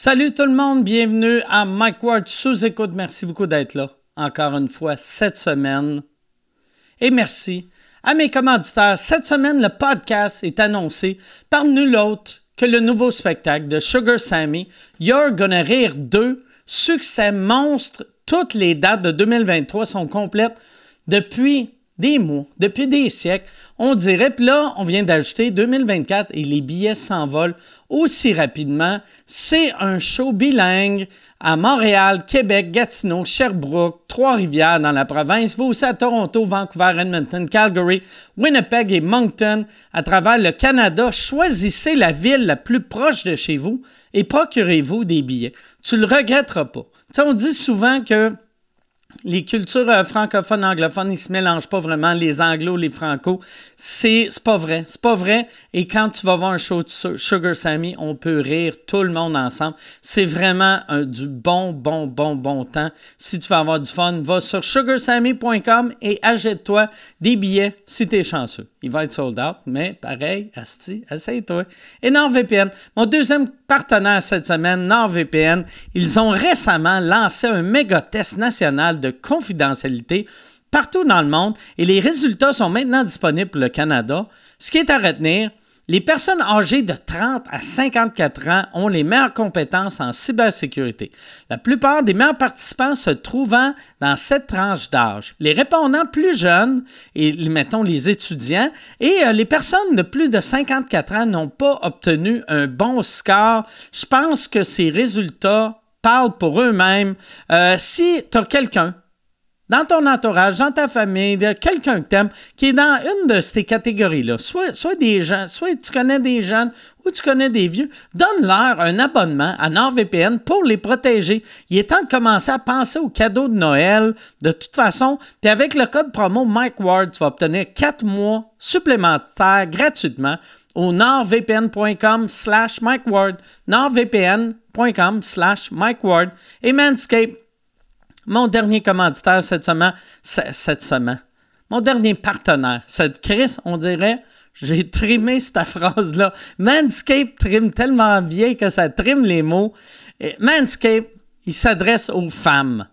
Salut tout le monde, bienvenue à Mike Ward sous écoute. Merci beaucoup d'être là encore une fois cette semaine. Et merci à mes commanditaires. Cette semaine, le podcast est annoncé par nul autre que le nouveau spectacle de Sugar Sammy, You're Gonna Rire 2, succès monstre. Toutes les dates de 2023 sont complètes depuis des mois, depuis des siècles, on dirait. Puis là, on vient d'ajouter 2024 et les billets s'envolent aussi rapidement. C'est un show bilingue à Montréal, Québec, Gatineau, Sherbrooke, Trois-Rivières dans la province, vous aussi à Toronto, Vancouver, Edmonton, Calgary, Winnipeg et Moncton à travers le Canada. Choisissez la ville la plus proche de chez vous et procurez-vous des billets. Tu le regretteras pas. Tu on dit souvent que les cultures euh, francophones, anglophones, ils se mélangent pas vraiment, les anglos, les franco. C'est, pas vrai. C'est pas vrai. Et quand tu vas voir un show de Sugar Sammy, on peut rire tout le monde ensemble. C'est vraiment un, du bon, bon, bon, bon temps. Si tu veux avoir du fun, va sur sugarsammy.com et achète-toi des billets si tu es chanceux. Il va être sold out, mais pareil, Asti, essaye-toi. Et NordVPN, mon deuxième partenaire cette semaine, NordVPN, ils ont récemment lancé un méga test national de confidentialité partout dans le monde et les résultats sont maintenant disponibles pour le Canada. Ce qui est à retenir, les personnes âgées de 30 à 54 ans ont les meilleures compétences en cybersécurité. La plupart des meilleurs participants se trouvant dans cette tranche d'âge. Les répondants plus jeunes, et mettons les étudiants, et euh, les personnes de plus de 54 ans n'ont pas obtenu un bon score. Je pense que ces résultats parlent pour eux-mêmes. Euh, si tu as quelqu'un dans ton entourage, dans ta famille, quelqu'un que t'aimes, qui est dans une de ces catégories-là, soit, des gens, soit tu connais des jeunes ou tu connais des vieux, donne-leur un abonnement à NordVPN pour les protéger. Il est temps de commencer à penser aux cadeaux de Noël. De toute façon, avec le code promo Mike Ward, tu vas obtenir quatre mois supplémentaires gratuitement au nordvpn.com slash Mike Ward, nordvpn.com slash Mike Ward et Manscaped mon dernier commanditaire cette semaine, cette semaine, mon dernier partenaire, cette Chris, on dirait, j'ai trimé cette phrase-là. Manscape trime tellement bien que ça trime les mots. Manscape, il s'adresse aux femmes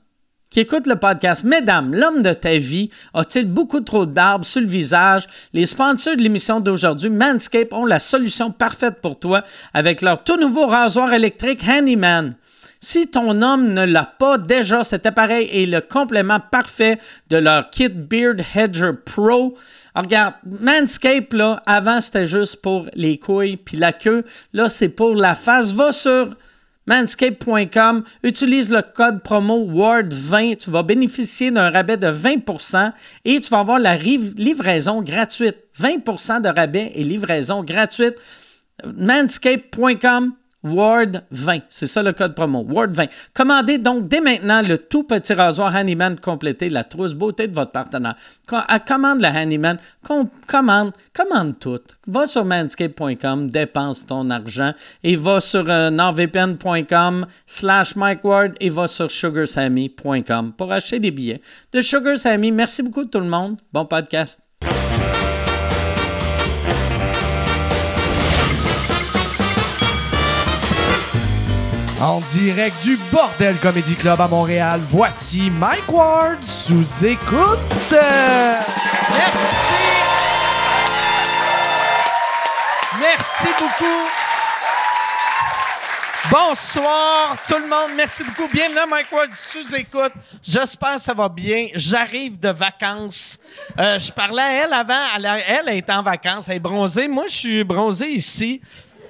qui écoutent le podcast. Mesdames, l'homme de ta vie a-t-il beaucoup trop d'arbres sur le visage? Les sponsors de l'émission d'aujourd'hui, Manscape, ont la solution parfaite pour toi avec leur tout nouveau rasoir électrique Handyman. Si ton homme ne l'a pas déjà, cet appareil est le complément parfait de leur kit Beard Hedger Pro. regarde, Manscape, là, avant, c'était juste pour les couilles puis la queue. Là, c'est pour la face. Va sur manscape.com, utilise le code promo WORD20, tu vas bénéficier d'un rabais de 20% et tu vas avoir la livraison gratuite. 20% de rabais et livraison gratuite. manscape.com Ward 20. C'est ça le code promo. Ward 20. Commandez donc dès maintenant le tout petit rasoir Handyman complété, la trousse beauté de votre partenaire. Commande le Handyman. commande, commande tout. Va sur manscape.com, dépense ton argent et va sur euh, nordvpn.com slash MikeWard et va sur sugarsammy.com pour acheter des billets de Sugar Sammy. Merci beaucoup tout le monde. Bon podcast. En direct du Bordel Comedy Club à Montréal, voici Mike Ward sous écoute. Merci. Merci beaucoup. Bonsoir tout le monde, merci beaucoup. Bienvenue Mike Ward sous écoute. J'espère que ça va bien. J'arrive de vacances. Euh, je parlais à elle avant. Elle, elle est en vacances. Elle est bronzée. Moi, je suis bronzé ici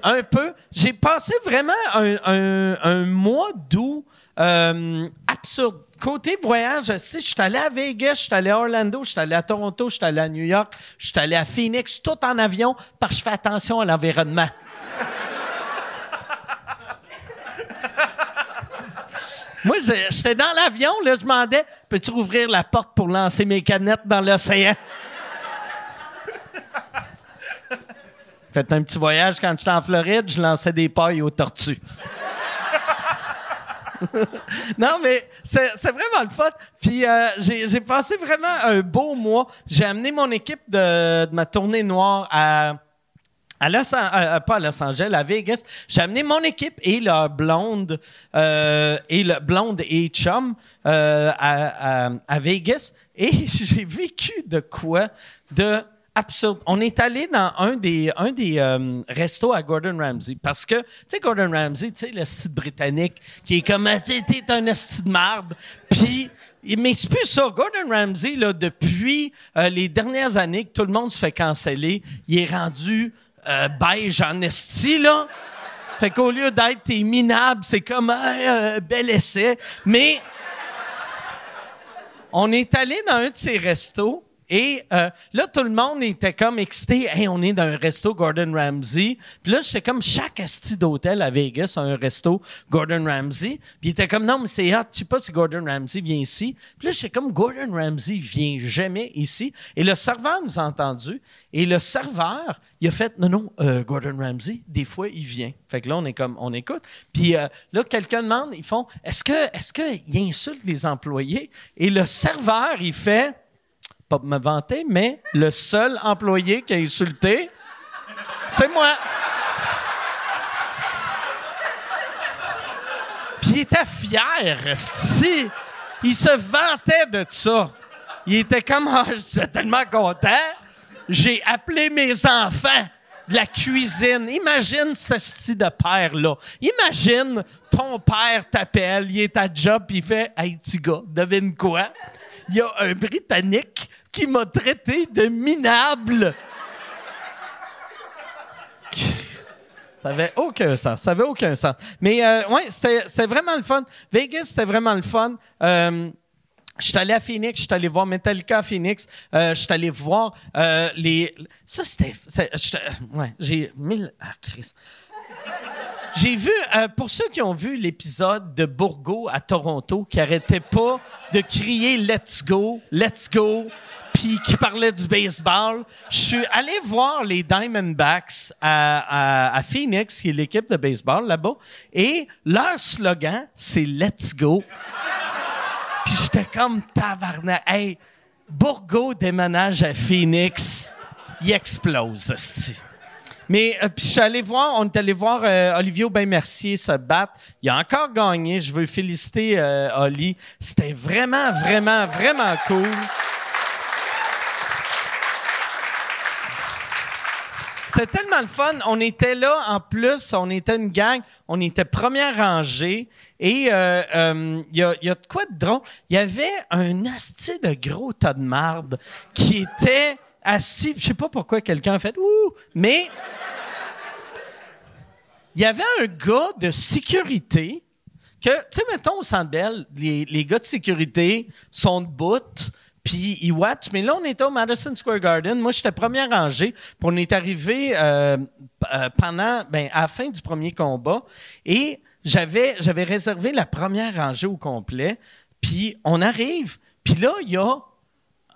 un peu. J'ai passé vraiment un, mois d'août euh, absurde. Côté voyage, je suis allé à Vegas, je suis allé à Orlando, je suis allé à Toronto, je suis allé à New York, je suis allé à Phoenix, tout en avion, parce que je fais attention à l'environnement. Moi, j'étais dans l'avion, là, je demandais, peux-tu ouvrir la porte pour lancer mes canettes dans l'océan? Fait un petit voyage quand j'étais en Floride, je lançais des pailles aux tortues. non, mais c'est, vraiment le fun. Puis euh, j'ai, passé vraiment un beau mois. J'ai amené mon équipe de, ma tournée noire à, à Los, An- euh, pas à Los Angeles, à Vegas. J'ai amené mon équipe et leur blonde euh, et le blonde et chum euh, à, à, à Vegas et j'ai vécu de quoi de absurde. On est allé dans un des un des euh, restos à Gordon Ramsay parce que tu sais Gordon Ramsay, tu sais le britannique qui est comme Ah, t'es un esti de marde puis mais c'est plus ça. Gordon Ramsay, là, depuis euh, les dernières années que tout le monde se fait canceller, il est rendu euh, beige en esti, là. Fait qu'au lieu d'être t'es minable, c'est comme Hey, euh, bel essai. Mais on est allé dans un de ces restos et euh, là, tout le monde était comme excité. Hey, on est dans un resto Gordon Ramsay. Puis là, j'étais comme chaque asti d'hôtel à Vegas a un resto Gordon Ramsay. Puis il était comme non, mais c'est hot. Je sais pas si Gordon Ramsay vient ici. Puis là, j'étais comme Gordon Ramsay vient jamais ici. Et le serveur nous a entendu. Et le serveur, il a fait non, non, euh, Gordon Ramsay, des fois, il vient. Fait que là, on est comme, on écoute. Puis euh, là, quelqu'un demande, ils font, est-ce que, est-ce qu'il insulte les employés? Et le serveur, il fait, pas me vanter, mais le seul employé qui a insulté, c'est moi. Puis il était fier, si Il se vantait de ça. Il était comme, ah, je suis tellement content. J'ai appelé mes enfants de la cuisine. Imagine ce style de père-là. Imagine ton père t'appelle, il est à job, puis il fait, hey, petit gars, devine quoi? Il y a un Britannique qui m'a traité de minable. Ça avait aucun sens. Ça avait aucun sens. Mais euh, ouais, c'était vraiment le fun. Vegas, c'était vraiment le fun. Euh, je suis allé à Phoenix, je suis allé voir Metallica à Phoenix, euh, je suis allé voir euh, les. Ça c'était, ouais, j'ai mille. Ah Chris. J'ai vu, euh, pour ceux qui ont vu l'épisode de Bourgo à Toronto, qui arrêtait pas de crier Let's go, Let's go, puis qui parlait du baseball, je suis allé voir les Diamondbacks à, à, à Phoenix, qui est l'équipe de baseball là-bas, et leur slogan, c'est Let's go. Puis j'étais comme tabarnak. Hey, Bourgo déménage à Phoenix, il explose, hostie. Mais euh, puis je suis allé voir, on est allé voir euh, Olivier Aubin-Mercier se battre. Il a encore gagné. Je veux féliciter euh, Oli. C'était vraiment, vraiment, vraiment cool. C'était tellement le fun. On était là, en plus, on était une gang, on était première rangée. Et euh, euh, il y, a, il y a de quoi de drôle? Il y avait un asti de gros tas de marde qui était assis. Je sais pas pourquoi quelqu'un a fait « Ouh! » Mais il y avait un gars de sécurité que, tu sais, mettons au Centre Bell, les, les gars de sécurité sont debout, puis ils watch. Mais là, on était au Madison Square Garden. Moi, j'étais première rangée. Puis on est arrivé euh, euh, pendant, ben, à la fin du premier combat. Et j'avais, j'avais réservé la première rangée au complet. Puis on arrive. Puis là, il y a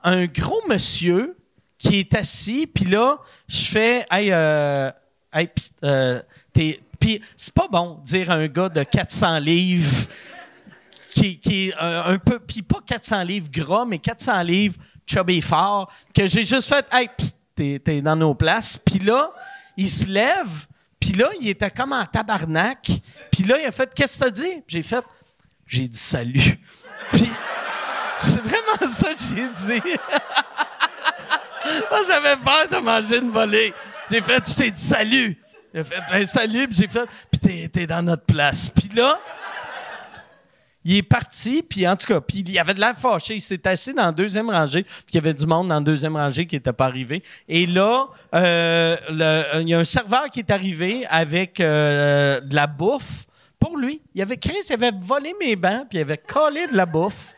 un gros monsieur qui est assis, puis là, je fais, hey, euh, hey, euh, t'es, puis c'est pas bon de dire à un gars de 400 livres qui, qui est un, peu, puis pas 400 livres gras, mais 400 livres chubby fort, que j'ai juste fait, hey, t'es, t'es dans nos places, puis là, il se lève, puis là, il était comme en tabarnak, puis là, il a fait, qu'est-ce que t'as dit? J'ai fait, j'ai dit salut. Puis c'est vraiment ça que j'ai dit. Moi, j'avais peur de manger une volée. J'ai fait, je t'ai dit salut. A fait, ben salut, puis j'ai fait, puis t'es, t'es dans notre place. Puis là, il est parti, puis en tout cas, puis il avait de l'air fâché. Il s'est assis dans la deuxième rangée, puis il y avait du monde dans la deuxième rangée qui n'était pas arrivé. Et là, euh, le- il y a un serveur qui est arrivé avec euh, de la bouffe pour lui. Il avait Chris, il avait volé mes bancs, puis il avait collé de la bouffe.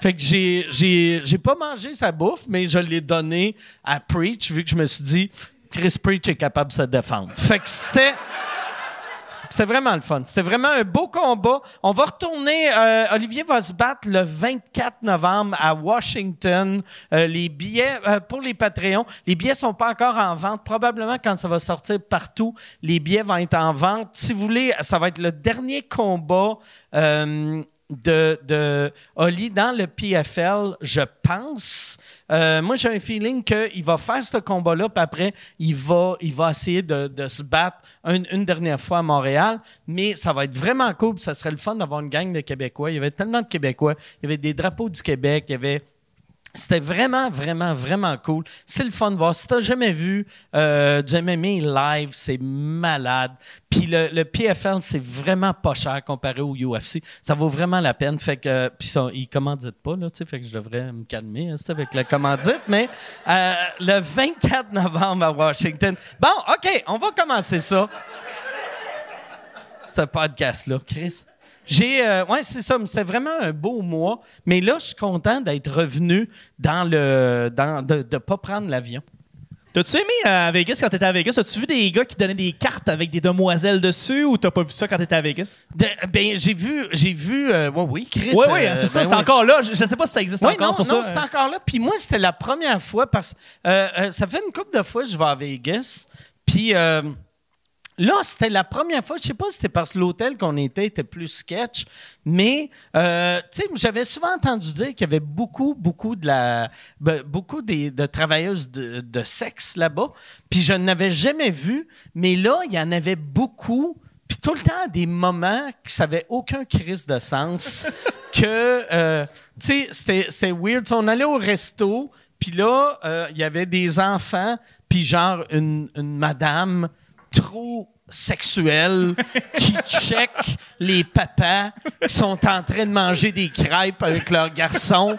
Fait que j'ai, j'ai, j'ai pas mangé sa bouffe, mais je l'ai donné à Preach, vu que je me suis dit, Chris Preach est capable de se défendre. Fait que c'était, c'était vraiment le fun. C'était vraiment un beau combat. On va retourner. euh, Olivier va se battre le 24 novembre à Washington. Euh, les billets euh, pour les Patreons, les billets sont pas encore en vente. Probablement quand ça va sortir partout, les billets vont être en vente. Si vous voulez, ça va être le dernier combat. De, de Oli dans le PFL, je pense. Euh, moi, j'ai un feeling qu'il va faire ce combat-là, puis après, il va, il va essayer de, de se battre une, une dernière fois à Montréal. Mais ça va être vraiment cool. puis Ça serait le fun d'avoir une gang de Québécois. Il y avait tellement de Québécois. Il y avait des drapeaux du Québec. Il y avait c'était vraiment, vraiment, vraiment cool. C'est le fun de voir. Si t'as jamais vu euh, du live, c'est malade. Puis le, le PFL, c'est vraiment pas cher comparé au UFC. Ça vaut vraiment la peine. Fait que puis ça, ils commanditent pas là, tu sais. Fait que je devrais me calmer hein, avec la commandite. Mais euh, le 24 novembre à Washington. Bon, ok, on va commencer ça. Ce podcast là, Chris. J'ai, euh, ouais, c'est ça. C'est vraiment un beau mois. Mais là, je suis content d'être revenu dans le, dans, de, de pas prendre l'avion. T'as-tu aimé euh, à Vegas quand t'étais à Vegas? As-tu vu des gars qui donnaient des cartes avec des demoiselles dessus ou t'as pas vu ça quand t'étais à Vegas? De- ben, j'ai vu, j'ai vu, euh, ouais, oui, Chris. Oui, oui, euh, c'est ça, ben c'est oui. encore là. Je, je sais pas si ça existe Oui, encore non, pour non, ça. c'est encore là. Puis moi, c'était la première fois parce que euh, euh, ça fait une couple de fois que je vais à Vegas. Puis euh, là, c'était la première fois. Je sais pas si c'était parce que l'hôtel qu'on était était plus sketch, mais euh, tu sais, j'avais souvent entendu dire qu'il y avait beaucoup, beaucoup de la, ben, beaucoup des, de travailleuses de, de sexe là-bas. Puis je n'avais jamais vu, mais là, il y en avait beaucoup. Puis tout le temps, des moments que ça avait aucun crise de sens, que, euh, tu sais, c'était, weird. On allait au resto, puis là, euh, il y avait des enfants, puis genre une, une madame trop sexuelle qui check les papas qui sont en train de manger des crêpes avec leurs garçons.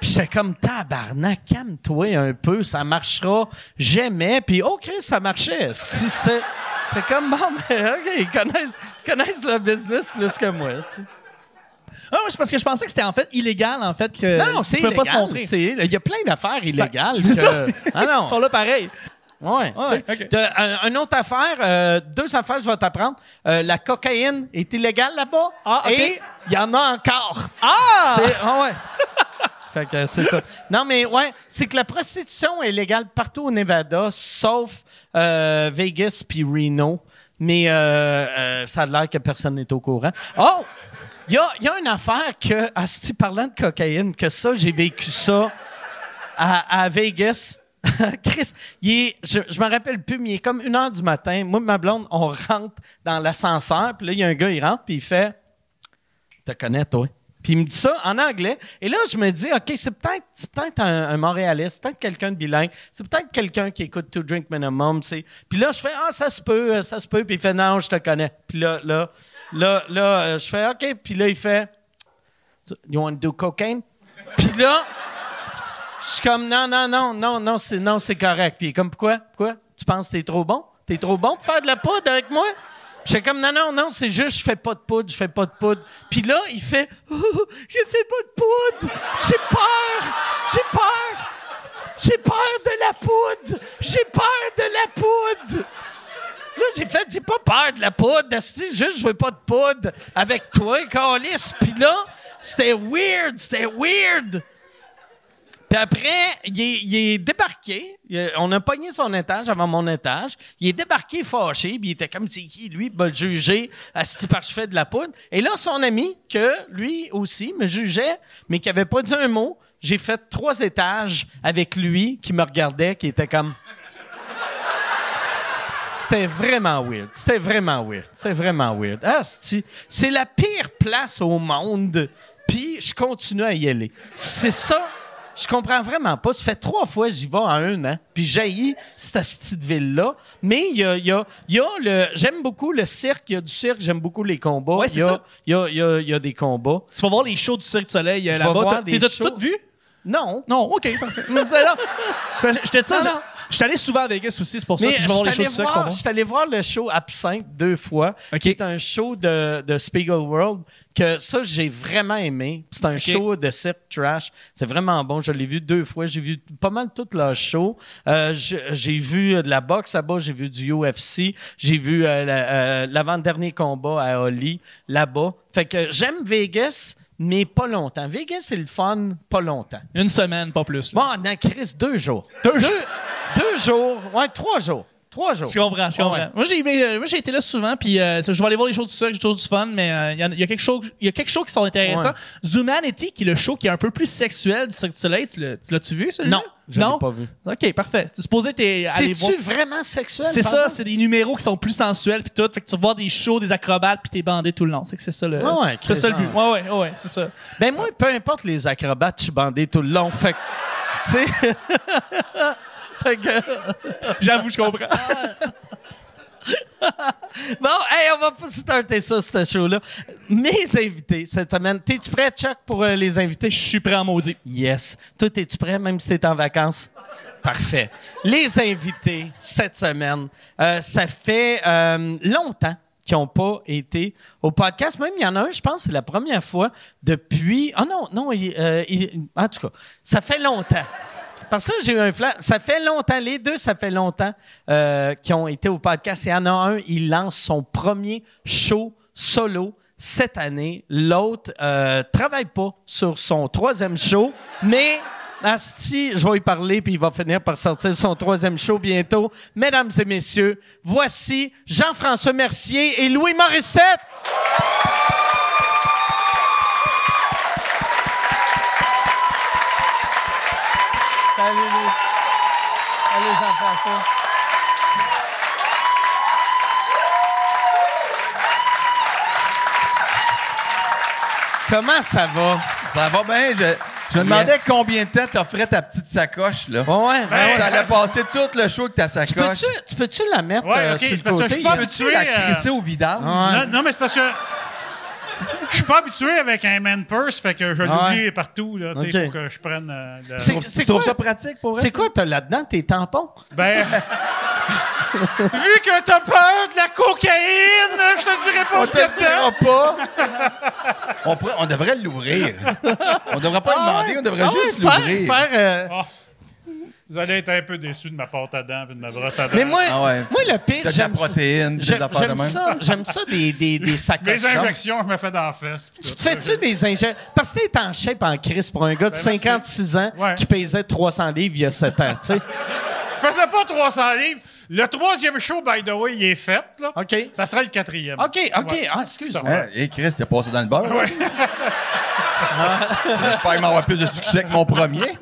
Puis j'étais comme tabarnak, calme-toi un peu, ça marchera jamais. Puis oh Chris, ça marchait. C'est comme bon, ben, ok, ils connaissent, le business plus que moi. Ah, ouais, c'est parce que je pensais que c'était en fait illégal, en fait, que. Non, non, c'est illégal. pas se montrer. c'est- Il y a plein d'affaires illégales. Que- ça. Ah non. Ils sont là pareil. Ouais. Ouais, un- une autre affaire, euh, deux affaires, je vais t'apprendre. Euh, la cocaïne est illégale là-bas. Ah, ok. Et il y en a encore. Ah! Ah ouais. fait que c'est ça. Non, mais ouais, c'est que la prostitution est légale partout au Nevada, sauf euh, Vegas puis Reno. Mais euh, euh, ça a l'air que personne n'est au courant. Oh! Il y a, y a une affaire que, Asti, parlant de cocaïne, que ça, j'ai vécu ça à, à Vegas. Chris, il est, je, je me rappelle plus, mais il est comme une heure du matin. Moi et ma blonde, on rentre dans l'ascenseur, puis là, il y a un gars, il rentre, puis il fait « Te connais, toi? » Puis il me dit ça en anglais. Et là, je me dis, OK, c'est peut-être c'est peut-être un, Montréalais, c'est peut-être quelqu'un de bilingue, c'est peut-être quelqu'un qui écoute To Drink Minimum. c'est- Puis là, je fais, ah, ça se peut, ça se peut. Puis il fait, non, je te connais. Puis là, là, là, là, euh, je fais, OK. Puis là, il fait, You want to do cocaine? Puis là, je suis comme, non, non, non, non, non, c'est, non, c'est correct. Puis il est comme, pourquoi? Pourquoi? Tu penses que t'es trop bon? T'es trop bon pour faire de la poudre avec moi? J'étais comme, non, non, non, c'est juste, je fais pas de poudre, je fais pas de poudre. Puis là, il fait, oh, je fais pas de poudre! J'ai peur! J'ai peur! J'ai peur de la poudre! J'ai peur de la poudre! Là, j'ai fait, j'ai pas peur de la poudre, asti, juste je veux pas de poudre avec toi, Calis. Puis là, c'était weird, c'était weird. Puis après, il est, débarqué. On a pogné son étage avant mon étage. Il est débarqué fâché, puis il était comme, c'est qui, lui, m'a jugé asti parce que je fais de la poudre. Et là, son ami, que lui aussi me jugeait, mais qui avait pas dit un mot, j'ai fait trois étages avec lui, qui me regardait, qui était comme... C'était vraiment weird. C'était vraiment weird. C'était vraiment weird. Ah, c'est la pire place au monde. Puis je continue à y aller. C'est ça. Je comprends vraiment pas. Ça fait trois fois que j'y vais en un an. Puis j'ai cette petite ville-là. Mais il y a, il y a, il y a le. J'aime beaucoup le cirque. Il y a du cirque. J'aime beaucoup les combats. Ouais, Il c'est y a- ça. Il y a, il y a- il y a des combats. Tu vas voir les shows du Cirque du Soleil euh, Je vais là-bas. voir T'as- des T'es shows. toutes vues? Non. Non, OK, parfait. Mais c'est là. Ben, Je te dis je- suis allé souvent à Vegas aussi, c'est pour ça Mais que je vais voir les shows qui sont bons. je suis allé voir le show Absinthe deux fois, Ok. qui est un show de, de Spiegel World, que ça, j'ai vraiment aimé. C'est un show de cirque trash. C'est vraiment bon. Je l'ai vu deux fois. J'ai vu pas mal tout leur show. Euh, j'ai vu euh, de la boxe là-bas. J'ai vu du UFC. J'ai vu euh, euh, l'avant-dernier combat à Oli là-bas. Fait que j'aime Vegas, mais pas longtemps. Vegas, c'est le fun, pas longtemps. Une semaine, pas plus. là. Bon, on a Chris deux jours. Deux deux, jours? deux jours. Ouais, trois jours. Trois jours. Je comprends, je comprends. Ouais. Moi, j'ai, mais, euh, moi, j'ai été là souvent, puis euh, je vais aller voir les shows tout seul, j'ai toujours du fun, mais euh, il y, a- il y a quelque chose, il y a quelque chose qui sont intéressants. Ouais. Zumanity, qui est le show qui est un peu plus sexuel du Cirque du Soleil, tu l'as- tu l'as-tu vu, celui-là? Non, je l'ai non? pas vu. Ok, parfait. Tu supposé t'es aller voir. C'est-tu vraiment sexuel? C'est ça, c'est des numéros qui sont plus sensuels puis tout. Fait que tu vas voir des shows, des acrobates puis t'es bandé tout le long. C'est que c'est ça le. Ah ouais, c'est ça le but. Ouais, ouais, ouais, c'est ça. Ben moi, peu importe les acrobates, je suis bandé tout le long. Fait que, tu sais... J'avoue, je comprends. Bon, hey, on va pas starter ça, ce show-là. Mes invités cette semaine. T'es-tu prêt, Chuck, pour euh, les invités? Je suis prêt à maudit. Yes. Toi, es-tu prêt, même si t'es en vacances? Parfait. Les invités cette semaine, euh, ça fait euh, longtemps qu'ils n'ont pas été au podcast. Même, il y en a un, je pense, c'est la première fois depuis... Ah non, non, il- euh, il- en tout cas, ça fait longtemps. Parce que j'ai eu un flash. Ça fait longtemps, les deux, ça fait longtemps euh, qu'ils ont été au podcast. Il y en a un, il lance son premier show solo cette année. L'autre euh, travaille pas sur son troisième show, mais Asti, je vais y parler puis il va finir par sortir son troisième show bientôt. Mesdames et messieurs, voici Jean-François Mercier et Louis Morissette. Salut. Salut Jean-François. Comment ça va? Ça va bien. Je, je me demandais Yes. combien de temps t'offrais ta petite sacoche, là. Ouais, Ben, T'allais passer tout le show avec ta Tu sacoche. peux-tu, tu peux-tu la mettre Ouais, euh, ok, sur le c'est parce que côté? je Peux-tu la euh, crisser au vidange? Non, non, mais c'est parce que je suis pas habitué avec un man purse, fait que je l'oublie partout. Là, tu sais, que je prenne. euh, le- C'est- Tu c'est trouves quoi? ça pratique pour vrai? C'est quoi t'as là-dedans, tes tampons? Ben, vu que t'as peur de la cocaïne, je te dirais pas On ce a te dira pas. on, pourrait- on devrait l'ouvrir. On devrait pas le Ah demander, on devrait Ah juste ouais, l'ouvrir. faire, euh, Ah, vous allez être un peu déçus de ma pâte à dents et de ma brosse à dents. Mais moi, Ah ouais. moi le pire, T'as de la j'aime ça- protéine, des j'aime- affaires de J'aime même. ça, j'aime ça des, des, des sacoches. Mes d'hommes. injections, je me fais dans la fesse. pis Tu tout. te fais-tu des injections? Parce que t'es en shape en crise pour un gars de Ben, merci. 56 ans Ouais. qui pesait 300 livres il y a 7 ans, tu sais. Je faisais pas 300 livres. Le troisième show, by the way, il est fait. Là. OK. Ça sera le quatrième. OK, OK. Ouais. Ah, excuse-moi. Hein? Et Chris, il a passé dans le beurre. J'espère qu'il va avoir plus de succès que mon premier.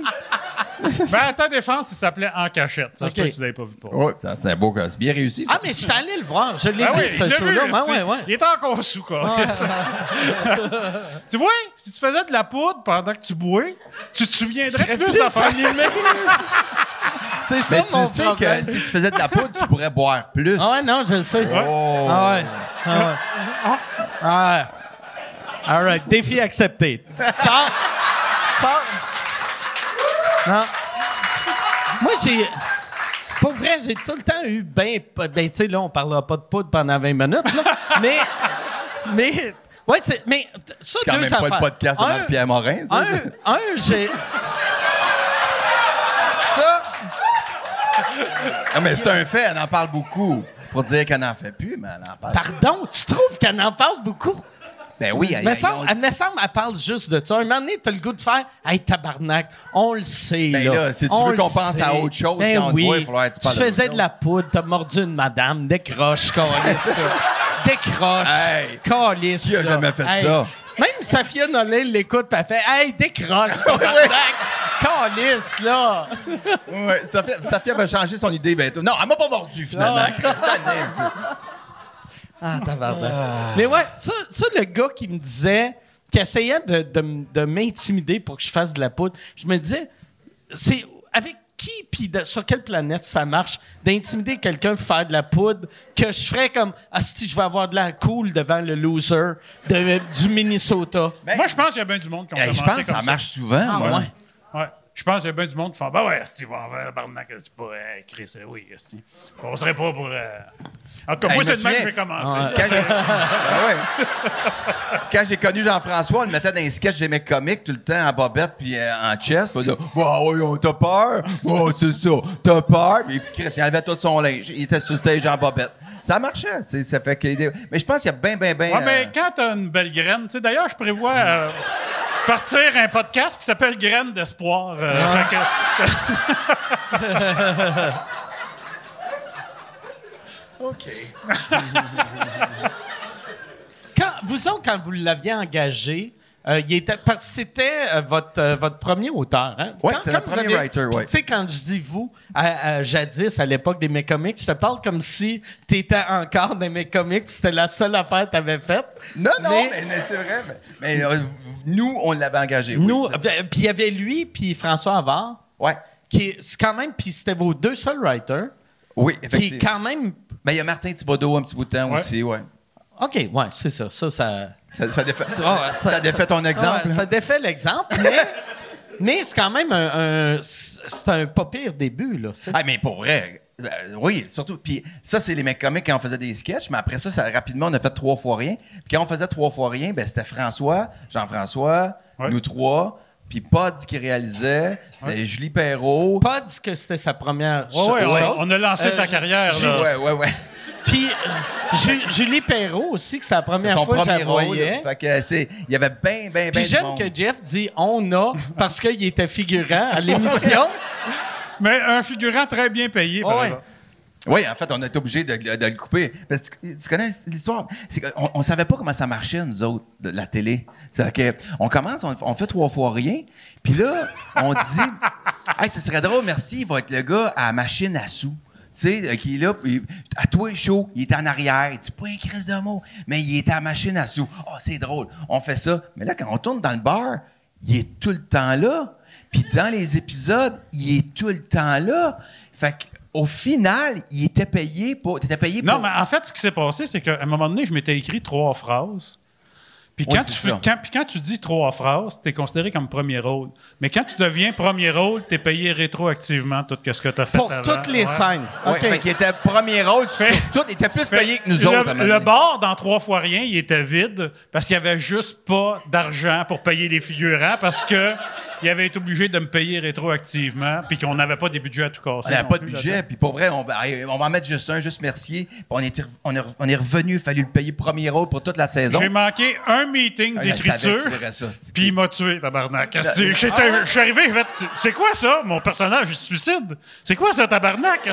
Ben, à ta défense, il s'appelait En cachette. Ça se peut que tu l'avais pas vu pour. Ouais, ça, c'était beau, c'est bien réussi. Ça. Ah, mais je suis allé le voir. Je l'ai Ben vu, oui, ce il l'a show-là. vu, Ouais, esti. ouais, ouais. Il est encore sous, quoi. tu vois, si tu faisais de la poudre pendant que tu bois, tu te souviendrais plus d'affaires. C'est ça mais tu sais problème. que si tu faisais de la poudre, tu pourrais boire plus. Ah ouais, non, je le sais. Oh. Ah ouais. Ah ouais. Ah ouais. All right. Défi accepté. Sors. Sors. Non. Moi, j'ai... Pour vrai, j'ai tout le temps eu ben... Ben, tu sais, là, on parlera pas de poudre pendant 20 minutes, là. mais... Mais... Ouais, c'est... Mais ça, C'est quand deux même pas le podcast de Un- Marc-Pierre Morin, ça. Un, un, j'ai... Ça... Non, mais c'est un fait, elle en parle beaucoup. Pour dire qu'elle n'en fait plus, mais elle en parle. Pardon, tu trouves qu'elle en parle beaucoup? Ben oui, elle, Me elle- semble, elle me semble elle parle juste de ça. Un moment donné, t'as le goût de faire Hey, tabarnak, on le sait. Ben là, là, si tu On veux qu'on pense sait. à autre chose ben quand oui. il falloir que tu parles de faisais de la poudre, t'as mordu une madame, décroche, calice. décroche. Hey, calice. qui a là. jamais fait Hey. ça? Même Safia Nolin l'écoute, elle fait Hey, décroche, tabarnak. Calice, là. Ouais, Sophia, Sophia va changer son idée bientôt. Non, elle m'a pas mordu, finalement. C'est- Ah, tabarnak. Mais ouais, ça, ça, le gars qui me disait, qui essayait de, de m'intimider pour que je fasse de la poudre, je me disais, c'est avec qui puis sur quelle planète ça marche d'intimider quelqu'un pour faire de la poudre que je ferais comme ah si je vais avoir de la cool devant le loser de, du Minnesota. Moi, je pense qu'il y a bien du monde qui ont Hey, je commencé pense que comme ça marche souvent, Ah, moi. ouais. Ouais. Je pense qu'il y a bien du monde qui font Ben ouais, Esti, va envers Barnac, tu pourrais Chris, euh, oui, Esti. On serait pas pour. euh, En tout cas, Hey, moi, c'est de même que. Quand j'ai Ah ouais. Quand j'ai connu Jean-François, on le mettait dans les sketchs des mecs comiques tout le temps en bobette puis euh, en chest. Il dire Bah oui, on t'a peur? Oh, c'est ça. T'as peur. Puis Chris, il enlevait tout son linge. Il était sur le stage en bobette. Ça marchait. c'est- Ça fait que... Mais je pense qu'il y a bien, bien, bien. Ouais, mais quand t'as une belle graine, tu sais, d'ailleurs, je prévois euh, partir un podcast qui s'appelle Graines d'espoir. euh, que- OK. Quand, vous autres, quand vous l'aviez engagé, euh, il était, parce que c'était euh, votre, euh, votre premier auteur. Hein? Ouais, Quand- c'est vous premier writer, ouais. Tu sais, quand je dis vous, à, à jadis, à l'époque des mécomics, je te parle comme si tu étais encore dans mes comics, puis c'était la seule affaire que tu avais faite. Non, non, Mais- mais, mais c'est vrai. Mais, mais, euh, nous, on l'avait engagé. oui. Nous, euh, puis il y avait lui, puis François Havard, Ouais. qui c'est quand même, puis c'était vos deux seuls writers, Oui, qui est effectivement. quand même. Mais il y a Martin Thibodeau un petit bout de temps Ouais. aussi, ouais. OK, ouais, c'est ça. Ça, ça. Ça, ça défait, ça, ça- ça défait ton exemple. Ouais, ça défait l'exemple, mais, mais c'est quand même un, un- c'est un pas pire début, là. Ah, mais pour vrai, euh, oui, surtout. Puis ça, c'est les mecs comiques quand on faisait des sketchs, mais après ça, ça rapidement, on a fait trois fois rien. Puis quand on faisait trois fois rien, ben, c'était François, Jean-François, Ouais. nous trois, puis Pod qui réalisait, c'était Julie Perrault. Dit que c'était sa première Ouais, ouais, chose. on, a lancé Euh, sa carrière. Ju- là. Ouais, ouais, ouais. Puis euh, Ju- Julie Perrault aussi, que c'est la C'est première son fois que je la rôle. voyais. Fait que c'est, il y avait bien, bien, bien. Puis j'aime que Jeff dit on a parce qu'il était figurant à l'émission. Mais un figurant très bien payé, par Ouais. exemple. Oui, en fait, on a été obligé de, de le couper. Tu, tu connais l'histoire? C'est qu'on on savait pas comment ça marchait, nous autres, de la télé. On commence, on, on fait trois fois rien, puis là, on dit Hey, ce serait drôle, merci, il va être le gars à la machine à sous. Tu sais, euh, qui est là, puis à toi, est chaud, il est en arrière, il dit pas un crise de mots, mais il est à la machine à sous. Oh, c'est drôle, on fait ça. Mais là, quand on tourne dans le bar, il est tout le temps là. Puis dans les épisodes, il est tout le temps là. Fait que, au final, il était payé pour. T'étais payé pour. Non, mais en fait, ce qui s'est passé, c'est qu'à un moment donné, je m'étais écrit trois phrases. Puis quand, tu quand, puis quand tu dis trois phrases, tu es considéré comme premier rôle. Mais quand tu deviens premier rôle, tu es payé rétroactivement tout ce que tu as fait Pour avant. toutes les Ouais. scènes. Ouais, OK. fait qu'il était premier rôle Fait- sur tout. Il était plus Fait- payé que nous le, autres. Le bar, dans Trois fois rien, il était vide parce qu'il n'y avait juste pas d'argent pour payer les figurants parce que il avait été obligé de me payer rétroactivement puis qu'on n'avait pas des budgets à tout casser. On n'avait pas de budget, puis pour vrai, on, va- on va en mettre juste un, juste Mercier. Puis on, était, on, est, on est revenu, il fallu le payer premier rôle pour toute la saison. J'ai manqué un meeting Ah, d'écriture. Puis il m'a tué, tabarnak. J'étais- Je suis arrivé, j'ai fait, C'est- c'est quoi ça? Mon personnage il se suicide. C'est quoi ça, tabarnak?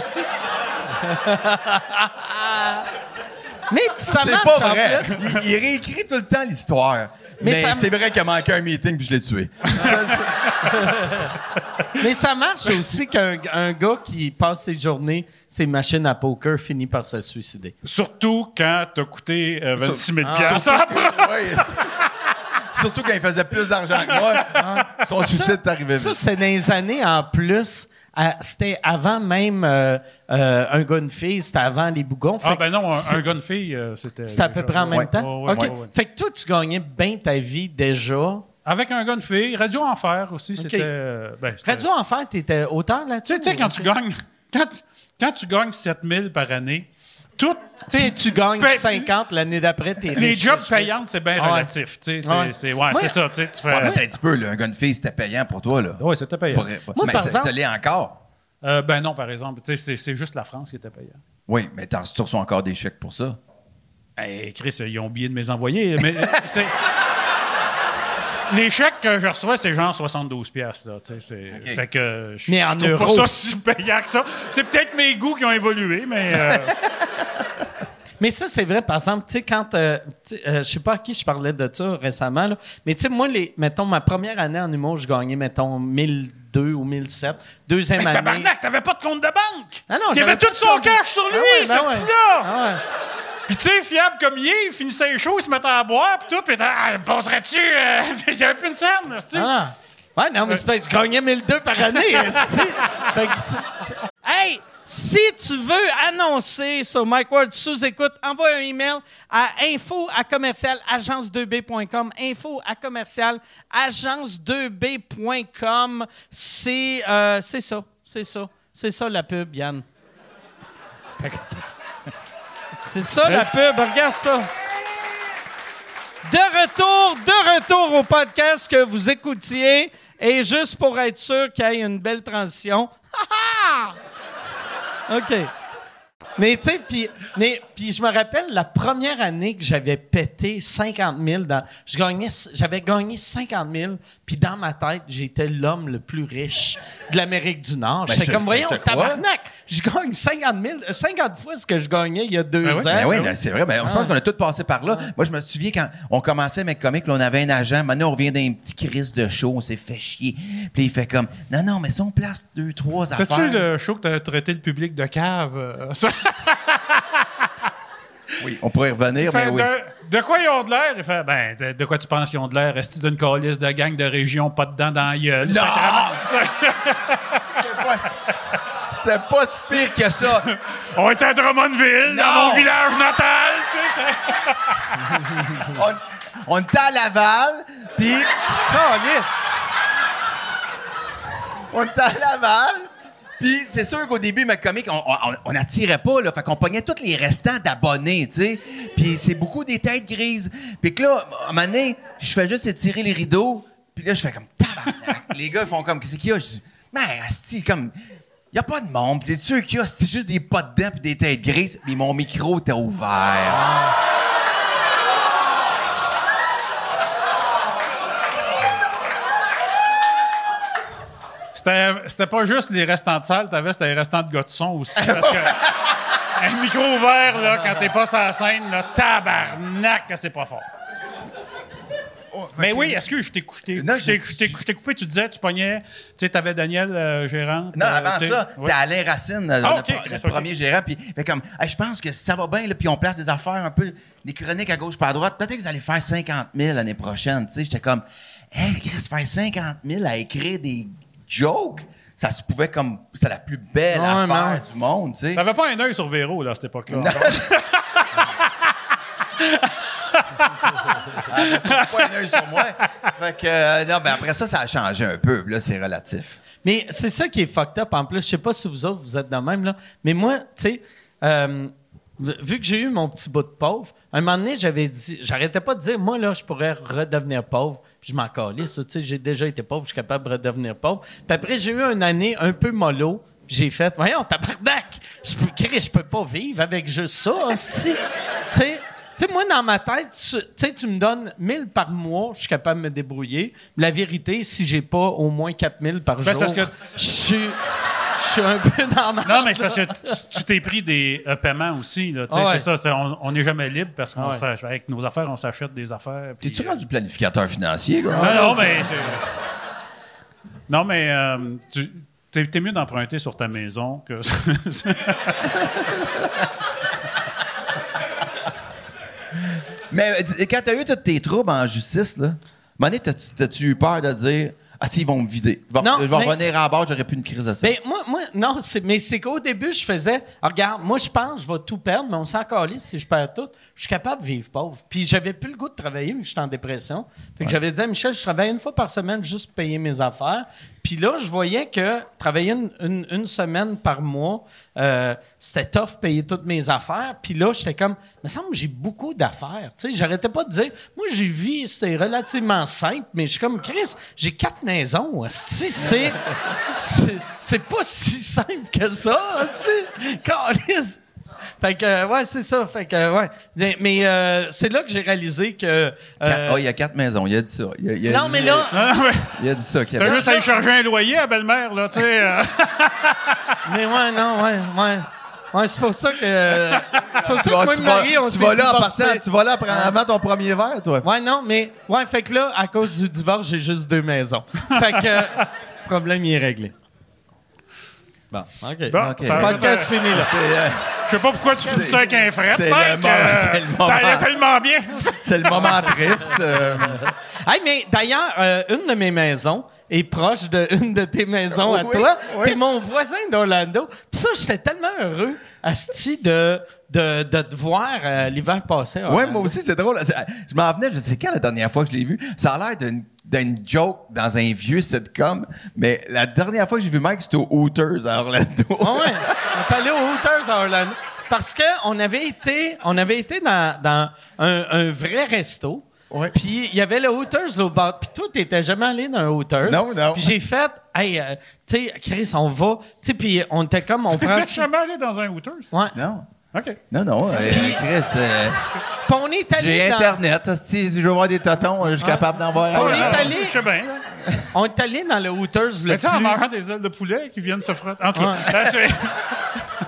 Mais ça C'est marche pas en vrai. plus. Il, il réécrit tout le temps l'histoire. Mais Mais, ça- c'est vrai qu'il a manqué un meeting puis je l'ai tué. Ça, c'est- Mais ça marche aussi qu'un un gars qui passe ses journées, ses machines à poker, finit par se suicider. Surtout quand t'as coûté euh, 26 000 Ah. Ouais. Surtout quand il faisait plus d'argent que moi. Son suicide est arrivé Ça, c'est les années en plus. À- C'était avant même euh, euh, un gars, une fille, c'était avant les bougons. Ah ben non, un, gars de fille, euh, c'était... C'était à peu près en même Ouais. temps? Ouais, ouais, OK. ouais, ouais. Fait que toi, tu gagnais bien ta vie déjà. Avec un gars de fille. Radio Enfer aussi, c'était... ben, c'était- Radio Enfer, t'étais auteur là-dessus? Tu sais, quand tu gagnes... Quand, quand tu gagnes 7 000 par année, tout... Tu sais, tu gagnes Ben, 50, l'année d'après, t'es Les riche, jobs riche, riche. payantes, c'est bien ouais. relatif. Ouais. C'est ouais, Moi- c'est ça. Tu fais... Ouais, mais un petit peu, là, un gars de fille, c'était payant pour toi. Là. Ouais, c'était payant. Pour- Moi, mais par ça, exemple- ça l'est encore. Euh, ben non, par exemple. C'est c'est juste la France qui était payante. Oui, mais t'en- tu reçois encore des chèques pour ça. Hey, Chris, ils ont oublié de me les envoyer. Mais c'est- Les chèques que je reçois, c'est genre 72 pièces là. tu sais, c'est- Ok. Fait que je, Mais en je trouve euros. pas ça si payant que ça. C'est peut-être mes goûts qui ont évolué, mais euh, Mais ça, c'est vrai, par exemple, tu sais, quand. euh, euh, je sais pas à qui je parlais de ça récemment, là, mais tu sais, moi, les, mettons, ma première année en humour, je gagnais, mettons, 1002 ou 1007. Deuxième mais année. tabarnak, t'avais pas de compte de banque. Ah non, il avait tout son compte. cash sur lui, Ah ouais, ce ben ouais. style-là. Ah ouais. Puis tu sais, fiable comme il est, il finissait chaud, il se mettait à boire, puis tout, puis ah, passerais-tu? euh, Il y avait plus une scène, tu sais. Ah. Ouais, non, mais c'est parce que je gagnais 1002 par année. Fait que c'est- hey, si tu veux annoncer sur Mike Ward sous écoute, envoie un email à info à commercial agence2b.com. Info à commercial agence2b.com. C'est euh, c'est ça, c'est ça, c'est ça la pub, Yann. C'est ça la pub, regarde ça. De retour, de retour au podcast que vous écoutiez. Et juste pour être sûr qu'il y ait une belle transition. Ha, ha! OK. Mais tu sais, puis mais puis je me rappelle la première année que j'avais pété 50 000 dans, je gagnais, j'avais gagné 50 000, puis dans ma tête j'étais l'homme le plus riche de l'Amérique du Nord. Ben, J'étais comme voyons te crois. tabarnak, je gagne 50 000, euh, 50 fois ce que je gagnais il y a deux Ben oui, ans. Ben oui, ben c'est vrai. Ben, je pense qu'on a tous passé par là. Moi, je me souviens quand on commençait Mec Comique, là, on avait un agent. Maintenant, on revient d'un petit crise de show. On s'est fait chier. Puis il fait comme, non, non, mais si on place deux, trois affaires. C'est-tu le show que t'as traité le public de cave? euh? Oui, on pourrait y revenir, mais oui. de, de quoi ils ont de l'air? Il fait, ben, de, de quoi tu penses qu'ils ont de l'air? Est-ce d'une calice de gang de région, pas dedans dans la gueule? Non! C'était pas- C'était pas si pire que ça. On est à Drummondville, dans mon village natal, tu sais. c'est- On, on était à Laval, puis on était à Laval, puis c'est sûr qu'au début, ma comique, on, on, on attirait pas, là. Fait qu'on pognait tous les restants d'abonnés, tu sais. Puis c'est beaucoup des têtes grises. Puis que là, à un moment donné, je fais juste étirer les rideaux, puis là, je fais comme tabarnak. les gars, ils font comme, qu'est-ce qu'il y a? Je dis, mais, asti, comme, y a pas de monde. T'es sûr qu'il y a, c'est juste des potes dedans puis des têtes grises. Puis mon micro était ouvert. C'était pas juste les restants de salle, t'avais, c'était les restants de gars de aussi. Parce que un micro ouvert, là, quand t'es pas sur la scène, là, tabarnak, c'est pas fort. Mais oui, est-ce que je t'ai coupé? Non, Je t'ai- coupé, tu disais, tu pognais, tu sais, t'avais Daniel, euh, gérant. Non, euh, avant ça, ouais. c'est Alain Racine, euh, Ah, le, premier gérant. Puis, fait comme, Hey, je pense que si ça va bien, là, puis on place des affaires un peu, des chroniques à gauche pas à droite, peut-être que vous allez faire 50 000 l'année prochaine. Tu sais, j'étais comme, hey, Chris, faire 50 000 à écrire des jokes, ça se pouvait comme, c'est la plus belle affaire mais du monde, tu sais. T'avais pas un œil sur Véro, là, à cette époque-là. œil sur moi. Fait que, euh, non, ben après ça, ça a changé un peu. Là, c'est relatif. Mais c'est ça qui est fucked up. En plus, je sais pas si vous autres, vous êtes de même, là. Mais moi, tu sais, euh, vu que j'ai eu mon petit bout de pauvre, un moment donné, j'avais dit, j'arrêtais pas de dire, moi, là, je pourrais redevenir pauvre. Puis je m'en calais, ça. Tu sais, j'ai déjà été pauvre, je suis capable de redevenir pauvre. Puis après, j'ai eu une année un peu mollo. J'ai fait, voyons, tabarnak, je peux, je peux pas vivre avec juste ça. Tu sais, tu sais, moi, dans ma tête, tu tu sais, tu me donnes 1000 par mois, je suis capable de me débrouiller. La vérité, si j'ai pas au moins 4000 par Ben, jour, parce que- je suis, je suis un peu dans ma... Non, mais c'est parce que tu- tu t'es pris des euh, paiements aussi. Là. Tu sais, Ah ouais. C'est ça, c'est- on n'est jamais libre parce qu'on Ah ouais. avec nos affaires, on s'achète des affaires. puis, T'es-tu euh, rendu planificateur financier, gars? Non, non, mais. Non, mais euh, tu t'es, t'es mieux d'emprunter sur ta maison que. Mais quand t'as eu tous tes troubles en justice, là, donné, t'as-tu, eu peur de dire Ah, si, ils vont me vider. Je vais, Non, je vais mais- revenir à barre, j'aurais plus une crise de ça. Ben, moi, moi, non, mais c'est qu'au début, je faisais, regarde, moi, je pense, que je vais tout perdre, mais on s'en calisse si je perds tout. Je suis capable de vivre pauvre. Puis j'avais plus le goût de travailler, que j'étais en dépression. Fait que j'avais dit à Michel, je travaille une fois par semaine juste pour payer mes affaires. Puis là, je voyais que travailler une, une- semaine par mois, euh, c'était tough payer toutes mes affaires. Puis là, j'étais comme, me semble j'ai beaucoup d'affaires. Tu sais, j'arrêtais pas de dire, moi, j'ai vu, c'était relativement simple, mais je suis comme, Chris, j'ai quatre maisons. C'est, c'est, pas si simple que ça. asti. Fait que, euh, ouais, c'est ça. Fait que, ouais. Mais, mais, euh, c'est là que j'ai réalisé que. euh, Quatre- Ah, il y a quatre maisons, il a dit ça. Il a, il a non, dit- mais là. Non, mais Il a dit ça. y T'as juste à y charger un loyer à belle-mère, là, tu sais. euh. Mais ouais, non, ouais, ouais. Ouais, c'est pour ça que. C'est pour ça Tu que moi tu et Marie, on tu s'est vas là en partant, tu vas là après- avant ton premier verre, toi. Ouais, non, mais. Ouais, fait que là, à cause du divorce, j'ai juste deux maisons. Fait que. euh, problème, il est réglé. Bon, OK. Bon, Ok. ça Le podcast fini, là. Je sais pas pourquoi tu fais ça avec un c'est le moment- euh, c'est le moment. Ça allait tellement bien. c'est le moment triste. euh. Hey, mais d'ailleurs, euh, une de mes maisons est proche d'une de tes maisons à Oui, toi. oui. T'es mon voisin d'Orlando. Puis ça, j'étais tellement heureux, Asti, de, de, de te voir euh, l'hiver passé. Ouais, moi aussi, c'est drôle. Je m'en venais, je sais quand la dernière fois que je l'ai vu. Ça a l'air d'une d'une joke dans un vieux sitcom, mais la dernière fois que j'ai vu Mike, c'était au Hooters à Orlando. Ah ouais, on est allé au Hooters à Orlando. Parce qu'on avait été, on avait été dans, dans un, un vrai resto. Ouais. Puis il y avait le Hooters au bord. Puis toi, t'étais jamais allé dans un Hooters. Non, non. Puis j'ai fait, hey, euh, tu sais, Chris, on va. Tu sais, puis on était comme, on prend. T'es jamais allé dans un Hooters? Ouais. Non. OK. Non, non. euh, Puis- Chris, euh, Puis on est allé. j'ai dans- Internet. Si je veux voir des totons, euh, je suis capable d'en voir On ailleurs. est allé- Je sais bien. là. On est allé dans le Hooters le Mais tu sais, en plus- mangeant des ailes de poulet qui viennent se frotter. En tout cas, Ouais. là, c'est-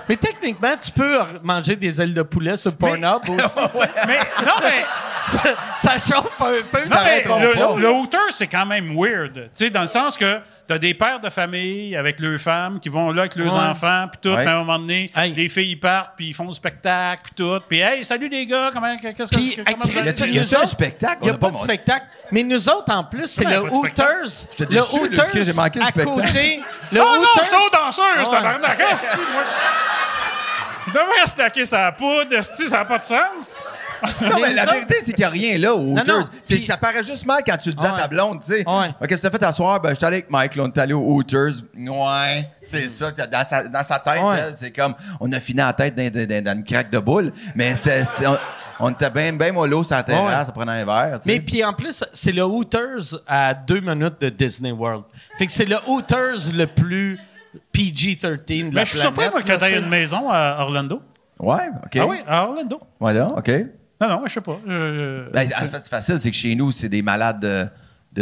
Mais techniquement, tu peux manger des ailes de poulet sur Pornhub aussi. Mais non, mais ça, ça chauffe un peu. Non, ça mais le, fort. le, le hooter, c'est quand même weird. Tu sais, dans le sens que t'as des pères de famille avec leurs femmes qui vont là avec leurs Ouais. enfants, puis tout, Ouais. puis à un moment donné, Hey. les filles partent, puis ils font le spectacle, puis tout. Puis hey, salut les gars, comment qu'est-ce que Puis, comment à vous allez? Y un autres, spectacle? Il n'y a a pas pas de mon- spectacle. Mais nous autres, en plus, c'est le a? Hooters. Le déçu, Hooters. parce que j'ai manqué le à spectacle. côté. Le Ah non, Hooters. je suis tabarnak, esti, moi. Il devrait stacker sa poudre, ça n'a pas de sens. Non, mais Mais la ça- vérité, c'est qu'il n'y a rien là au Hooters. non, puis- Ça paraît juste mal quand tu le dis à ta blonde, tu sais. Ouais. OK, qu'est-ce que tu as fait à soir? Ben, j'étais allé avec Mike, là, on est allé au Hooters. Ouais, c'est ça. Dans sa, dans sa tête, Ouais. elle, c'est comme, on a fini la tête dans, dans- dans une craque de boule, mais c'est, c'est- on, on était bien, bien mollo sur la terrasse, Ouais. ça prenait un verre. Mais puis en plus, c'est le Hooters à deux minutes de Disney World. Fait que c'est le Hooters le plus PG-13 de la Mais je suis surpris, que tu sais. une maison à Orlando. Ouais, OK. Ah oui, à Orlando. Ouais, là, OK. Non, non, je sais pas. Euh, Ben, en fait, c'est facile, c'est que chez nous, c'est des malades de,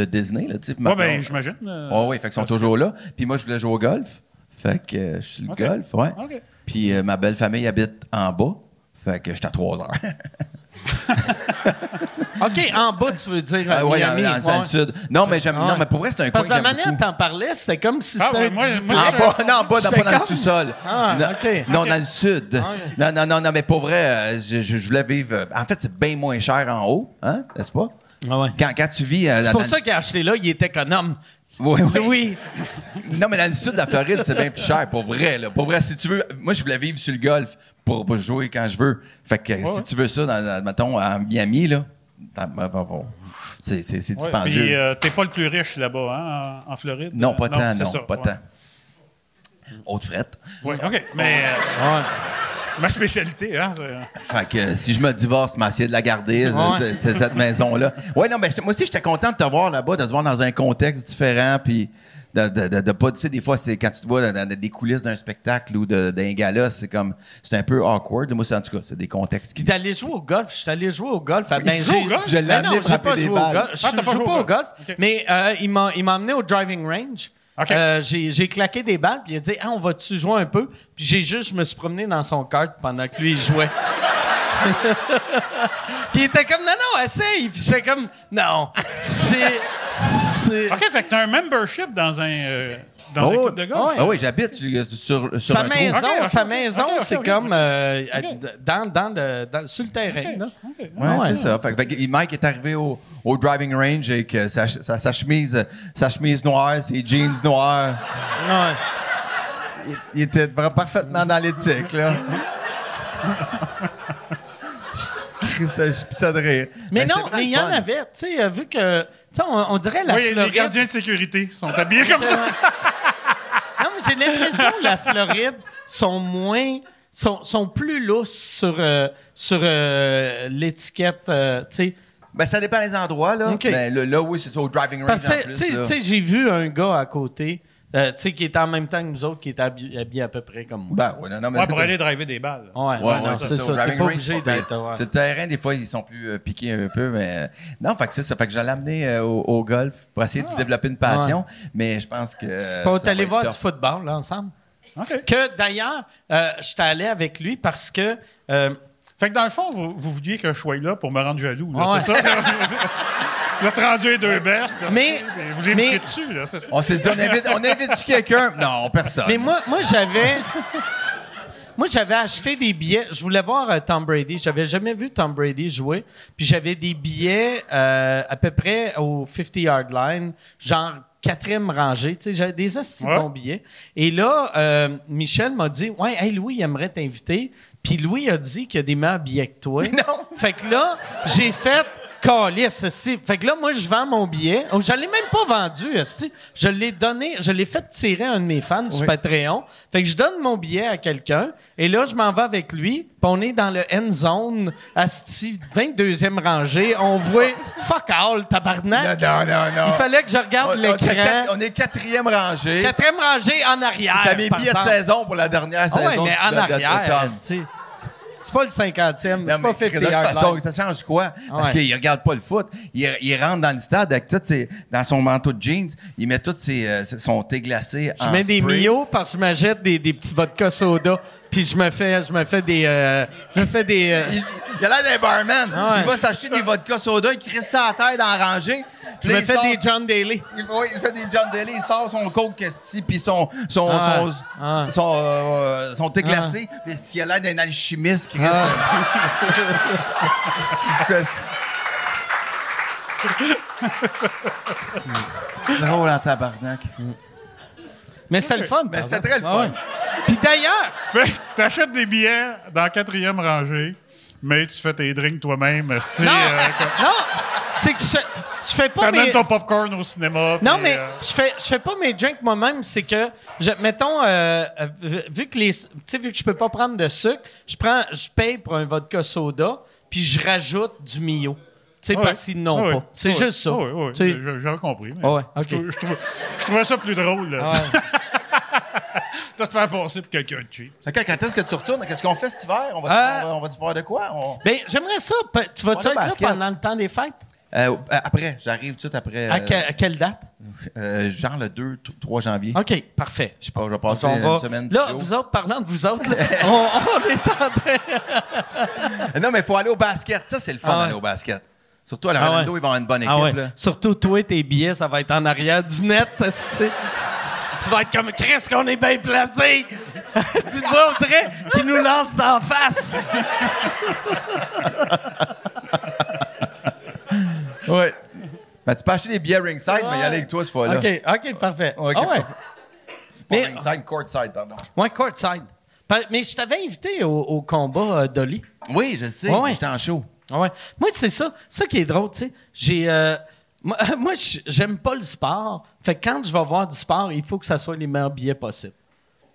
de Disney, là, puis ouais, ben, j'imagine. euh, Ouais, ouais, fait qu'ils sont toujours là. Puis moi, je voulais jouer au golf. Fait que euh, je suis le golf, ouais. Puis euh, ma belle famille habite en bas. Fait que j'étais à 3 heures. OK, en bas, tu veux dire Ah, Miami. dans le- dans le ouais. sud. Non, mais j'aime, Ouais. non, mais pour vrai, c'est un coin Parce que la manière t'en parlais, c'était comme si Ah, c'était ouais, un moi- moi, En bas, non, en bas, dans, pas dans le sous-sol. Ah, non, OK. non, dans le sud. ouais. Non, non, non, non, mais pour vrai, euh, je, je, je voulais vivre. euh, En fait, c'est bien moins cher en haut, hein, n'est-ce pas? Ah ouais. Quand, quand tu vis. euh, C'est pour dans- ça acheté là, il est économe. Oui, oui. Oui. Non, mais dans le sud de la Floride, c'est bien plus cher, pour vrai. Là. Pour vrai, si tu veux. Moi, je voulais vivre sur le golf pour, pour jouer quand je veux. Fait que si tu veux ça, dans, dans- mettons, à Miami, là, bah, bah, bah, c'est, c'est, c'est Ouais, dispendieux. Puis, euh, t'es pas le plus riche là-bas, hein, en, Floride? non, Euh, pas tant, non, ça, pas ouais. tant. Haute frette. Oui, OK. Mais euh, ma spécialité, hein, c'est... Fait que euh, si je me divorce, m'essayer de la garder, Ouais. c'est, cette maison-là. Ouais, non, mais moi aussi, j'étais content de te voir là-bas, de te voir dans un contexte différent, puis de, de, de, de pas, tu sais, des fois, c'est quand tu te vois dans, dans des coulisses d'un spectacle ou d'un gala, c'est comme, c'est un peu awkward. Moi, c'est en tout cas, c'est des contextes qui Puis d'aller jouer au golf, je suis allé jouer au golf. Ben, Il joue au golf? Je l'ai non, amené frapper pas des balles. golf. Je Ah, je pas joue joué pas au golf. Mais euh, il m'a il m'a emmené au driving range. OK. Euh, j'ai j'ai claqué des balles, puis il a dit ah, on va-tu jouer un peu? Puis j'ai juste, je me suis promené dans son kart pendant que lui, il jouait. Puis il était comme non, non, essaye. Puis j'étais comme non, c'est. c'est- OK, fait que t'as un membership dans un, euh, dans un Oh, club de golf? Ah oui, j'habite sur, sur, sur Sa un trou. maison, Ok, ok. sa maison, Ok, ok, c'est ok, comme euh, Ok. dans, dans le, dans- sur le terrain. là. OK. Ouais, Ouais. c'est ça. Fait, que- fait que Mike est arrivé au, au driving range avec euh, sa, sa, sa chemise, sa chemise noire, ses jeans noirs. Ouais. Il, il était vraiment parfaitement dans l'éthique, là. Je, de rire. Mais Ben, non, mais il y en avait, tu sais, euh, vu que, tu sais, on, on dirait la Oui, les gardiens de sécurité sont habillés comme ça. non, mais j'ai l'impression que la Floride sont moins, sont, sont plus lousses sur, euh, sur euh, l'étiquette, euh, tu sais. Ben, ça dépend des endroits, là. OK. Mais là, là, oui, c'est ça, au driving range Parce que, tu sais, j'ai vu un gars à côté, euh, tu sais, qui était en même temps que nous autres, qui était habillé, habillé à peu près comme moi. Ben, ouais, non, non, mais Ouais, pour aller driver des balles. Ouais, Ouais, c'est ça. T'es pas range, obligé c'est pas d'être. C'est le terrain, des fois, ils sont plus euh, piqués un peu, mais. euh, non, fait que c'est ça. Fait que j'allais amener euh, au, au golf pour essayer de développer une passion, mais je pense que. euh, allé être voir tough. du football, là, ensemble. OK. Que d'ailleurs, euh, j'étais allé avec lui parce que. euh, Fait que dans le fond, vous, vous vouliez que je sois là pour me rendre jaloux, là, Ouais. c'est ça? Vous êtes rendu les deux bestes. Mais- Vous voulez mais- dessus, là, c'est ça? On s'est dit, on invite, on invite quelqu'un? Non, personne. Mais moi, moi j'avais. Moi, j'avais acheté des billets. Je voulais voir euh, Tom Brady. J'avais jamais vu Tom Brady jouer. Puis j'avais des billets euh, à peu près au 50-yard line, genre quatrième rangée. Tu sais, j'avais des Ouais. bons billets. Et là, euh, Michel m'a dit Ouais, hey, Louis, il aimerait t'inviter. Puis Louis a dit qu'il y a des meilleurs billets que toi. Non. Fait que là, j'ai fait. Calice, esti. Fait que là, moi, je vends mon billet. Oh, je l'ai même pas vendu, esti. Je l'ai donné, je l'ai fait tirer à un de mes fans sur Patreon. Fait que je donne mon billet à quelqu'un. Et là, je m'en vais avec lui. Puis on est dans le end zone, asti, 22e rangée. On voit fuck all, Non, tabarnak. non, non, non. Il fallait que je regarde On- on, est l'écran. on est quatrième rangée. Quatrième rangée en arrière. Par billets de saison pour la dernière Ah ouais, saison. mais en de- de- de arrière. C'est pas le 50e, Non, c'est pas mais 50 de toute yard façon, line. ça change quoi? Parce Ouais. qu'il regarde pas le foot. Il, il rentre dans le stade avec tout ses, dans son manteau de jeans. Il met tout ses, euh, son thé glacé Je en mets des spray. Mio parce que je m'achète des, des petits vodka soda puis je me fais, je me fais des, euh, je me fais des. euh, Il, il a l'air d'un barman. Ah ouais. Il va s'acheter des vodka soda, il crisse ça à terre dans la rangée. je là, me il fais sort- des John Daly. Il, oui, il fait des John Daly, il sort son coke esti, puis son son Ah son. Ah. son, euh, son thé glacé. Mais s'il a l'air d'un alchimiste qui reste. Qu'est-ce qu'il se fait? ça? Drôle en tabarnak. Mais c'était le fun. Mais c'était très le Ah fun. ouais. Puis d'ailleurs, Fait que t'achètes des billets dans la quatrième rangée, mais tu fais tes drinks toi-même. esti, non, euh, comme- non, c'est que je, je fais pas T'amènes mes. ton popcorn au cinéma. Non, puis, mais euh, je fais, je fais pas mes drinks moi-même. C'est que, je, mettons, euh, euh, vu que les, tu sais, vu que je peux pas prendre de sucre, je prends, je paye pour un vodka soda, puis je rajoute du Mio. Tu sais, ouais. parce qu'ils n'ont Ouais, pas. C'est ouais, juste ça. Tu sais, j'ai- compris. mais Ah ouais, je ok. trou- Je, trouvais, je trouvais ça plus drôle. là. Ah de te faire passer pour quelqu'un de cheap. Quand est-ce que tu retournes? Qu'est-ce qu'on fait cet hiver? On va, Euh, on va, on va-tu faire de quoi? On- Ben, j'aimerais ça. Tu vas-tu être là basket. pendant le temps des fêtes? Euh, après, j'arrive tout de suite après. À, euh, à quelle date? euh, genre le 2, 3 janvier. OK, parfait. Je sais pas, je vais passer On une va- semaine de Là, show. vous autres, parlant de vous autres, là, on, on est en train... Non, mais il faut aller au basket. Ça, c'est le fun Ah ouais. d'aller au basket. Surtout à la Ah ouais. ils vont avoir une bonne équipe. Ah ouais. là. Surtout toi, tes billets, ça va être en arrière du net. tu vas être comme Chris, qu'on est bien placé. tu te vois, on dirait qu'il nous lance d'en face. Ouais. Ben, tu peux acheter des billets ringside, mais y aller avec toi cette fois-là. OK, OK, parfait. Ok, ah ouais. Mais- ringside, courtside, pardon. Ouais, courtside. Mais je t'avais invité au, au combat euh, Dolly. Oui, je sais. Ouais, ouais. J'étais en show. Ah Ouais. Moi, c'est ça. Ça qui est drôle, tu sais. J'ai. euh, moi, j'aime pas le sport. Fait quand je vais voir du sport, il faut que ça soit les meilleurs billets possibles.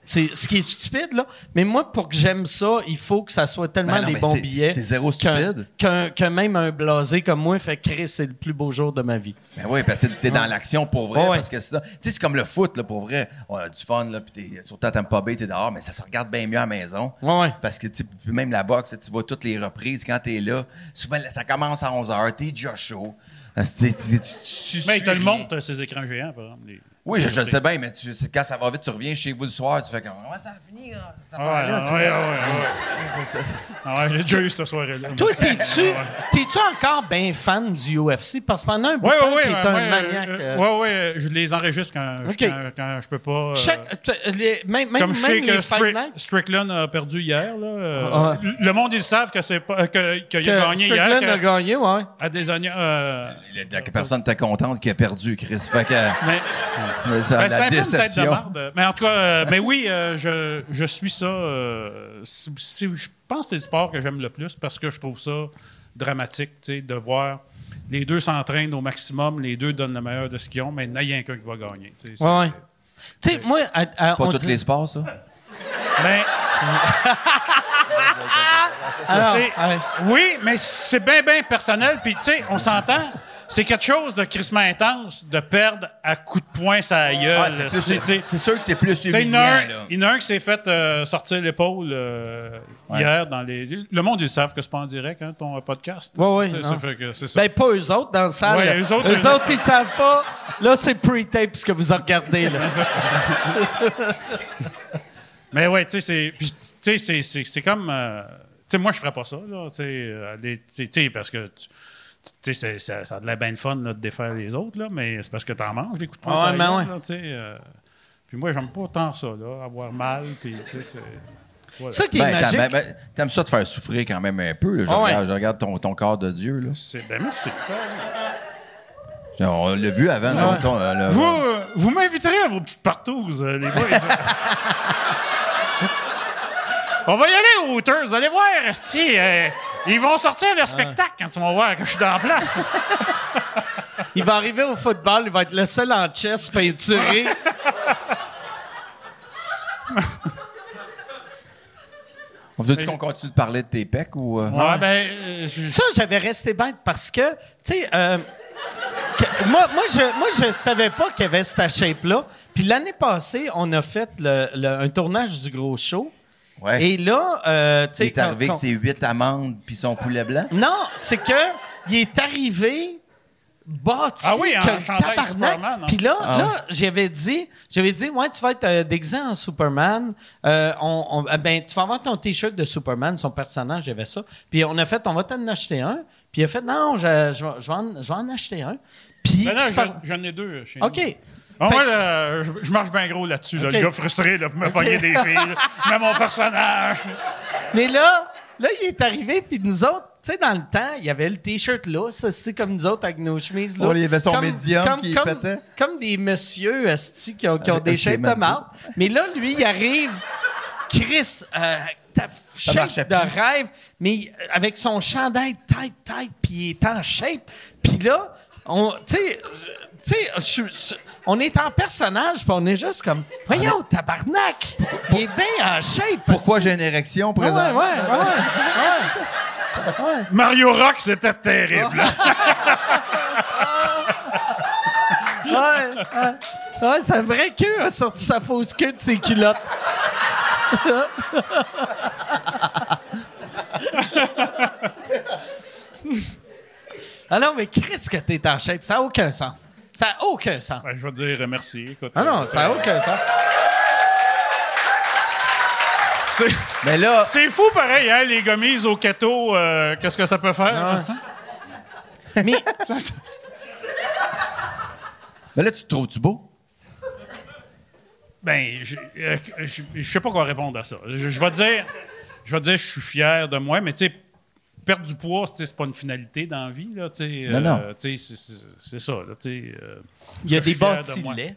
C'est ce qui est stupide, là. Mais moi, pour que j'aime ça, il faut que ça soit tellement Ben non, des bons c'est- billets. c'est zéro stupide. Qu'un, que même un blasé comme moi fait créer, c'est le plus beau jour de ma vie. Ben oui, parce que t'es dans l'action pour vrai. Ouais. Parce que sinon, tu sais, c'est comme le foot, là, pour vrai. On a du fun, là, puis t'es, surtout à Tampa Bay, t'es dehors, mais ça se regarde bien mieux à la maison. Ouais, ouais. Parce que, tu même la boxe, tu vois toutes les reprises quand t'es là. Souvent, ça commence à 11h, t'es déjà chaud. Mais ils te le montrent, ces écrans géants, par exemple. les- Oui, je, je le sais bien, mais tu, quand ça va vite, tu reviens chez vous le soir, tu fais comme, ouais, ça a fini, là, cette Ah ouais, ah ouais, ouais, ouais. Ah ouais, j'ai déjà eu cette soirée-là. Toi, t'es-tu, t'es-tu encore bien fan du UFC? Parce que pendant un bout Ouais, de temps, t'es ouais. un ouais, maniaque. euh, euh, ouais, ouais, je les enregistre quand, Ok. quand, quand je peux pas. euh, chaque- les- même même, comme je sais même les que Strick-. Strickland a perdu hier, là. euh, Ah. Le monde, ils savent que c'est pas, que, qu'il a gagné hier. Strickland a gagné, ouais. à des années. euh, Il y a personne t'est contente qui a perdu, Chris. Fait que, mais, mais ça, Ben, c'est la un peu une tête de déception. marde. Mais en tout cas, euh, mais oui, euh, je, je suis ça. euh, c'est- c'est- je pense que c'est le sport que j'aime le plus parce que je trouve ça dramatique, tu sais, de voir les deux s'entraînent au maximum, les deux donnent le meilleur de ce qu'ils ont, mais il n'y a qu'un qui va gagner. tu sais. C'est- Ouais. Tu sais, moi, à- à- Pas on tous dit- les sports, ça? Mais, Alors, oui, mais c'est bien, bien personnel. Puis, tu sais, on s'entend. C'est quelque chose de crissement intense de perdre à coups de poing sa gueule. Ah, c'est, plus- sûr que c'est plus Tu sais, Il y en humiliant, a un- là. il y en a un qui s'est fait euh, sortir l'épaule euh, Ouais. hier dans les. Le monde, ils savent que c'est pas en direct, hein, ton podcast. Ça fait que c'est ça. Ben, pas eux autres dans le salle. Ouais, eux autres, eux eux- autres, ils savent pas. Là, c'est pre-tape ce que vous regardez. Là. Mais ouais, tu sais, c'est. puis, tu sais, c'est- c'est c'est comme. euh, tu sais, moi, je ferais pas ça, là. Tu euh, sais, parce que. tu- tu sais, ça, ça a de l'air bien le fun là, de défaire les autres, là, mais c'est parce que t'en manges des coups de poing Ouais, sur la mais gueule, ouais. là, tu sais, euh, puis moi, j'aime pas tant ça, là, avoir mal, puis tu sais, c'est. voilà. Ça qui est Ben, magique. ben, ben, t'aimes ça te faire souffrir quand même un peu. Là. Je, Ah ouais. regarde, je regarde ton, ton corps de Dieu. Là. C'est- Ben, merci. On l'a vu avant. ton- euh, le- Vous, euh, vous m'inviterez à vos petites partous, euh, les boys. On va y aller aux Hooters. Vous allez voir, esti, euh, ils vont sortir leur spectacle quand ils vont voir que je suis dans la place. Il va arriver au football, il va être le seul en chess peinturé. On veut-tu qu'on continue de parler de tes pecs ou. euh? Ouais, ben, euh, je- Ça, j'avais resté bête parce que, tu sais, euh, que- moi, moi, je, moi, je savais pas qu'il y avait cette shape-là. Puis l'année passée, on a fait le- le- un tournage du gros show. Ouais. Et là, euh, tu Il sais. est arrivé avec ses huit amandes puis son poulet blanc? Non, c'est que il est arrivé bâti Ah oui, en que le tabarnak. Hein. Puis là, Ah là j'avais dit, j'avais dit, ouais, tu vas être euh, déguisé en Superman. Euh, on, on- euh, ben, tu vas avoir ton t-shirt de Superman, son personnage, j'avais ça. Puis on a fait, on va t'en acheter un. Puis il a fait, non, je, je, vais, je, vais en, je vais en acheter un. Puis Ben non, j'en- par- ai deux chez OK. nous. Ah, Fait- moi, là, je, je marche bien gros là-dessus. là, le gars frustré là, pour me pogner des filles. Mais mon personnage. Mais là, là, il est arrivé, puis nous autres, tu sais, dans le temps, il y avait le T-shirt là, ça, c'est comme nous autres avec nos chemises là. Oh, il y avait son médium qui comme, pétait. Comme des messieurs, qui ont, qui ont Avec des shapes de marde. Mais là, lui, il arrive, Chris, euh, ta shape de plus. rêve, mais avec son chandail tight, tight, puis il est en shape. Puis là, on, tu sais, tu sais, on est en personnage, puis on est juste comme, voyons, tabarnak, il est bien en shape. Pourquoi j'ai une érection Ouais, ouais, présent? ouais, ouais. Mario Rock, c'était terrible. Ouais, ouais. Ouais, sa vraie queue a sorti sa fausse queue de ses culottes. ah non, mais Chris que t'es en shape, ça n'a aucun sens. Ça n'a aucun sens. Ben, je vais te dire euh, merci. Écoute, Ah non, euh, ça n'a aucun sens. c'est- Mais là, C'est fou pareil, hein, les gommises au keto, euh, qu'est-ce que ça peut faire? Ouais. ça? Mais Ça, ça- mais là, tu te trouves-tu beau? Ben, je, euh, je, je sais pas quoi répondre à ça. Je, je vais te dire, je vais te dire, je suis fier de moi, mais tu sais, perdre du poids, c'est pas une finalité dans la vie, là. Non, non. euh, c'est- ça, là, euh, il y a des bâtis de lait.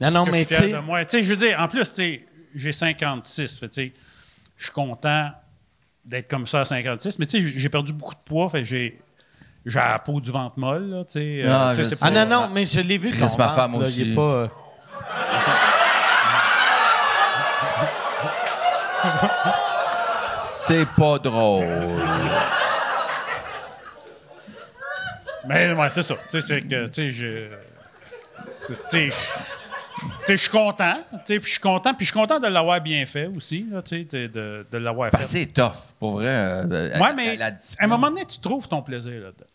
Non, non, mais je tu sais. je veux dire, en plus, j'ai 56, fait, tu sais, je suis content d'être comme ça à 56, mais tu sais, j'ai perdu beaucoup de poids, fait, j'ai j'ai la peau du ventre molle, là, tu sais. euh, Ah. Ah non, non, mais je l'ai vu ton ma ventre, femme là, aussi. Il est pas... euh, C'est pas drôle. Mais ouais, c'est ça. Tu sais, c'est que, tu sais, je. Tu sais, je- suis content. Tu sais, puis je suis content. Puis je suis content de l'avoir bien fait aussi, là, tu sais, de, de, l'avoir fait. c'est tough, pour vrai. euh, Ouais, mais à discipline. un moment donné, tu trouves ton plaisir là-dedans.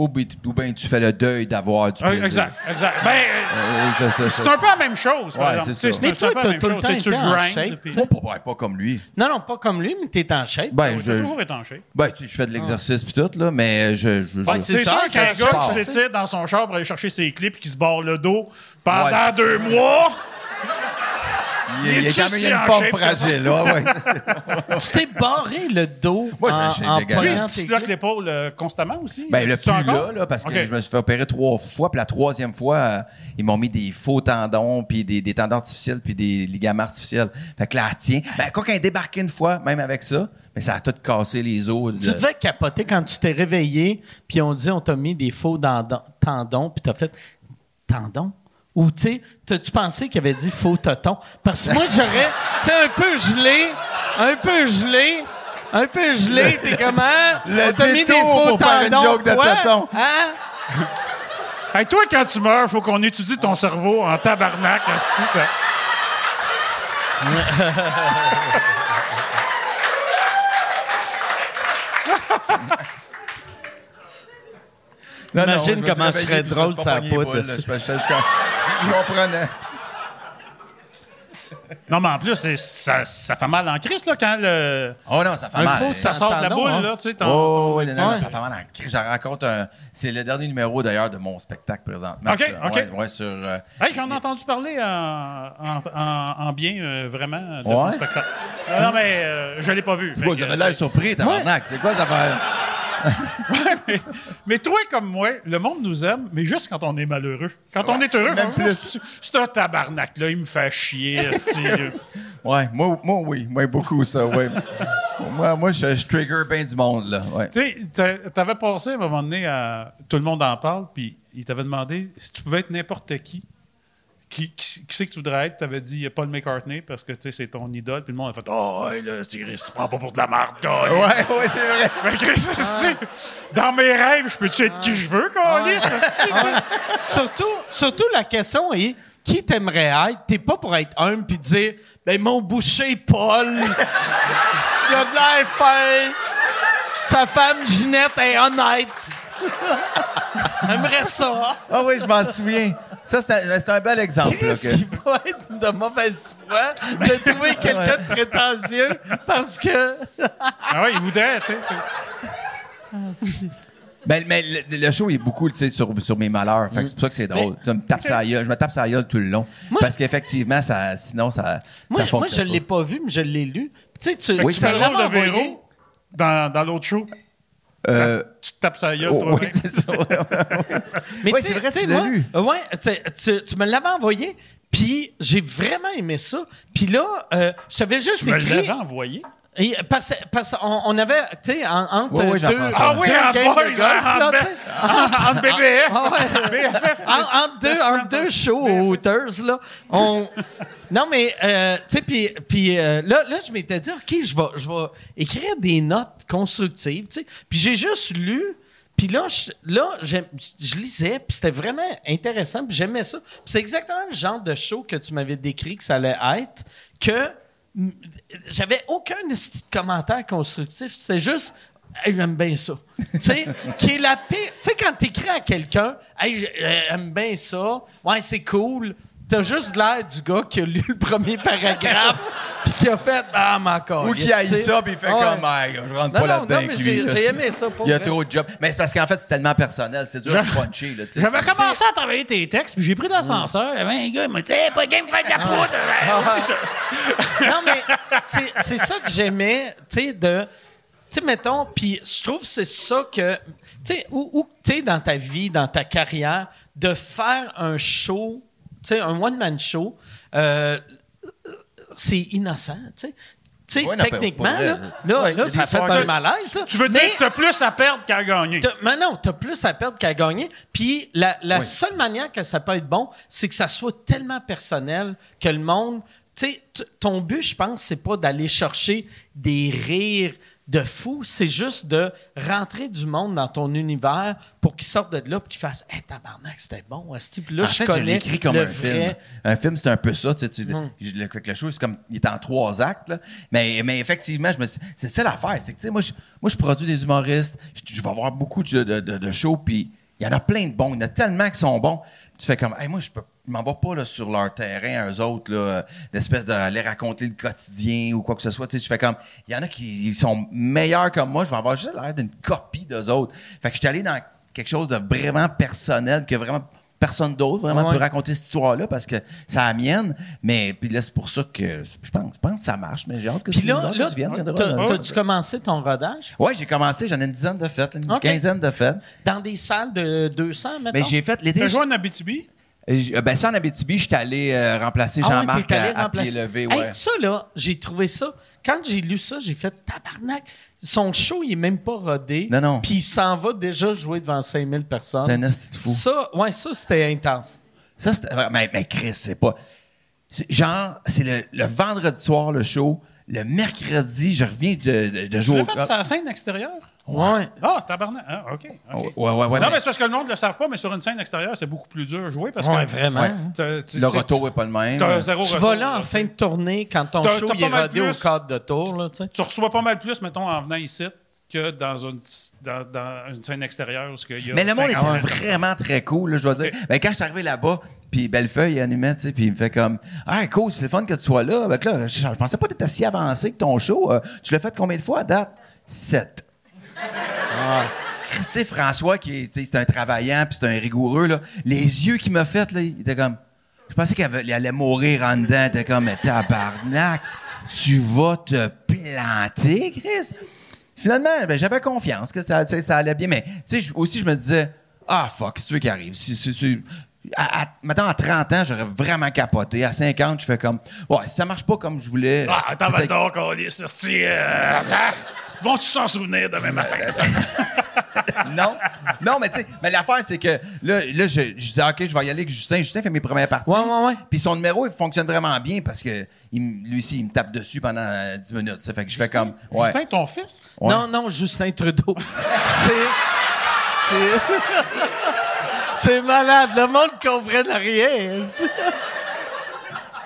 Ou bien, ou bien tu fais le deuil d'avoir du Ah, plaisir. exact, exact. Ben, euh, Euh, c'est un peu la même chose, par Ouais, exemple. c'est ça. Mais toi, t'as tout le chose. temps été en shape, sais. Pas, pas- comme lui. Non, non, pas comme lui, mais t'es en shape. Ben, J'ai je, toujours été en shape. ben, tu sais, je fais de l'exercice puis tout, là, mais je. c'est ça, sûr qu'un gars qui s'étire dans son char pour aller chercher ses clips et qui se barre le dos pendant Ouais. deux mois, il, est-tu quand même si une forme fragile, là, ouais. Tu t'es barré le dos Moi, j'ai en, en lui, disloque clips. l'épaule euh, constamment aussi. Ben, le plus là, là, parce que je me suis fait opérer trois fois, puis la troisième fois, euh, ils m'ont mis des faux tendons, puis des, des tendons artificiels, puis des ligaments artificiels. Fait que là, tient. Ben, quoi qu'elle débarqué une fois, même avec ça, mais ça a tout cassé les os. Tu de- devais capoter quand tu t'es réveillé, puis on dit on t'a mis des faux tendons, puis t'as fait tendons. Ou tu sais, t'as-tu pensé qu'il avait dit faux toton? Parce que moi, j'aurais, tu sais, un peu gelé, un peu gelé, un peu gelé, t'es comment? le on t'a mis des détour faux pour faire une tendons, joke de toton. Hein? Hey, toi, quand tu meurs, faut qu'on étudie ton cerveau en tabarnak, asti, ça. Non, non, Imagine je comment je serais drôle pogné les poudre, boules, ça. là. Je, je, je- je comprenais. Non, mais en plus, ça, ça fait mal en crise, là, quand le, Oh non, ça fait Un mal. faux ça sort de la boule, hein? là, tu sais. ton- Oh, ton- ouais, non, non, Ouais. ça fait mal en crise. J'en raconte un. C'est le dernier numéro d'ailleurs de mon spectacle présentement. OK, sur- OK. Ouais, ouais, sur. euh, Hey, j'en ai entendu parler en, en, en- en bien, euh, vraiment, de Ouais? ton spectacle. Non, non, mais euh, je l'ai pas vu. Pourquoi euh, l'air surpris, tabarnak? C'est quoi ça fait? Mais, mais toi, comme moi, le monde nous aime, mais juste quand on est malheureux. Quand on est heureux. C'est un tabarnak-là, il me fait chier. Ouais, moi, moi oui. Moi, beaucoup, ça, ouais. moi, moi je, je trigger bien du monde, là. Ouais. Tu sais, t'a- t'avais passé à un moment donné à. Tout le monde en parle, puis il t'avait demandé si tu pouvais être n'importe qui. Qui, qui, qui c'est que tu voudrais être? Tu avais dit Paul McCartney parce que tu sais, c'est ton idole. Puis le monde a fait Oh, là, tu tu prends pas pour de la marque, gars. Ouais, ouais, c'est vrai. Fait que, Chris, esti, Dans mes rêves, je peux-tu être qui je veux, esti, tu sais? surtout, surtout, la question est qui t'aimerais être? T'es pas pour être humble puis dire ben mon boucher Paul, il a de l'air fin, sa femme Ginette est honnête. J'aimerais ça. Ah oui, je m'en souviens. Ça, c'est un, c'est un bel exemple. Qu'est-ce que- qui va être de mauvaise foi de trouver quelqu'un de prétentieux parce que. Ah ouais, il voudrait, tu sais. Ben, mais le, le show est beaucoup tu sais, sur, sur mes malheurs. Fait que c'est pour ça que c'est drôle. Tu me tapes sa gueule. Je me tape sa gueule tout le long. parce qu'effectivement, ça, sinon, ça, Moi, ça moi, fonctionne je l'ai pas vu, mais je l'ai lu. Tu sais, tu, que tu tu me fais le l'avais rôle de envoyé. Véro dans, dans l'autre show. Euh, Tu te tapes sa gueule, oh, toi oui, c'est ça. Mais Ouais, tu c'est vrai, tu tu l'as moi, lu. Ouais, tu, tu, tu me l'avais envoyé, puis j'ai vraiment aimé ça. Puis là, euh, je t'avais juste Tu me écrit. l'avais envoyé? Et parce parce qu'on on avait, tu sais, en- entre deux. Ah oui, deux en games boys, de golf, en là, ba- tu sais. En en BBF. Ah ouais. BFF. En- entre deux, entre deux shows aux Hooters, là, on... Non, mais, euh, tu sais, puis, puis euh, là, là, je m'étais dit, OK, je vais, je vais écrire des notes constructives, tu sais. Puis j'ai juste lu, puis là, je, là, j'aime- je lisais, puis c'était vraiment intéressant, puis j'aimais ça. Puis c'est exactement le genre de show que tu m'avais décrit que ça allait être, que j'avais aucun commentaire constructif. C'est juste... Hey, j'aime bien ça. tu sais, qui est la pire. Tu sais, quand t'écris à quelqu'un, hey, j'aime bien ça, ouais, c'est cool. T'as juste l'air du gars qui a lu le premier paragraphe puis qui a fait Ah, mon corps. Ou qui haït ça, puis il fait comme, Hey, je rentre Non, pas là-dedans. mais j'ai- aimé ça, pour Il y a vrai. trop de jobs. Mais c'est parce qu'en fait, c'est tellement personnel. C'est dur de puncher, là, tu sais. J'avais commencé à travailler tes textes, puis j'ai pris l'ascenseur. Il y avait un gars, il m'a dit Hey, pas game, faire de la poudre. Ah. Non, mais c'est, ça que j'aimais, tu sais, de. Tu sais, mettons, puis je trouve que c'est ça que. Tu sais, où, où tu es dans ta vie, dans ta carrière, de faire un show, sais, un one-man show, euh, c'est innocent, tu sais. Tu sais, Ouais, non, techniquement, là, là, Ouais, ça fait un malaise. là. Tu veux Mais- dire que t'as plus à perdre qu'à gagner. Mais non, t'as plus à perdre qu'à gagner. Puis la, la Oui. seule manière que ça peut être bon, c'est que ça soit tellement personnel que le monde. Tu sais, ton but, je pense, c'est pas d'aller chercher des rires de fou, c'est juste de rentrer du monde dans ton univers pour qu'ils sortent de là et qu'ils fassent Hey, tabarnak, c'était bon. Puis là, en je fait, je connais écrit comme le un vrai. film. Un film, c'est un peu ça. Tu sais, tu- Mm. je- le, le show, c'est comme, il est en trois actes. là. Mais, mais effectivement, je me suis- c'est ça l'affaire. C'est que, tu sais, moi, je, moi, je produis des humoristes. Je, je vais avoir beaucoup de, de, de- de shows, puis il y en a plein de bons. Il y en a tellement qui sont bons. Tu fais comme, hey, moi, je peux je m'en vais pas là, sur leur terrain, eux autres, là, d'espèce d'aller raconter le quotidien ou quoi que ce soit. Tu sais, je fais comme, il y en a qui ils sont meilleurs comme moi, je vais avoir juste l'air d'une copie d'eux autres. Fait que je suis allé dans quelque chose de vraiment personnel, que vraiment personne d'autre vraiment Ouais. peut raconter cette histoire-là parce que c'est la mienne. Mais puis là, c'est pour ça que je pense, je pense que ça marche, mais j'ai hâte que Puis tu- là, que là tu viennes, t'as-tu commencé ton rodage? Ouais, j'ai commencé, j'en ai une dizaine de fêtes, une quinzaine de fêtes. dans des salles de 200, maintenant? Mais j'ai fait l'été. T'as joué en Abitibi? Euh, Ben, ça, en Abitibi, je suis allé euh, remplacer Ah ouais, Jean-Marc à, à remplacer. pied levé. Hey, Ouais. ça, là, j'ai trouvé ça. Quand j'ai lu ça, j'ai fait tabarnak. Son show, il est même pas rodé. Non, non. Puis il s'en va déjà jouer devant 5000 personnes. C'est un de fou. Ça, ouais, ça, c'était intense. Ça, c'était. Mais, mais Chris, c'est pas. c'est- Genre, c'est le, le vendredi soir, le show. Le mercredi, je reviens de, de, de Tu jouer au fait sur la scène extérieure? Ouais. Ah, tabarnak. Ah, OK. Ouais, ouais, ouais. non, mais mais c'est parce que le monde ne le savent pas, mais sur une scène extérieure, c'est beaucoup plus dur à jouer parce Ouais, que. vraiment. Ouais. t'as- tu- le tu- retour est pas le même. T'as zéro Tu retour, vas là en fin tu de tournée quand ton T'as- show il est rodé au cadre de tour, là, tu sais. tu reçois pas mal plus, mettons, en venant ici que dans une, dans, dans une scène extérieure. Où il y a Mais le monde 50 était vraiment très cool, là, je dois dire. Ben, quand je suis arrivé là-bas, puis Bellefeuille il animait, tu sais, puis il me fait comme Ah, cool, c'est le fun que tu sois là. Ben, là, je, je pensais pas que t'étais si avancé que ton show. Euh, tu l'as fait combien de fois à date? Sept. Ah. Sais, François, qui est, c'est un travaillant, puis c'est un rigoureux, là. Les yeux qu'il m'a fait, là, il était comme. Je pensais il allait mourir en dedans. Il était comme, mais tabarnak, tu vas te planter, Chris? Finalement, ben, j'avais confiance que ça, allait bien. Mais, tu sais, je- aussi, je me disais, ah, fuck, tu veux qui arrive? Si, si, si- à, à- maintenant, à 30 ans, j'aurais vraiment capoté. À 50, je fais comme, ouais, si ça marche pas comme je voulais. Ah, t'en vas c'était- donc, Alice, c'est, euh, attends. Vont-tu s'en souvenir demain matin? non, non, mais tu sais, mais l'affaire, c'est que là, là je, je disais, OK, je vais y aller avec Justin. Justin fait mes premières parties. Ouais, ouais, ouais. Puis son numéro, il fonctionne vraiment bien parce que il lui aussi, il me tape dessus pendant euh, 10 minutes. Ça fait que je fais comme, ouais. Justin, ton fils? Ouais. Non, non, Justin Trudeau. c'est. C'est. c'est malade. Le monde comprenne rien.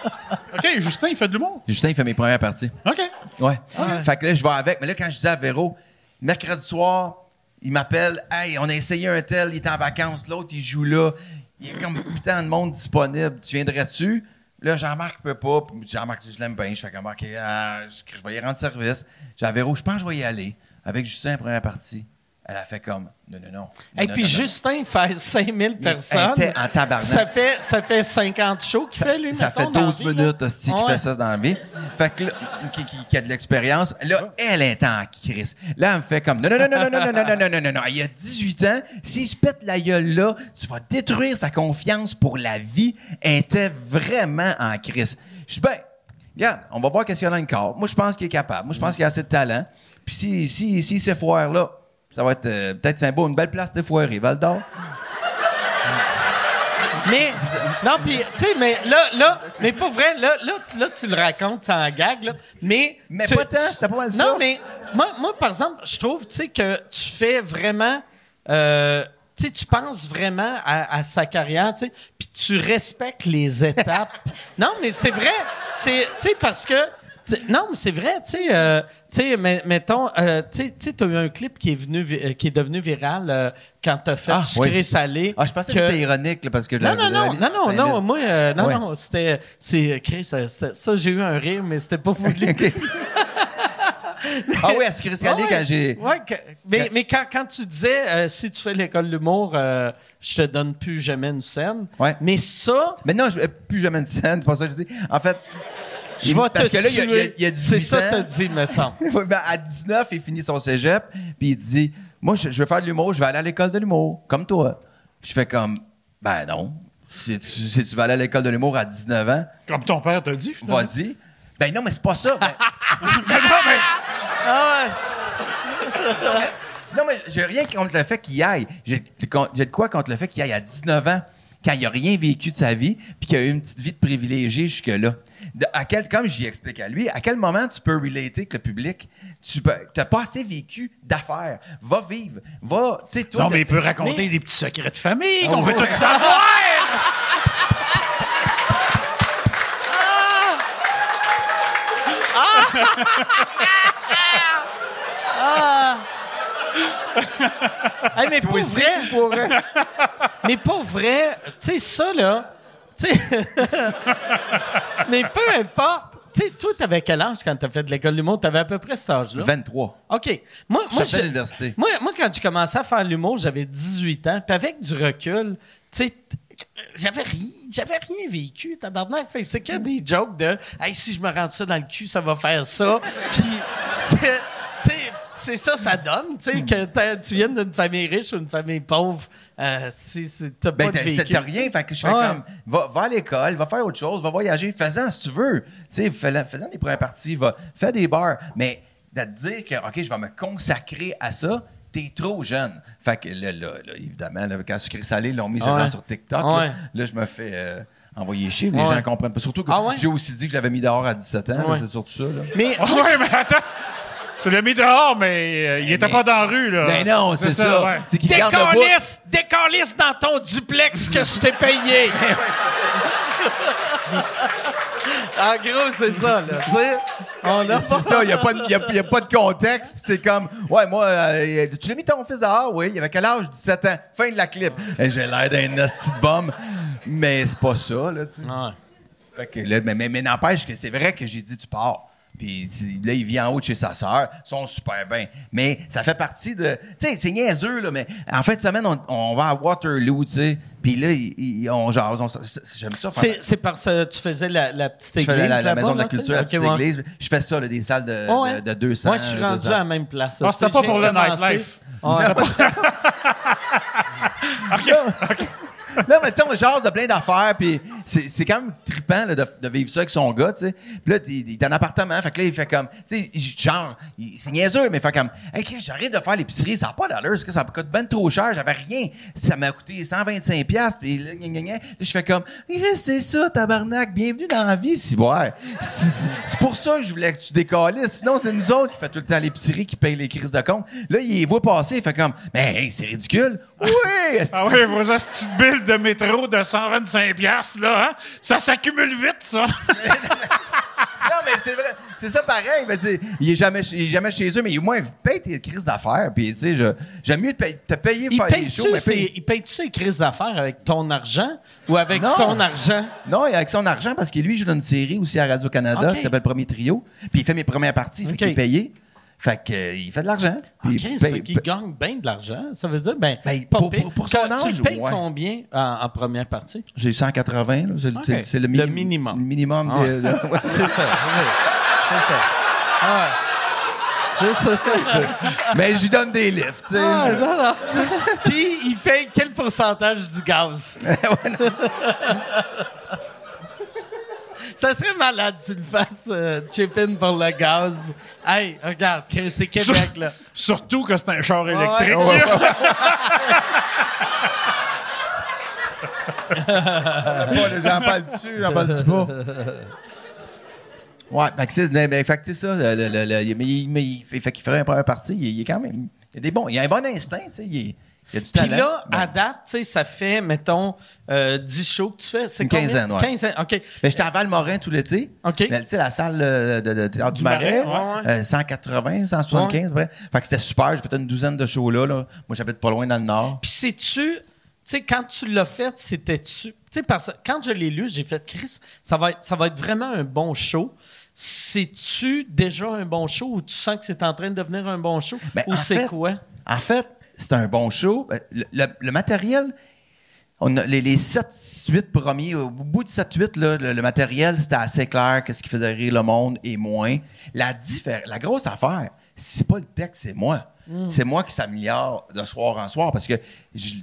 OK, Justin, il fait de l'humour. Justin, il fait mes premières parties. OK. Ouais. Fait que là, je vais avec. Mais là, quand je disais à Véro, mercredi soir, il m'appelle, hey, on a essayé un tel, il est en vacances, l'autre, il joue là. Il y a comme putain de monde disponible. Tu viendrais-tu? Là, Jean-Marc peut pas. Jean-Marc, je l'aime bien. Je fais comme, OK, ah, je, je vais y rendre service. J'avais je pense que je vais y aller. Avec Justin, la première partie. Elle a fait comme, non, non, non. Et puis non, non. Justin fait 5000 personnes. était en tabarnak. Ça fait, ça fait 50 shows qu'il fait, lui, Ça mettons, fait dans la 12 vie, là. minutes aussi qu'il Ouais. fait ça dans la vie. Fait que là, qui, qui- qui a de l'expérience. Là, elle est en crise. Là, elle me fait comme non, non, non, non, non, non, non, non, non, non, non, non. Il a 18 ans. S'il se pète la gueule là, tu vas détruire sa confiance pour la vie. Elle était vraiment en crise. Je dis, ben, regarde, on va voir qu'est-ce qu'il y a dans le corps. Moi, je pense qu'il est capable. Moi, je pense qu'il a assez de talent. Puis si, si, si c'est foire là, ça va être euh, peut-être sympa, une belle place de foirer, Val d'Or. Mais, non, puis, tu sais, mais là, là, mais pour vrai, là, là, là, tu le racontes sans gag, là. Mais. Mais tu- pas tant, c'est pas mal ça. Non, mais, moi, moi, par exemple, je trouve, tu sais, que tu fais vraiment. euh, tu sais, tu penses vraiment à, à sa carrière, tu sais, puis tu respectes les étapes. non, mais c'est vrai. C'est, tu sais, parce que. Non, mais c'est vrai, tu sais, euh, tu sais, mettons, euh, tu sais, t'as eu un clip qui est venu, euh, qui est devenu viral euh, quand t'as fait Ah, sucré oui. salé. Ah, je pensais que, que- c'était ironique, là, parce que... non, non, non, le- non, non, non, moi, euh, non, Ouais. non, c'était, c'est, Chris, euh, c'était- ça, j'ai eu un rire, mais c'était pas voulu. Ah oui, à sucré salé, Ouais, quand j'ai... ouais, que- mais, quand- mais quand, quand tu disais, euh, si tu fais l'école de l'humour, euh, je te donne plus jamais une scène. Ouais. Mais ça, Mais non, je plus jamais de scène, c'est pas ça que je dis. En fait, je il- vais parce te que là, il y a, il y a- tuer. il y a 18 C'est ça que t'as dit, me semble. Ouais, ben, à 19, il finit son cégep, puis il dit Moi, je, je veux faire de l'humour, je vais aller à l'école de l'humour, comme toi. Je fais comme Ben non. Si tu, si tu vas aller à l'école de l'humour à 19 ans, Comme ton père t'a dit, finalement. vas-y. Ben non, mais c'est pas ça. Ben- Mais non, mais Ah non, mais j'ai rien contre le fait qu'il y aille. J'ai j'ai de quoi contre le fait qu'il aille à 19 ans, quand il a rien vécu de sa vie, puis qu'il a eu une petite vie de privilégié jusque-là. De- à quel, comme j'y explique à lui, à quel moment tu peux relater avec le public? Tu n'as pas assez vécu d'affaires. Va vivre. Va. tu sais, toi, Non, mais il peut raconter Mais- des petits secrets de famille qu'on Oh, veut ouais. tout savoir. Hey, mais pour Toi aussi, vrai, tu pourrais. mais pour vrai, tu sais, ça, là, mais peu importe. Tu sais, toi, t'avais quel âge quand t'as fait de l'école monde? T'avais à peu près cet âge-là? 23. OK. Moi, moi, l'université. moi, quand j'ai commencé à faire l'humour, j'avais 18 ans. Puis avec du recul, tu sais, j'avais rien, j'avais rien vécu, tabarnak. Fait c'est que des jokes de « Hey, si je me rentre ça dans le cul, ça va faire ça. » Puis, c'était- c'est ça, ça donne, tu sais, que tu viennes d'une famille riche ou d'une famille pauvre, euh, c'est, c'est- t'as Ben, pas de t'as rien. Fait que je fais Ouais. comme, va, va à l'école, va faire autre chose, va voyager, fais-en si tu veux. Tu sais, fais- fais-en des premières parties, va, fais des bars. Mais de te dire que, OK, je vais me consacrer à ça, t'es trop jeune. Fait que là, là, là, évidemment, là, quand Sucré Salé l'ont mis sur- Ouais. sur TikTok, Ouais. là, je me fais euh, envoyer chier. Les Ouais. gens comprennent pas. Surtout que Ah ouais? j'ai aussi dit que je l'avais mis dehors à 17 ans. Ouais. C'est surtout ça. Là. Mais ouais, mais attends. Tu l'as mis dehors, mais euh, il était mais- pas dans la rue, là. Ben non, c'est ça. ouais. C'est qu'il garde le bout. décalisse, décalisse dans ton duplex que je t'ai payé. en gros, c'est ça, là. Tu sais, on a C'est ça, il n'y a, pas de- y a- y a pas de contexte. puis C'est comme, ouais, moi, euh, tu l'as mis ton fils dehors? Oui, il avait quel âge? 17 ans. Fin de la clip. Et J'ai l'air d'un hostie de bombe. Mais c'est pas ça, là, tu sais. Ouais. Fait que là, mais mais, mais n'empêche que c'est vrai que j'ai dit, tu pars. Puis là, il vient en haut de chez sa sœur. Ils sont super bien. Mais ça fait partie de. Tu sais, c'est niaiseux, là, mais en fin de semaine, on, on va à Waterloo, tu sais. Puis là, ils- ils- on jase. on J'aime ça. faire- C'est, c'est parce que tu faisais la, la petite je église. fais la, la maison de la culture, la Ok, petite ouais. église. Je fais ça, là, des salles de, Oh, ouais. de, de 200. Moi, je suis rendu 200. à la même place. là. Ah, c'était Tu sais, pas pour le nightlife. Ouais. Là, mais tu sais, on jase de plein d'affaires, puis c'est c'est quand même trippant là, de, de vivre ça avec son gars, tu sais. Puis là, il il est en appartement, fait que là, il fait comme, tu sais, il- genre, il- c'est niaiseux, mais il fait comme, hey, j'arrête de faire l'épicerie, ça n'a pas d'allure, parce que ça coûte ben trop cher, j'avais rien. Ça m'a coûté 125$, piastres, puis là, gna, gna, gna. Je fais comme, c'est ça, tabarnak, bienvenue dans la vie, si ouais. C'est c'est pour ça que je voulais que tu décalisses, sinon c'est nous autres qui fait tout le temps l'épicerie, qui paye les crises de compte. Là, il les voit passer, il fait comme, mais hey, c'est ridicule. Oui! Ah oui, vos petites billes de métro de 125 piastres, là, hein? Ça s'accumule vite, ça. Non, mais c'est vrai. C'est ça pareil. Mais, tu sais, il, est jamais, il est jamais chez eux, mais au moins, paye tes crises d'affaires. Puis, tu sais, je- j'aime mieux te payer, te payer Il faire des shows. mais paye- il paye-tu ses crises d'affaires avec ton argent ou avec Non. son argent? Non, il avec son argent parce que lui, il joue dans une série aussi à Radio-Canada qui s'appelle Premier Trio. Puis il fait mes premières parties, fait Ok. qu'il est payé. Fait que, euh, il fait de l'argent. Puis OK, il ça paye- fait qu'il gagne bien de l'argent. Ça veut dire, ben, Ben, pas pour- pire. pour- pour son Tu- âge, le payes ouais. combien en, en première partie? J'ai 180, là. C'est, le- Ok. c'est- c'est le, Le minim- minimum. Le minimum Ah. de- de- ouais. C'est ça. oui. C'est ça. Ah ouais. C'est ça. Mais je lui donne des lifts, tu sais. Ah, non, non. Puis, il paye quel pourcentage du gaz? Ça serait malade que tu le fasses euh, chip-in pour le gaz. Hey, regarde, c'est Québec, là. Surtout que c'est un char électrique. Là, j'en parle dessus, j'en parle dessus pas. Ouais, fait que c'est, mais, mais, fait que c'est ça. le- le- le- mais il, mais il fait, fait qu'il ferait une première partie. Il, il est quand même. Il a des bons. Il a un bon instinct, tu sais. Il, est- il a du talent. Puis là, Ben, à date, tu sais, ça fait, mettons, euh, 10 shows que tu fais. C'est Une combien? quinzaine, ouais. Quinzaine, OK. Ben, j'étais à Val-Morin tout l'été. OK. Tu sais, la salle euh, de, du, Marais, Marais, ouais, ouais. euh, 180, 175, ouais. Fait que c'était super. J'ai fait une douzaine de shows là. là. Moi, j'habite pas loin dans le Nord. Puis sais-tu, tu sais, quand tu l'as fait, c'était-tu. Tu sais, parce que quand je l'ai lu, j'ai fait, Chris, ça va, être, ça va être vraiment un bon show. C'est-tu déjà un bon show ou tu sens que c'est en train de devenir un bon show? Ben, ou c'est quoi? En fait, c'est un bon show. Ben, Le, le- le matériel, on a les, les 7-8 premiers, au bout de 7-8, là, le, le matériel, c'était assez clair qu'est-ce qui faisait rire le monde et moins. La, la grosse affaire, c'est pas le texte, c'est moi. C'est moi qui s'améliore de soir en soir parce que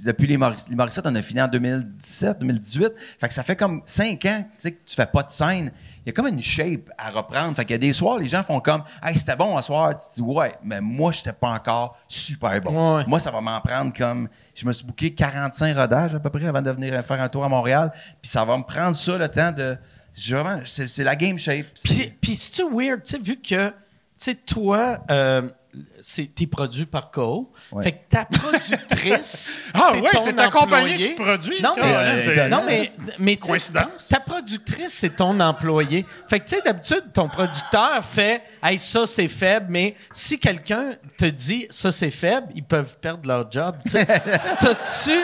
depuis les, Mauric- les Morissettes, on a fini en 2017, 2018. Fait que ça fait comme 5 ans que tu fais pas de scène. Il y a comme une shape à reprendre. Fait qu'il y a des soirs, les gens font comme Hey, c'était bon à soir. Tu te dis Ouais, mais moi, j'étais pas encore super bon. Ouais. Moi, ça va m'en prendre comme. Je me suis booké 45 rodages à peu près avant de venir faire un tour à Montréal. Puis ça va me prendre ça le temps de. Vraiment, c'est la game shape. Puis, C'est- puis c'est-tu weird, tu sais, vu que, sais, toi, euh, c'est, t'es produit par Co. Ouais. Fait que ta productrice. Ah c'est ouais, ton c'est ta compagnie qui produit. Non, mais, Caroline, c'est- non, mais, Coïncidence? Ta productrice, c'est ton employé. Fait que, tu sais, d'habitude, ton producteur fait, hey, ça, c'est faible, mais si quelqu'un te dit, ça, c'est faible, ils peuvent perdre leur job. Tu sais, t'as-tu.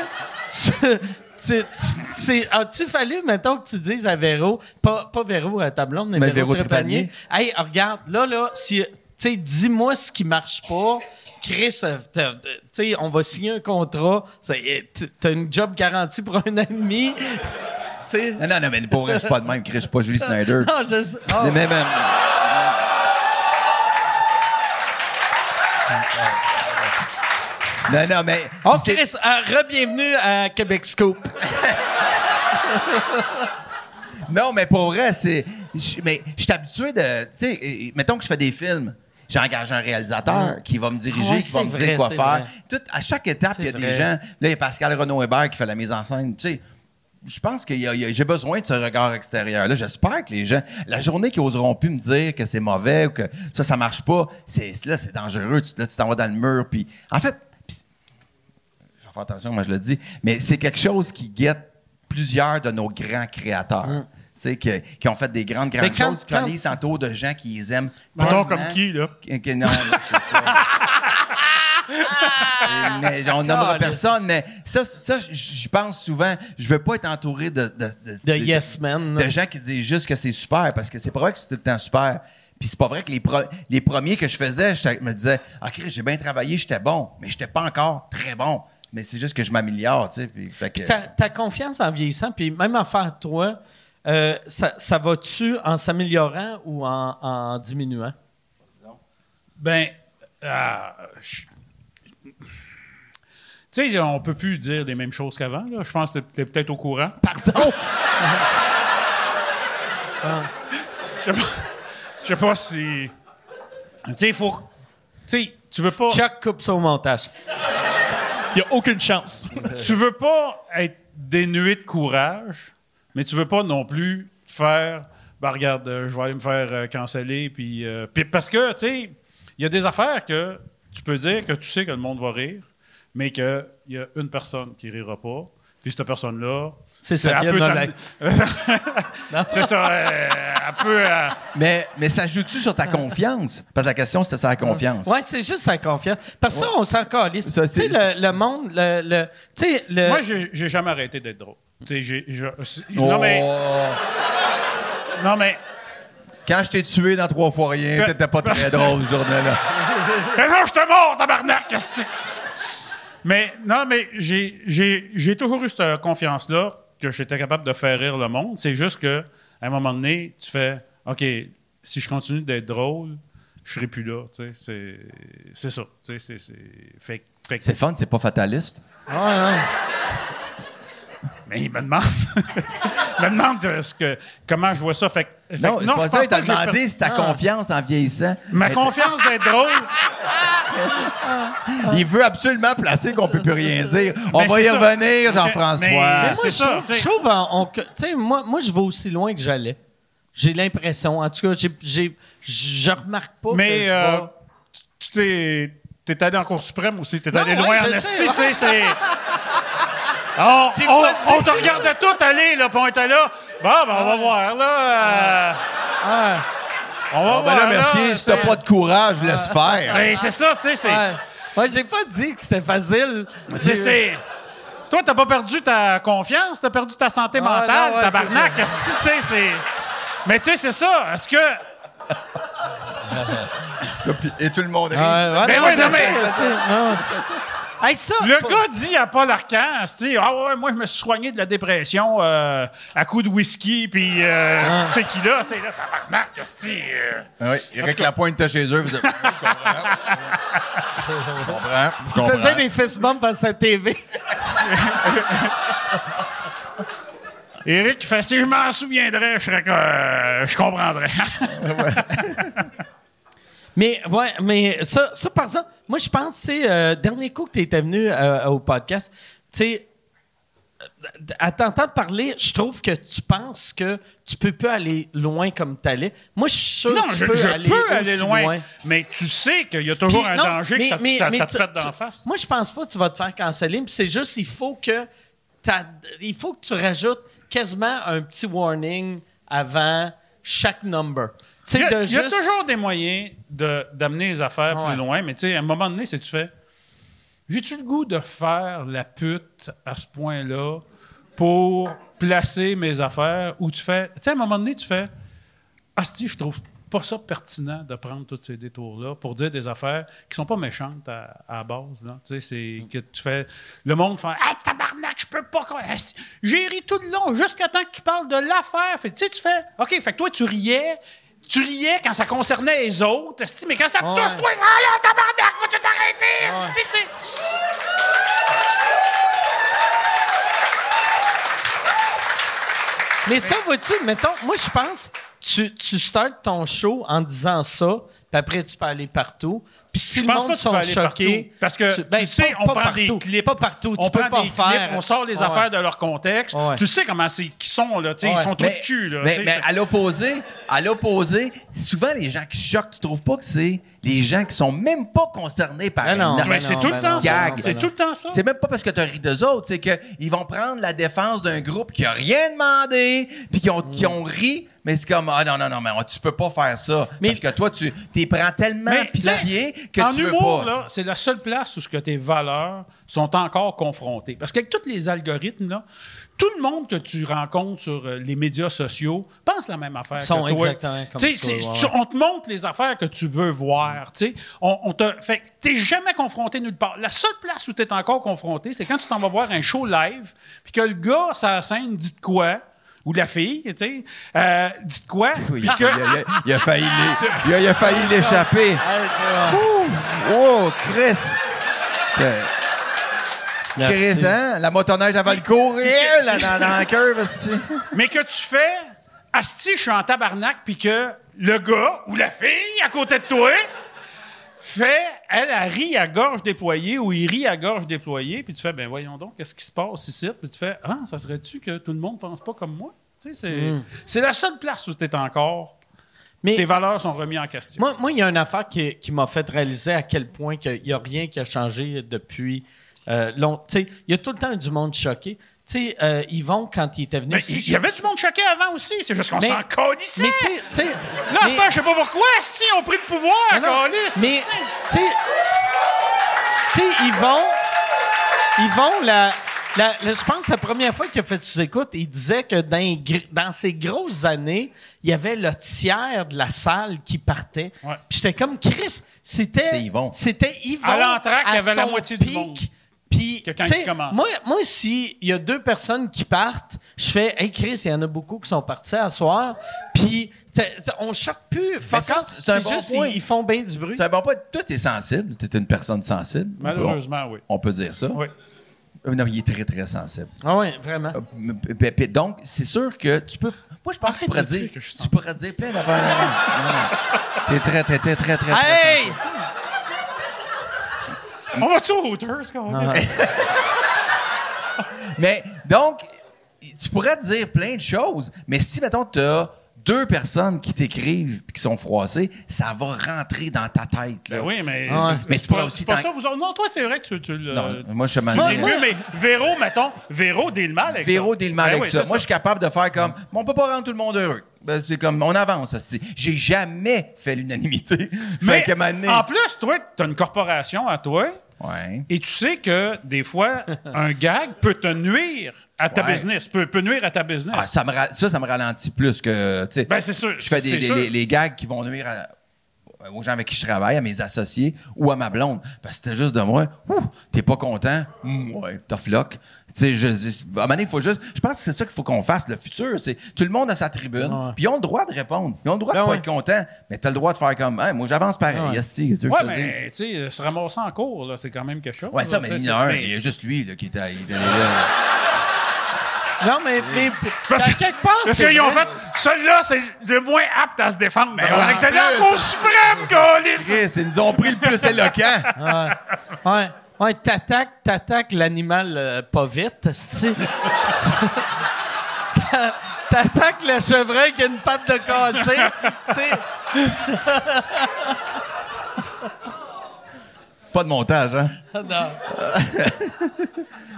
As-tu fallu, mettons, que tu dises à Véro, pas, pas Véro à ta blonde, mais, Mais Véro, Véro Trépanier, hey, regarde, là, là, si, tu sais, dis-moi ce qui marche pas. Chris, euh, t'as- tu sais, on va signer un contrat. T- T'as une job garantie pour un an et demi. Tu sais. Non, non, non, mais pour vrai, je suis pas de même. Chris, Je suis pas Julie Snyder. Non, je sais. Mais même, Non, non, mais. Oh, Chris, euh, re-bienvenue à Québec Scoop. Non, mais pour vrai, c'est. je- Mais je suis habitué de. Tu sais, mettons que je fais des films. J'ai engagé un réalisateur qui va me diriger, Ah ouais, qui va me vrai, dire quoi faire. vrai. Tout, à chaque étape, il y a des gens. Là, il y a Pascal Renaud Hébert qui fait la mise en scène. Tu sais, je pense que j'ai besoin de ce regard extérieur. Là, j'espère que les gens, la journée qui oseront plus me dire que c'est mauvais ou que ça, ça marche pas, c'est là, c'est dangereux. Tu, là, tu t'en vas dans le mur. Puis, en fait, faire attention, moi je le dis, mais c'est quelque chose qui guette plusieurs de nos grands créateurs. Sais, que- qui ont fait des grandes, grandes quand- choses, qui quand- ils s'entourent de gens qui les aiment. Mettons comme qui, là? que- que non, c'est ça. Mais on nommera Caliste. personne, mais ça, ça j- j'y pense souvent. Je veux pas être entouré de, de, De yes men. de gens qui disent juste que c'est super, parce que c'est pas vrai que c'est tout le temps super. Puis c'est pas vrai que les, pro- les premiers que je faisais, je me disais, ah, Chris, j'ai bien travaillé, j'étais bon, mais j'étais pas encore très bon. Mais c'est juste que je m'améliore, tu sais. puis- fait que- Ta, ta confiance en vieillissant, puis même en faire toi, euh, ça, ça va-tu en s'améliorant ou en, en diminuant? Ben, ah, je- tu sais, on peut plus dire les mêmes choses qu'avant. Je pense que tu es peut-être au courant. Pardon? Je sais pas, je sais pas si. Tu sais, il faut. Tu sais, tu veux pas. Chuck coupe ça au montage. Il n'y a aucune chance. tu veux pas être dénué de courage, mais tu veux pas non plus faire. Ben regarde, euh, je vais aller me faire euh, canceller. Puis, euh, puis parce que, tu sais, il y a des affaires que tu peux dire que tu sais que le monde va rire, mais qu'il y a une personne qui rira pas. Puis cette personne-là. C'est ça, de t'am- C'est ça. euh, elle peut. euh, Mais, mais ça joue-tu sur ta confiance? Parce que la question, c'était sur la confiance. Ouais, c'est juste sa confiance. Parce que ça, on s'en calisse. Ça, Tu sais, c'est- le, le monde, le, le- tu sais, le... Moi, j'ai jamais arrêté d'être drôle. Tu sais, j'ai- c'est- Oh. Non, mais. Non, mais. Quand je t'ai tué dans Trois fois rien, t'étais pas très drôle ce journée-là. Mais non, je te mort, tabarnak, qu'est-ce que tu- Mais non, mais j'ai, j'ai, j'ai toujours eu cette confiance-là que j'étais capable de faire rire le monde. C'est juste que à un moment donné, tu fais OK, si je continue d'être drôle, je serai plus là. Tu sais, c'est, c'est ça. C'est fun, c'est pas fataliste. Mais il me demande. il me demande euh, ce que, comment je vois ça. Fait, que- fait Non, que c'est pas je ça. pense Il t'a que j'ai demandé per- si ta confiance en vieillissant. Ma Mais confiance d'être drôle. Il veut absolument placer qu'on peut plus rien dire. On va y ça. revenir, Jean-François. c'est je ça, trouve- je on- on- que- moi, moi, je vais aussi loin que j'allais. J'ai l'impression. En tout cas, j'ai, je remarque pas que Mais je euh, tu t'es, t'es allé en Cour suprême aussi. T'es Non, allé ouais, loin en esti, tu sais, c'est... On, on, pas dit on te regardait tout aller, là, puis on était là. Bon, ben, on va voir, là. euh, On va Ah, ben voir, là, merci. là, Si t'as pas de courage, laisse faire. Ben, c'est ça, tu sais, c'est... Ouais. Ouais, j'ai pas dit que c'était facile. tu sais, c'est... Toi, t'as pas perdu ta confiance, t'as perdu ta santé Ah, mentale, non, ouais, tabarnak, c'est esti, tu sais, c'est... Mais tu sais, c'est ça. Est-ce que... Et tout le monde rit. Ouais, ouais, Ben non, oui, non, mais- sais, non. Hey, ça, Le pas- gars dit à Paul Arcand, esti, ah ouais, moi je me suis soigné de la dépression euh, à coups de whisky puis euh, Ah. tequila, t'es là, tabarnak, esti. euh. Ah Oui, Eric Lapointe était chez eux. vous êtes- Je comprends. Je comprends. Je Il comprends. faisait des fist bumps à sa TV. Eric il fait si je m'en souviendrais, je serais que euh, je comprendrais. Mais, ouais, mais ça, ça, par exemple, moi, je pense, c'est euh, dernier coup que tu étais venu euh, au podcast, tu sais, euh, à t'entendre parler, je trouve que tu penses que tu peux pas aller loin comme tu allais. Moi, je suis sûr non, que tu je, peux je aller, peux aller loin, mais tu sais qu'il y a toujours Puis, un non, danger mais- que ça, mais- ça- mais ça te pète la face. Moi, je pense pas que tu vas te faire canceller. C'est juste, il faut que il faut que tu rajoutes quasiment un petit warning avant chaque number. Il y, a, de il y a juste- toujours des moyens de- d'amener les affaires Ouais. plus loin, mais tu sais, à un moment donné, c'est tu fais J'ai-tu le goût de faire la pute à ce point-là pour placer mes affaires? Ou tu fais. Tu sais, à un moment donné, tu fais Asti, je trouve pas ça pertinent de prendre tous ces détours-là pour dire des affaires qui sont pas méchantes à, à la base. Là. Tu sais, c'est que tu fais. Le monde fait Ah, tabarnak, je peux pas. J'ai ri tout le long jusqu'à temps que tu parles de l'affaire. Fait tu sais, tu fais OK, fait que toi, tu riais. Tu riais quand ça concernait les autres, mais quand ça te touche, toi, ah là, tabarnak, va tout arrêter, asti, tu. Mais ça, vois-tu, mettons, moi, je pense, tu, tu startes ton show en disant ça, puis après, tu peux aller partout. Puis si Je le pense monde pas que tu sont choqués... partout. Parce que, ben, tu sais, pas- on pas prend partout. des clips. Pas partout. On tu peux prend pas des faire... clips, on sort les Ouais. affaires de leur contexte. Ouais. Tu sais comment c'est, qui sont, là. tu sais, Ils sont trop de cul, là. mais, mais à l'opposé, à l'opposé, souvent les gens qui choquent, tu trouves pas que c'est les gens qui sont même pas concernés par Ben non, ben Mais c'est tout le ben temps ça. ben C'est ben tout le temps ça. C'est même pas parce que tu ri d'eux autres, c'est qu'ils vont prendre la défense d'un groupe qui a rien demandé, puis qui ont, qui ont ri, mais c'est comme, ah non, non, non, mais tu peux pas faire ça. Mais- parce que toi, tu t'y prends tellement Mais, pitié que en tu veux humour, pas. c'est la seule place où ce que tes valeurs sont encore confrontées. Parce qu'avec tous les algorithmes, là, tout le monde que tu rencontres sur euh, les médias sociaux pense la même affaire Sont que toi. exactement comme toi, ouais. On te montre les affaires que tu veux voir. tu sais. On, on te, fait que t'es jamais confronté nulle part. La seule place où tu es encore confronté, c'est quand tu t'en vas voir un show live, puis que le gars, sur la scène, dit de quoi, ou la fille, tu sais, euh, dit de quoi, Oui, puis il, a, que... il a- il a failli l'é- il a- il a failli l'échapper. Oh, Chris! Euh, Merci. Chris, hein? La motoneige avant le courir, là, dans, dans la curve. Mais que tu fais, asti, je suis en tabarnak, puis que le gars ou la fille à côté de toi fait, elle, elle rit à gorge déployée ou il rit à gorge déployée, puis tu fais, ben voyons donc, qu'est-ce qui se passe ici? Puis tu fais, ah, ça serait-tu que tout le monde pense pas comme moi? Tu sais, c'est, c'est la seule place où tu es encore. Mais Tes valeurs sont remises en question. moi, moi, il y a une affaire qui, qui m'a fait réaliser à quel point il n'y a rien qui a changé depuis euh, long. Tu sais, il y a tout le temps du monde choqué. Tu sais, euh, Yvon, quand il était venu Mais ici, il y avait du monde choqué avant aussi. C'est juste qu'on s'en calissait. Mais tu sais- tu sais. Là, mais- je sais pas pourquoi, si ont pris le pouvoir, calisse, Mais, tu sais, tu sais, Yvon, Yvon, la, la, la- je pense que la première fois qu'il a fait sous-écoute, il disait que dans, dans ces grosses années, il y avait le tiers de la salle qui partait. Ouais. Puis j'étais comme, Chris, c'était... C'est Yvon. C'était Yvon À l'entraque, il y avait la moitié du monde. Puis, moi, moi, si il y a deux personnes qui partent, je fais, hey Chris, il y en a beaucoup qui sont partis à soir. Puis, tu sais, tu sais, on choque plus. Fuck ça, off. c'est- c'est un C'est bon juste, point. ils, ils font bien du bruit. C'est un bon point. Toi, t'es sensible. T'es une personne sensible. Malheureusement, oui. On peut dire ça. Oui. Euh, Non, il est très, très sensible. Ah ouais, vraiment. Euh, Donc, c'est sûr que tu peux. Moi, je pense que tu pourrais dire que je suis Tu pourrais dire plein d'affaires. T'es très, très, très, très, très. très Hey! sensible. On va-tu au Hooters, calisse? Mais donc, tu pourrais dire plein de choses, mais si, mettons, tu as deux personnes qui t'écrivent et qui sont froissées, ça va rentrer dans ta tête. Là. Ben oui, mais, c'est- Mais tu pourrais pas, aussi pas ça. Vous non, toi, c'est vrai que tu, tu le. Non, moi, je suis mal. Mais Véro, mettons, Véro le mal avec Véro ça. dit le mal Ben avec oui, ça. Moi, je suis capable de faire comme, mais on peut pas rendre tout le monde heureux. Ben, c'est comme, on avance. J'ai jamais fait l'unanimité. Mais fait que maintenant. en plus, toi, tu as une corporation à toi Ouais. et tu sais que des fois, un gag peut te nuire à ta Ouais. business, peut, peut nuire à ta business. Ah, ça, me ra- ça, ça me ralentit plus que, tu sais. Ben, c'est sûr. je fais des, c'est des- sûr. les, les gags qui vont nuire à- aux gens avec qui je travaille, à mes associés ou à ma blonde. Parce que c'était juste de moi. Ouh, T'es pas content? Mm, ouais, tough luck. Tu sais, à un moment donné, il faut juste. Je pense que c'est ça qu'il faut qu'on fasse. Le futur, c'est tout le monde a sa tribune. Puis ils ont le droit de répondre. Ils ont le droit Ben de pas ouais. être content. Mais t'as le droit de faire comme, Hey, moi, j'avance pareil. Ouais. Ouais, je mais tu sais, se ramasser en cours, c'est quand même quelque chose. Ouais, ça, là, mais il y en a un. Il y a juste lui là, qui était. Non, mais, mais Parce que- quelque part, Parce c'est qu'ils ont fait. Celui-là, c'est le moins apte à se défendre. Mais on en était plus. Cour suprême! Chris, ils nous ont pris le plus éloquent. Ouais. Ouais. Ouais, t'attaques, t'attaques l'animal euh, pas vite, c'est T'attaques le chevreuil qui a une patte de cassé. tu sais. Pas de montage, hein? Non.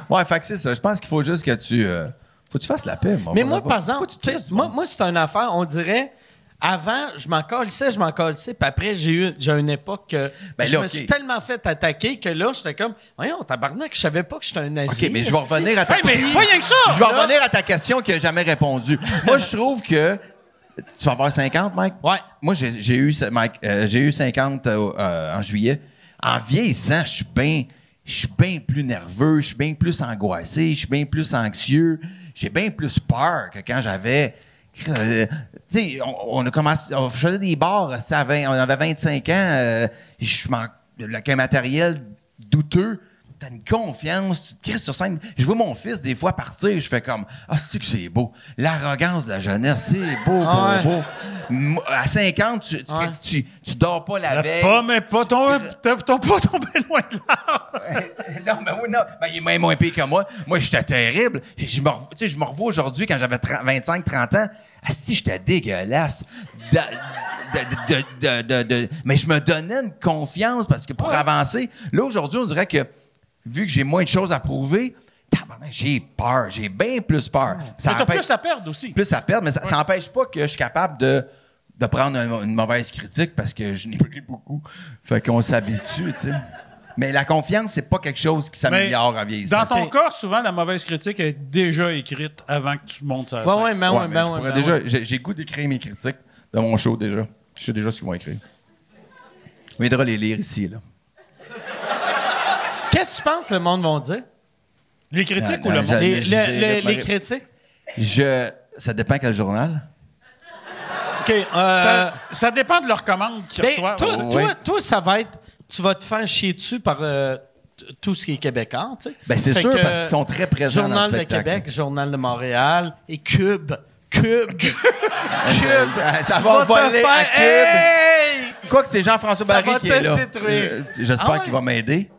Ouais, fait que c'est ça. Je pense qu'il faut juste que tu. euh, faut que tu fasses la paix. Moi, Mais moi, par exemple, moi, moi c'est une affaire, on dirait. Avant, je m'en calissais, je m'en calissais, puis après, j'ai eu j'ai une époque que Ben je là, me suis tellement fait attaquer que là, j'étais comme, voyons, tabarnak, je savais pas que j'étais un nazi. OK, mais je vais revenir à ta Hey, mais que ça! Je vais là- revenir à ta question qui n'a jamais répondu. Moi, je trouve que. Tu vas avoir 50, Mike? Ouais. Moi, j'ai eu, Mike, euh, j'ai eu 50 euh, euh, en juillet. En vieillissant, je suis bien. Je suis bien plus nerveux, je suis bien plus angoissé, je suis bien plus anxieux, j'ai bien plus peur que quand j'avais. euh, tu sais, on, a commencé, on faisait des bars, ça, à 20 on avait 25 ans, euh, je avec un matériel douteux, t'as une confiance, tu te cries sur scène. Je vois mon fils des fois partir, je fais comme ah c'est que c'est beau, l'arrogance de la jeunesse, c'est beau, beau, Ah ouais. beau. Moi, À 50, tu, tu, Ouais. tu, tu dors pas la veille. Pas, mais pas ton, t'as t'as pas tombé loin de là. non, mais oui, non. Ben, il est même moins pire que moi. Moi, j'étais terrible. Je me, revo- tu sais, je me revois aujourd'hui quand j'avais 25, 30 ans. Ah, si, j'étais dégueulasse. De, de, de, de, de- de- mais je me donnais une confiance parce que pour avancer, là, aujourd'hui, on dirait que vu que j'ai moins de choses à prouver, j'ai peur. J'ai bien plus peur. Ça Mais t'as empêche- plus à perdre aussi. plus à perdre, mais ça n'empêche pas que je suis capable de, de prendre un- une mauvaise critique parce que je n'ai pris beaucoup. Fait qu'on s'habitue, tu sais. Mais la confiance, c'est pas quelque chose qui s'améliore en vieillissant. Dans ton Ok. cas, souvent, la mauvaise critique est déjà écrite avant que tu montes ça. Ouais, ouais, ben Ouais, ouais, ben je ouais. pourrais ben déjà, j'ai, goût d'écrire mes critiques de mon show déjà. Je sais déjà ce qu'ils vont écrire. On viendra les lire ici, là. Tu penses que le monde va dire? Les critiques Non, ou le monde? Les, les- j'ai- les- les critiques? Je, ça dépend quel journal. OK. euh, Ça, ça dépend de leur commande qu'ils ben, reçoivent. toi, Ouais. toi, toi, ça va être... Tu vas te faire chier dessus par euh, t- tout ce qui est québécois, tu sais. Ben, c'est Fait sûr, que, parce qu'ils sont très présents dans le Journal de spectacle. Québec, Journal de Montréal et Cube. Cube. Cube. Ah, ça Tu va vas te voler à faire- Cube. Hey! Quoi que c'est Jean-François Ça Barry va qui te est là. détruire. Euh, J'espère Ah ouais? qu'il va m'aider.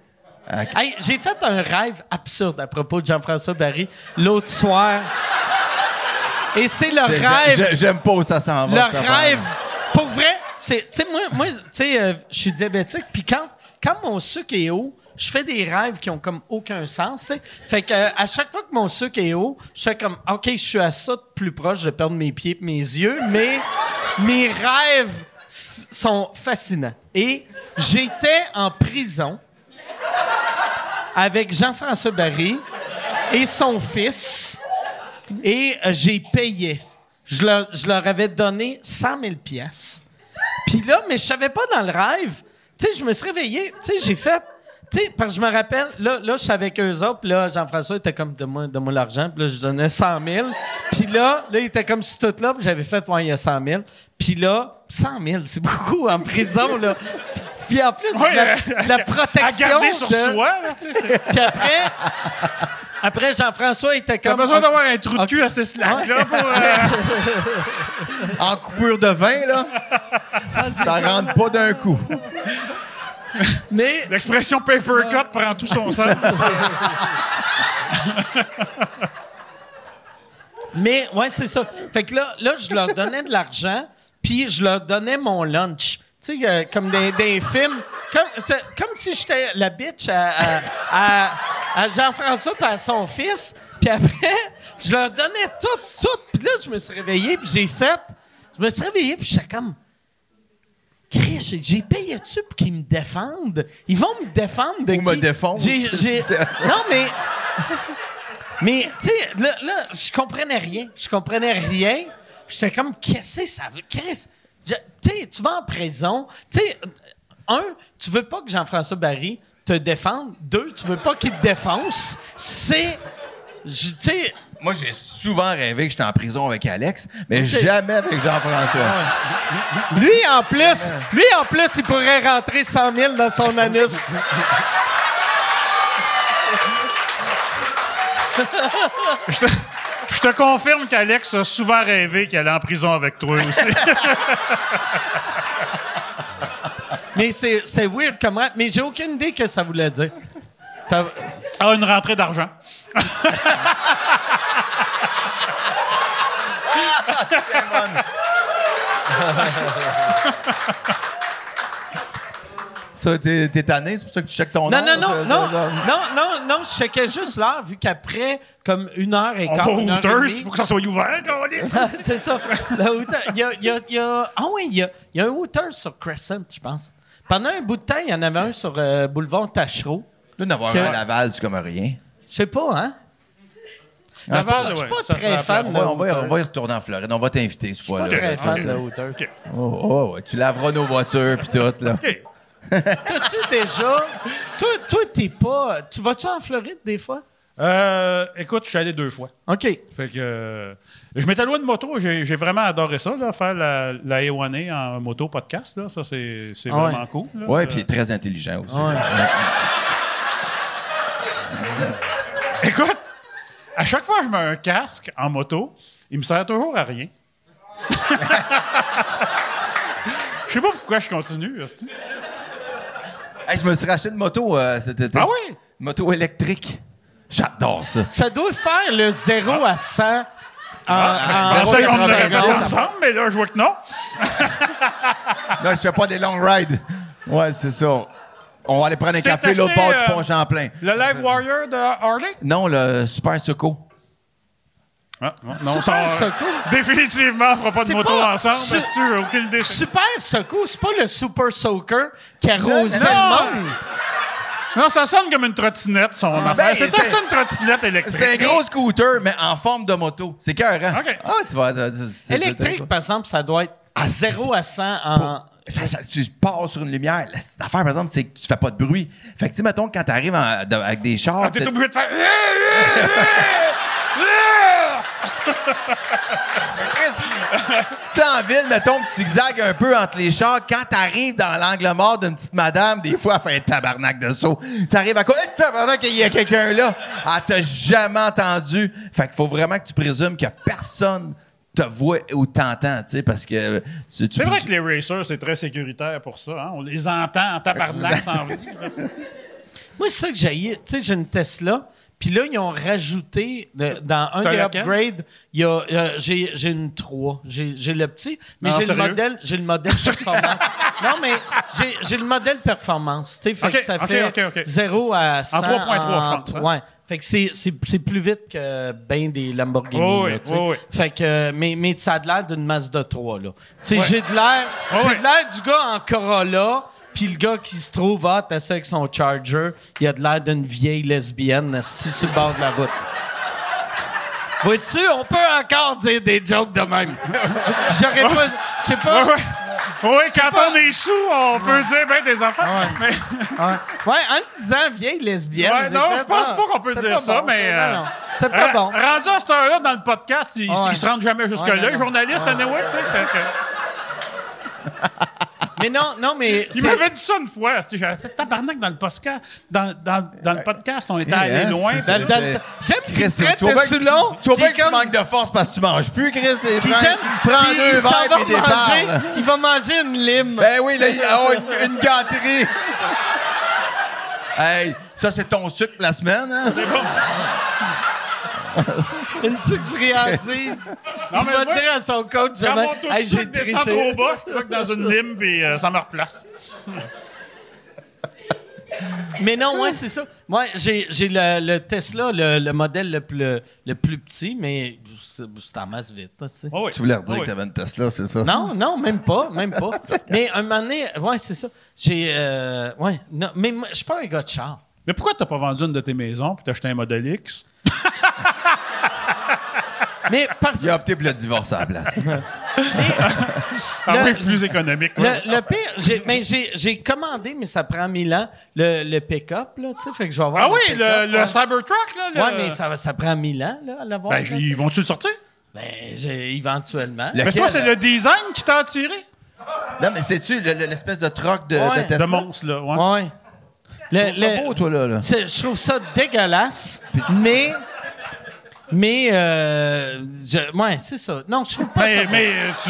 Hey, j'ai fait un rêve absurde à propos de Jean-François Barry l'autre soir. Et c'est le rêve. j'ai- J'aime pas où ça s'en va. le rêve. Pour vrai, c'est. Tu sais, moi, moi tu sais, euh, je suis diabétique, puis quand, quand mon sucre est haut, je fais des rêves qui ont comme aucun sens. Fait que euh, à chaque fois que mon sucre est haut, je fais comme OK, je suis à ça de plus proche de perdre mes pieds et mes yeux, mais mes rêves sont fascinants. Et j'étais en prison avec Jean-François Barry et son fils et euh, j'ai payé. Je leur, je leur avais donné 100 000 pièces. Puis là, mais je savais pas dans le rêve. Tu sais, je me suis réveillé. Tu sais, j'ai fait. Tu sais, parce que je me rappelle, là, là je suis avec eux autres. Puis là, Jean-François était comme, donne-moi donne l'argent. Puis là, je donnais 100 000. Puis là, là, il était comme sur tout là. Puis j'avais fait, ouais, il y a 100 000. Puis là, 100 000, c'est beaucoup en prison, là. Puis en plus, Ouais, la, euh, la À protection. garder sur de- soi, là, tu sais. Puis après, après Jean-François était T'as comme. besoin d'avoir un trou de cul assez slack, là, pour... euh, En coupure de vin, là, ça rentre pas d'un coup. Mais L'expression paper cut prend tout son sens. Mais, ouais, c'est ça. Fait que là, là, je leur donnais de l'argent, puis je leur donnais mon lunch. Tu sais, euh, comme des, des films. Comme, comme si j'étais la bitch à, à, à- à Jean-François et à son fils. Puis après, je leur donnais tout, tout. Puis là, je me suis réveillé, puis j'ai fait... Je me suis réveillé, puis j'étais comme... Chris, j'ai payé dessus pour qu'ils me défendent. Ils vont me défendre de Ou me qui? défendre. J'ai- j'ai- C'est- Non, mais... Mais, tu sais, là, là, je comprenais rien. Je comprenais rien. J'étais comme, qu'est-ce que ça veut? Chris, tu sais, tu vas en prison. Tu sais, un, tu veux pas que Jean-François Barry te défende. Deux, tu veux pas qu'il te défonce. C'est. je- Tu sais, Moi, j'ai souvent rêvé que j'étais en prison avec Alex, mais jamais avec Jean-François. lui, en plus, lui, en plus, il pourrait rentrer 100 000 dans son anus. Je te confirme qu'Alex a souvent rêvé qu'elle allait en prison avec toi aussi. Mais c'est weird comment. Mais j'ai aucune idée que ça voulait dire. Ça- Ah, une rentrée d'argent. Ça, t'es t'es tanné, c'est pour ça que tu checkes ton Non, nom? non, non, ça, non, ça, ça. non, non, non, je checkais juste l'heure, vu qu'après, comme une heure et On quart, va une au heure et Hooters, demie- il faut que ça soit ouvert, câlisse. Ah, c'est ça. Le. Il y a, il y a- il y a- ah oui, il y a, il y a un Hooters sur Crescent, je pense. Pendant un bout de temps, il y en avait un sur euh, Boulevard Tachereau. Là, d'avoir Que- un Laval, c'est comme rien. Je sais pas, hein? Laval, Je suis ouais, pas ça très la fan de Ouais, on, va on va y retourner en Floride. On va t'inviter ce Pas fois-là. très fan de Hooters. OK. Oh, oh, ouais. Tu laveras nos voitures puis tout, là. OK. T'as-tu déjà. Toi, toi t'es pas. Tu vas-tu en Floride des fois? Euh, écoute, je suis allé deux fois. OK. Fait que euh, je m'étais loin de moto. J'ai j'ai vraiment adoré ça, là, faire la, la A1A en moto podcast. Là. Ça, c'est c'est Ah ouais. vraiment cool. là. Ouais, puis il est très intelligent aussi. Écoute, à chaque fois que je mets un casque en moto, il me sert toujours à rien. Je sais pas pourquoi je continue. hostie. Hey, je me suis racheté une moto euh, cet été. Ah oui? Une moto électrique. J'adore ça. Ça doit faire le 0 à 100 en, fait 80, ça- ensemble, mais là, je vois que non. Non, je fais pas des long rides. Ouais, c'est ça. On va aller prendre un café l'autre bord du euh, pont Champlain. Le Live Warrior de Harley? Non, le Super Soco. Ah, non, non, Super ça, euh, Soco. Définitivement, on fera pas de C'est moto pas- ensemble. su- parce que tu aucune idée. Super Soco, c'est pas le Super Soaker qui arrosait Non. le monde. Non, ça sonne comme une trottinette, son affaire. ben, c'est c'est- juste une trottinette électrique. C'est un gros scooter, mais en forme de moto. C'est cœur, hein? OK. Ah, tu vas. tu- tu- c'est- Électrique, par exemple, ça doit être à Ah, 0 à 100 en. Ça, ça- tu pars sur une lumière. La- Cette affaire, par exemple, c'est que tu fais pas de bruit. Fait que, tu sais, mettons, quand t'arrives en- de- avec des chars. Ah, t'es t'es- obligé de faire. Tu sais, en ville, mettons que tu zigzagues un peu entre les chars. Quand t'arrives dans l'angle mort d'une petite madame, des fois, elle fait un tabarnak de saut. T'arrives à quoi? Hey, tabarnak, il y a quelqu'un là. Elle t'a jamais entendu. Fait qu'il faut vraiment que tu présumes que personne te voit ou t'entend, tu sais, parce que... C'est vrai que les racers, c'est très sécuritaire pour ça. hein. On les entend en tabarnak sans venir. Moi, c'est ça que j'ai. Tu sais, j'ai une Tesla, Puis là, ils ont rajouté, de- dans un T'as des upgrades, il y a, euh, j'ai, j'ai une 3. J'ai, j'ai le petit, mais Non, j'ai le sérieux? modèle, j'ai le modèle performance. non, mais j'ai, j'ai le modèle performance. Tu sais, fait Ok, que ça ok, fait ok, ok. 0 à 100 3.3, je pense, hein? Ouais. Fait que c'est, c'est, c'est plus vite que ben des Lamborghini. Oh oui, là, tu sais. oh oui. Fait que, euh, mais, mais ça a de l'air d'une Mazda 3, là. Tu sais, j'ai de l'air, Oh j'ai oui. de l'air du gars en Corolla, puis le gars qui se trouve hot, assis avec son Charger, il a de l'air d'une vieille lesbienne, assis sur le bord de la route. Vois-tu, on peut encore dire des jokes de même. J'aurais pas, je sais pas. Ouais, ouais. Oui, quand pas. on est sous, on peut dire ben des enfants. Mais, Ouais, en te disant vieille lesbienne. Ouais, non, je pense ah, pas qu'on peut dire pas ça, bon, mais, euh. C'est pas euh, bon. Rendu à cette heure-là dans le podcast, ils, Ouais. ils se rendent jamais jusque-là. Ouais, non, les journalistes, non. anyway, tu sais. c'est Mais non, non, mais. Il c'est- m'avait dit ça une fois. J'avais fait tabarnak dans le podcast. Dans, dans, dans le podcast, on était allé loin. c'est- c'est- J'aime Chris, qu'il tu traite vois de bien que tu- Soulon. tu vois que tu manques de force parce que tu manges plus, Chris. Et puis prends, j'aime- prends puis deux verres va et là. Il va manger une lime. Ben oui, là, il- ouais, une, une gâterie. hey, ça, c'est ton sucre pour la semaine, hein? Une petite friandise. Non, il mais va moi, dire à son coach de hey, j'ai descend trop bas, je crois que dans une lime, puis euh, ça me replace. Mais non, ouais, c'est ça. Moi, j'ai j'ai le, le Tesla, le, le modèle le plus, le plus petit, mais c'est en masse vite. là, tu sais. Oh oui. Tu voulais redire Oh que t'avais une Tesla, c'est ça? Non, non, même pas, même pas. mais un moment donné, ouais, c'est ça. J'ai, euh, ouais, non, mais je suis pas un gars de char. Mais pourquoi t'as pas vendu une de tes maisons puis t'as acheté un modèle X? Mais parce Il a opté pour le divorce à la place. Ah Le- oui, plus économique. ouais. le, le pire, j'ai, mais j'ai, j'ai commandé, mais ça prend mille ans, le, le pick-up, là, tu sais, fait que je vais avoir Ah oui, le, ouais. Cybertruck, là. le- Ouais, mais ça, prend mille ans, là, à l'avoir. Ben, là, ils vont-tu le sortir? Ben, j'ai- éventuellement. Le- Mais toi, c'est le design qui t'a attiré? Non, mais c'est-tu le- le- l'espèce de troc de, Ouais. de Tesla? De monstre, là. Ouais. Ouais. Le- beau, toi, là? là? je trouve ça dégueulasse, mais. Mais, euh, je- ouais, c'est ça. Non, je trouve pas Mais, ça beau. mais euh, tu,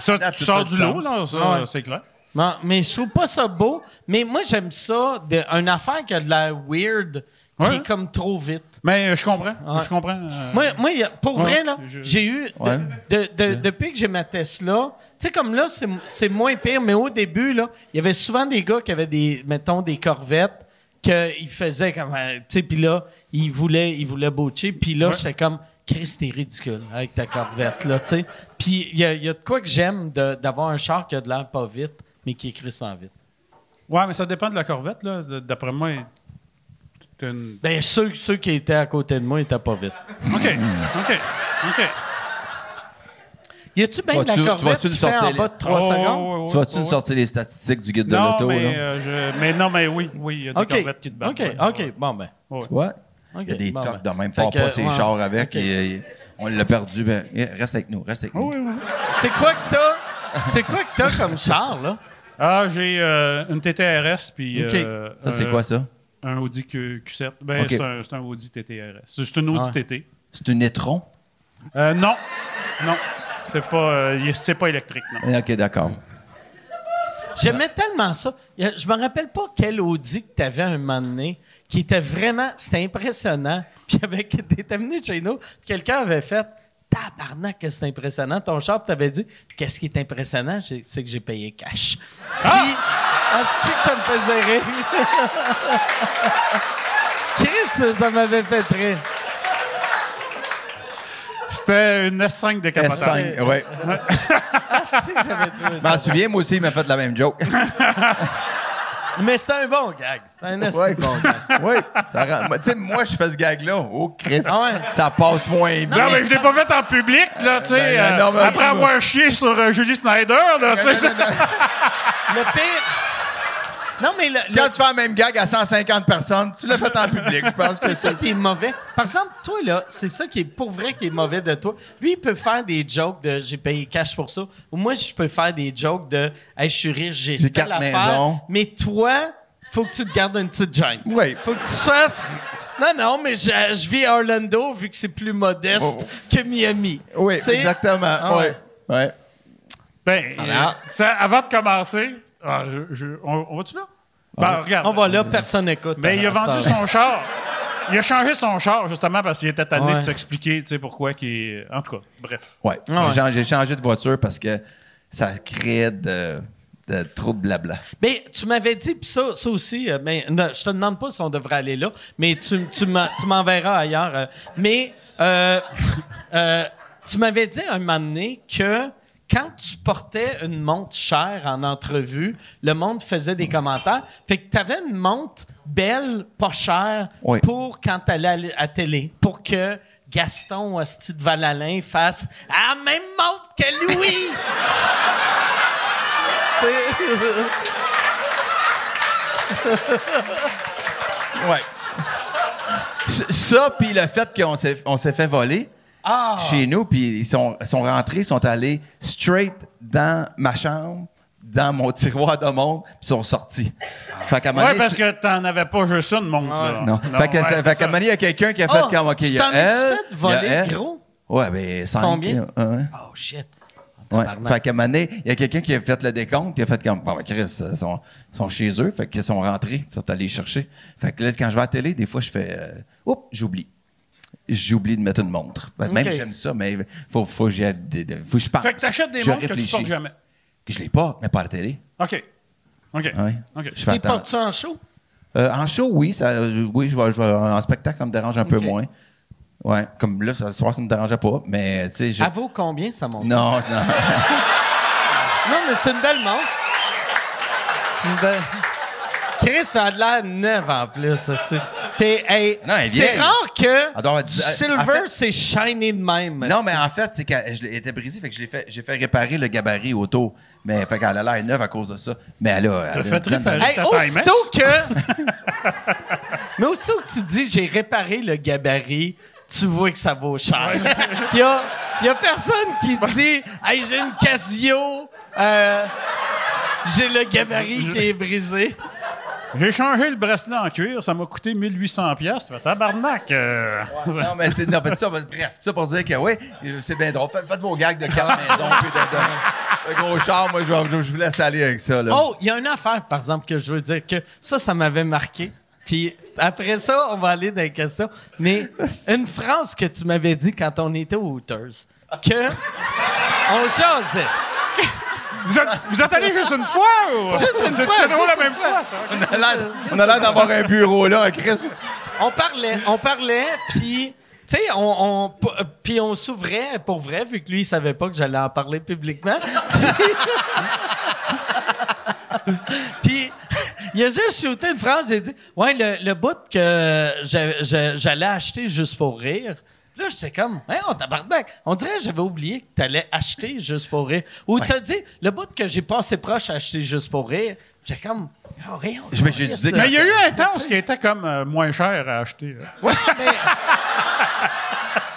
ça, Ah, tu sors du lot, là, ça, Ouais. c'est clair. Non, mais je trouve pas ça beau. Mais moi, j'aime ça, de, une affaire qui a de la weird, qui Ouais. est comme trop vite. Mais euh, je comprends. Ouais. Je comprends. euh, Moi, moi y a- pour Ouais, vrai, là, je- j'ai eu. de- Ouais. de- de- depuis que j'ai ma Tesla, tu sais, comme là, c'est c'est moins pire, mais au début, là, il y avait souvent des gars qui avaient des, mettons, des corvettes, qu'ils faisaient comme. euh, Tu sais, puis là, ils voulaient, ils voulaient botcher, puis là, Ouais. j'étais comme. Chris, t'es ridicule avec ta corvette, là, tu sais. Puis il y a, il y a de quoi que j'aime d'avoir un char qui a de l'air pas vite, mais qui est crissement vite. Ouais, mais ça dépend de la corvette, là. D'après moi, une... Ben, ceux, ceux qui étaient à côté de moi étaient pas vite. OK, OK, OK. Y a-tu bien de la corvette qui fait en bas de 3 Oh, secondes? ouais, ouais, Tu vas-tu nous sortir les statistiques du guide de Non, l'auto, mais, euh, je... mais non, mais oui, oui, il y a des OK. corvettes qui te battent. OK, ouais, OK, ouais. bon, ben. Tu vois? OK, Il y a des bon, tocs de ben. même. Fait Pas que, pas ses ouais, chars avec. Et- et on l'a perdu. Ben, reste avec nous, reste avec nous. Oui, oui. C'est quoi que t'as? C'est quoi que t'as comme char, là? Ah, j'ai euh, une TTRS, puis... OK. euh, Ça, c'est quoi ça? Un Audi Q, 7 Ben, c'est un, c'est un Audi TTRS. C'est une Audi. TT. C'est un étron? Euh, non, non. C'est pas, euh, c'est pas électrique, non. OK, d'accord. J'aimais tellement ça. Je me rappelle pas quel Audi que t'avais un moment donné, qui était vraiment... C'était impressionnant. Puis avec... T'étais venu chez nous, puis quelqu'un avait fait... Tabarnak, que c'est impressionnant. Ton char, puis t'avais dit, qu'est-ce qui est impressionnant? C'est que j'ai payé cash. Puis, ah, c'est que ça me faisait rire. Chris, ça m'avait fait rire. C'était une S5 décapotable. S5, ouais. Ah, c'est que j'avais trouvé Je ça. m'en souviens, moi aussi, il m'a fait la même joke. Mais c'est un bon gag. C'est un assez Ouais. bon gag. oui. Ça rend- moi, Tu sais, moi, je fais ce gag-là. Oh, Chris. Ah ouais? Ça passe moins bien. Non, mais je l'ai pas fait en public, là, tu sais. Ben, euh, non, mais- après avoir chié sur euh, Julie Snyder, là, tu sais. Le pire. Non, mais le, le- Quand tu fais la même gag à 150 personnes, tu l'as fait en public. Je pense c'est ça qui est mauvais. Par exemple, toi, là, c'est ça qui est pour vrai qui est mauvais de toi. Lui, il peut faire des jokes de j'ai payé cash pour ça. Ou moi, je peux faire des jokes de hey, je suis riche, j'ai l'affaire. maisons. Mais toi, faut que tu te gardes une petite gêne. Oui. Faut que tu fasses. Non, non, mais je, je vis à Orlando vu que c'est plus modeste Oh. que Miami. Oui, exactement. Ah oui. ouais. Ouais. Ben, Voilà. euh, ça, avant de commencer, ah, je- je- on, on va-tu là? Ben, regarde. On va là, personne n'écoute. Mais il a vendu son char. il a changé son char, justement, parce qu'il était tanné Ouais. de s'expliquer, tu sais, pourquoi qu'il... En tout cas, bref. Ouais. Ah ouais. J'ai changé- J'ai changé de voiture parce que ça crée de, de trop de blabla. Mais tu m'avais dit, puis ça, ça aussi, euh, mais non, je te demande pas si on devrait aller là, mais tu, tu m'en- tu m'enverras ailleurs. euh. mais euh, euh, tu m'avais dit un moment donné que quand tu portais une montre chère en entrevue, le monde faisait des commentaires. Fait que tu avais une montre belle, pas chère, Oui. pour quand tu allais à la- télé, pour que Gaston, Asti de Valalin, fasse « Ah, même montre que Louis! » Ouais. Ça, puis le fait qu'on s'est, on s'est fait voler Ah! chez nous, puis ils sont, rentrés, ils sont allés straight dans ma chambre, dans mon tiroir de montre, puis ils sont sortis. Fait qu'à Ouais, donné, parce tu- que t'en avais pas juste une montre, là. Non. fait ouais, qu'à un ça. moment donné, il y a quelqu'un qui a fait Oh, comme, OK, tu il y a elle, elle. gros? Ouais, ben, cinq. Combien? euh, ouais. Oh shit. Ouais. Fait qu'à un moment donné, il y a quelqu'un qui a fait le décompte, qui a fait comme, bon, ben, Chris, ils sont, ils sont chez eux, fait qu'ils sont rentrés, ils sont allés chercher. Fait que là, quand je vais à la télé, des fois, je fais, euh, oups, j'oublie. J'oublie de mettre une montre. Ben, Même Ok. j'aime ça, mais faut, faut, que j'y des- faut que je pense. Fait que t'achètes des Je montres que tu réfléchis. portes jamais. Je les porte, mais pas à la télé. OK. OK. Ouais. OK. Je fais T'es attendre. portes-tu en show? Euh, en show, oui, ça, oui, je vais, je vais- en spectacle, ça me dérange un peu moins. Ouais, comme là, ce soir, ça me dérangeait pas, mais tu sais, je... Elle vaut combien, ça montre? Non, non. Non, mais c'est une belle montre. Une belle... Chris fait de l'air neuf en plus. c'est- hey, rare que du en silver, fait- c'est shiny de même. Non, mais en fait, c'est qu'elle était brisée, fait que je l'ai fait, j'ai fait réparer le gabarit auto. Mais fait qu'elle a l'air neuve à cause de ça. Mais elle a. elle a fait réparer? Hey, Ta aussitôt que. mais aussitôt que tu dis j'ai réparé le gabarit, tu vois que ça vaut cher. Il y a, y a personne qui dit Hey, j'ai une Casio, euh, j'ai le gabarit qui est brisé. J'ai changé le bracelet en cuir, ça m'a coûté 1800 pièces. Fait tabarnak. euh, Non, mais c'est. Non, mais ça, bref, tout ça pour dire que oui, c'est bien drôle. Faites, faites vos gags de quatre maisons, puis de, de, de gros char. Moi, je, je- je vous laisse aller avec ça, là. Oh, il y a une affaire, par exemple, que je veux dire que ça, ça m'avait marqué. Puis après ça, on va aller dans les questions. Mais une phrase que tu m'avais dit quand on était au Hooters, que on jasait. Vous êtes, vous êtes allé juste une fois ou? Juste une C'est- fois, C'est juste la même fois. ça. On a l'air- on a l'air d'avoir un bureau, là, Chris. On parlait, on parlait, puis tu sais, on, on p- puis on s'ouvrait pour vrai, vu que lui, il savait pas que j'allais en parler publiquement. puis il a juste shooté une phrase, il a dit « Ouais, le, le bout que j'a- j'a- j'allais acheter juste pour rire, Là, j'étais comme, hey, on tabarnak. On dirait que j'avais oublié que t'allais acheter juste pour rire. Ou t'as dit, le bout que j'ai passé proche à acheter juste pour rire, j'étais comme, oh, rire. Je- mais j'ai dit que- Mais il y a eu un temps où ce qui était comme euh, moins cher à acheter. là. Ouais, mais.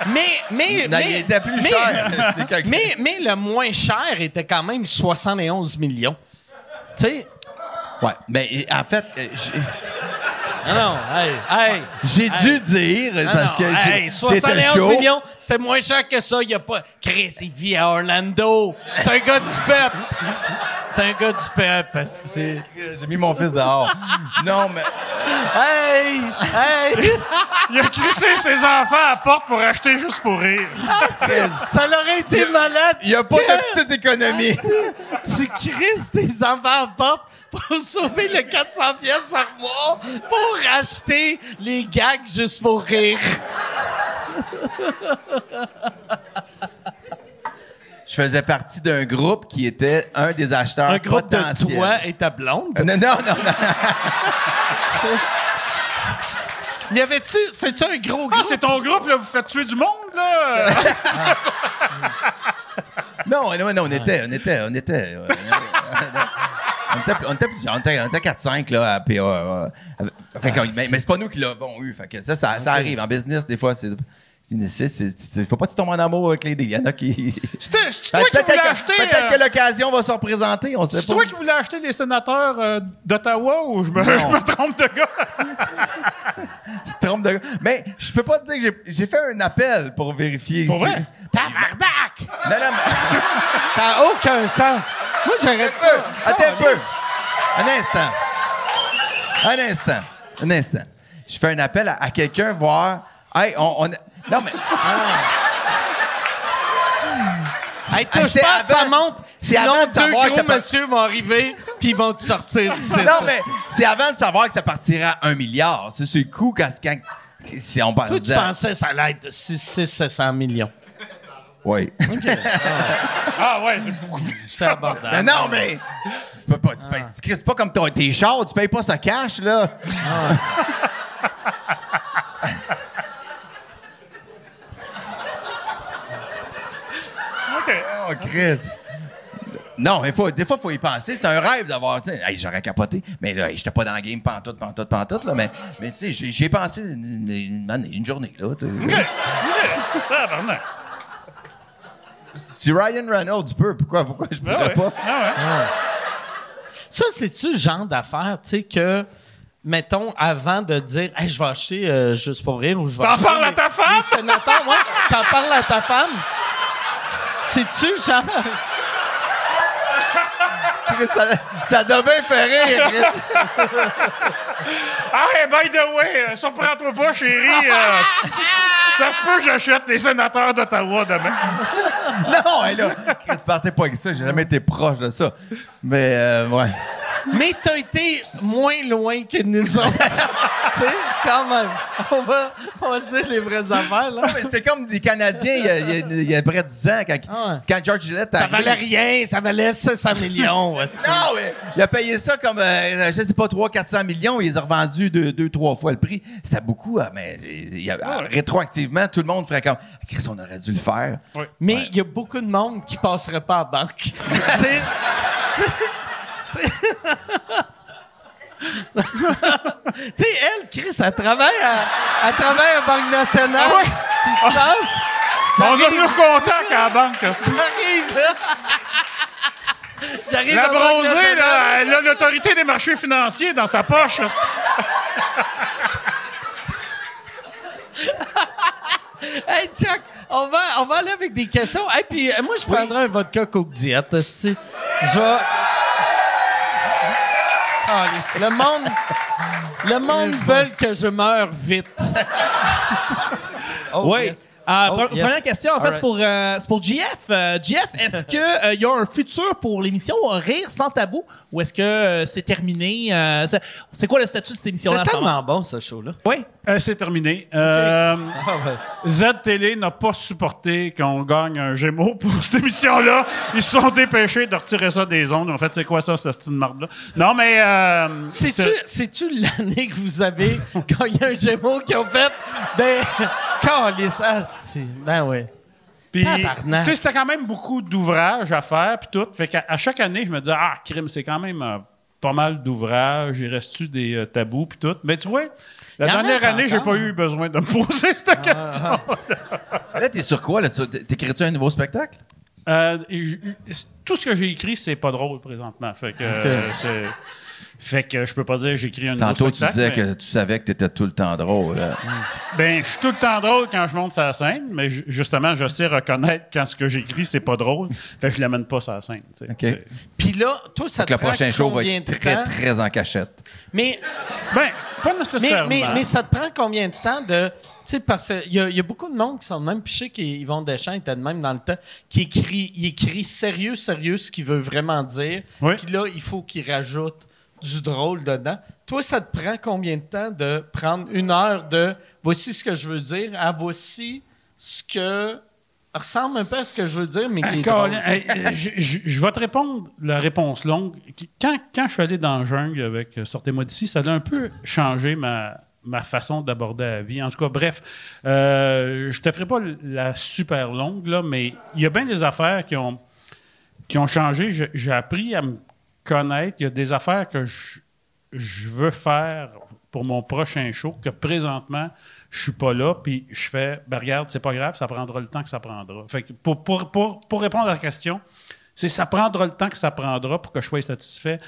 Mais, mais, Non, mais- il était plus mais- cher. Quand- Mais, mais le moins cher était quand même 71 millions. Tu sais? Ouais, mais en fait, euh, j'ai- non, hey, hey. j'ai dû dire, parce non, que j'ai- hey, t'étais 71 chaud. millions, c'est moins cher que ça. Il y a pas. Chris, il vit à Orlando. C'est un gars du peuple. C'est un gars du peuple. J'ai mis mon fils dehors. non, mais. Hey! Hey! Il a crissé ses enfants à la porte pour acheter juste pour rire. Ça l'aurait été malade. Il n'y a pas de petite économie. tu crises tes enfants en porte pour sauver le 400 pièces par mois pour acheter les gags juste pour rire. Je faisais partie d'un groupe qui était un des acheteurs Un groupe de toi et ta blonde? Euh, Non, non, non, non. Y avait-tu... C'est-tu un gros Ah, groupe? c'est ton groupe, là, vous faites tuer du monde, là? Non, non, non, on était, on était, on était. euh, On était, on était plusieurs, on était, on était 4-5 là, à PA. euh, fait que, mais mais c'est pas nous qui l'avons eu. Fait que ça, ça, ça arrive. En business, des fois, c'est. C'est- c'est- c'est- faut pas que tu tombes en amour avec les dés. Il y en a qui. C'est toi qui voulais Peut-être acheter... que, peut-être euh, que l'occasion va se représenter, on sait C'est pas. toi qui voulais acheter les sénateurs euh, d'Ottawa ou je me, je me trompe de gars? Tu te trompes de... Mais je peux pas te dire que j'ai- fait un appel pour vérifier. Pour vrai? Tabarnak! Non, non, mais... Ça n'a aucun sens. Moi, peu. Attends un peu. Un instant. Un instant. Un instant. je fais un appel à, à quelqu'un voir. Hey, on, on- Non, mais. Hey, Ah, touche c'est pas, ça avant- monte. c'est avant de savoir que ça peut- monsieur vont arriver, puis ils vont te sortir d'ici. Non, mais c'est avant de savoir que ça partirait à un milliard. C'est le coup quand, quand si on pense. Toi, tu pensais que ça allait être 6 700 millions. Oui. Ah ouais, c'est beaucoup. C'est abordable. Mais non, mais. C'est pas, pas, c'est pas, comme ton- tes chars, tu payes pas ça cash, là. OK. Oh, Chris. Non, mais faut, des fois, il faut y penser. C'est un rêve d'avoir, tu sais, hey, j'aurais capoté. Mais là, hey, j'étais pas dans le game pantoute, pantoute, pantoute, là. Mais, mais tu sais, j'ai- j'y ai pensé une, une année, une journée, là. Si Ryan Reynolds peut, pourquoi, pourquoi je Ah pourrais ouais. pas? Ah ouais. Ça, c'est-tu le genre d'affaire, tu sais, que, mettons, avant de dire, hey, je vais acheter euh, juste pour rire ou je vais T'en parles à ta femme? Les sénateurs, ouais. T'en parles à ta femme? C'est-tu genre. Ça, ça doit bien faire rire, Chris. Ah, hey, by the way, euh, surprends-toi pas, chérie. euh, ça se peut que j'achète les sénateurs d'Ottawa demain. Non, hey, là, Chris, partez pas avec ça. J'ai jamais été proche de ça. Mais, euh, ouais. Mais t'as été moins loin que nous autres. tu sais, quand même. On va, on va dire les vraies affaires, là. Mais C'est comme des Canadiens il y a, il y a- il y a près de 10 ans, quand, Ah quand George Gillette Ça arrivé. valait rien, ça valait 700 millions. ouais. Non, mais il a payé ça comme, euh, je sais pas, 300-400 millions. Il les a revendus deux, deux, trois fois le prix. C'était beaucoup, euh, mais il y a- rétroactivement, tout le monde ferait comme, Chris, on aurait dû le faire. Mais il y a beaucoup de monde qui passerait pas à la banque. tu sais, tu sais, elle, Chris, elle travaille à, elle travaille à Banque Nationale. Ah ouais? Puis je pense, On a plus contact à la banque. j'arrive. J'arrive La Nationale. là, elle a l'autorité des marchés financiers dans sa poche. Hey, Chuck, on va, on va aller avec des questions. Hey, puis euh, moi, je prendrais un vodka Coke Diet. Je vais... Le monde... Le monde veut que je meure vite. Oh, Oui. yes. Euh, Oh, yes. Première question, en fait, c'est pour, euh, c'est pour GF. Euh, GF, est-ce qu'il y a un futur pour l'émission euh, Rire sans tabou? Ou est-ce que euh, c'est terminé? euh, c'est- c'est quoi le statut de cette émission-là? C'est en ce moment? tellement bon, ce show-là. Oui. Euh, c'est terminé. Euh, Ah, ouais. Z-Télé n'a pas supporté qu'on gagne un Gémeaux pour cette émission-là. Ils se sont dépêchés de retirer ça des ondes. En fait, c'est quoi ça, cette style marde-là? Non, mais... Euh, C'est-tu, c'est- c'est-tu l'année que vous avez, quand il y a un Gémeaux qui ont fait, ben, ah, c'est- ben oui. Puis, tu sais, c'était quand même beaucoup d'ouvrages à faire, puis tout. Fait qu'à à chaque année, je me disais, ah, crime, c'est quand même euh, pas mal d'ouvrages. Il reste-tu des euh, tabous, puis tout? Mais tu vois, la Il y en dernière reste année, j'ai encore. pas eu besoin de me poser cette question. Là, t'es sur quoi, là? Tu- T'écris-tu un nouveau spectacle? Euh, j- tout ce que j'ai écrit, c'est pas drôle présentement. Fait que, euh, c'est- fait que je peux pas dire que j'écris un nouveau Tantôt, tu disais mais- que tu savais que t'étais tout le temps drôle. là. Ben, je suis tout le temps drôle quand je monte sur la scène, mais ju- justement, je sais reconnaître quand ce que j'écris, c'est pas drôle. Fait que je l'amène pas sur la scène. tu sais. OK. C'est- Puis là, toi, ça Fait te que le prend prochain show va combien être de très, temps? très en cachette. Mais Ben, pas nécessairement. mais, mais ça te prend combien de temps de. Tu sais, parce qu'il y, a- il y a beaucoup de monde qui sont de même. Puis je sais qu'Yvon Deschamps était de même dans le temps, qui écrit, il écrit sérieux, sérieux ce qu'il veut vraiment dire. Oui. Puis là, il faut qu'il rajoute du drôle dedans. Toi, ça te prend combien de temps de prendre une heure de voici ce que je veux dire à voici ce que ressemble un peu à ce que je veux dire, mais qui est Colin, drôle. euh, je, je- je vais te répondre la réponse longue. Quand, quand je suis allé dans le jungle avec euh, Sortez-moi d'ici, ça a un peu changé ma, ma façon d'aborder la vie. En tout cas, bref, euh, je te ferai pas la super longue, là, mais il y a bien des affaires qui ont, qui ont changé. J'ai appris à me connaître. Il y a des affaires que je, je veux faire pour mon prochain show, que présentement, je suis pas là, puis je fais, ben regarde, c'est pas grave, ça prendra le temps que ça prendra. Fait que pour, pour, pour, pour répondre à la question, c'est ça prendra le temps que ça prendra pour que je sois satisfait.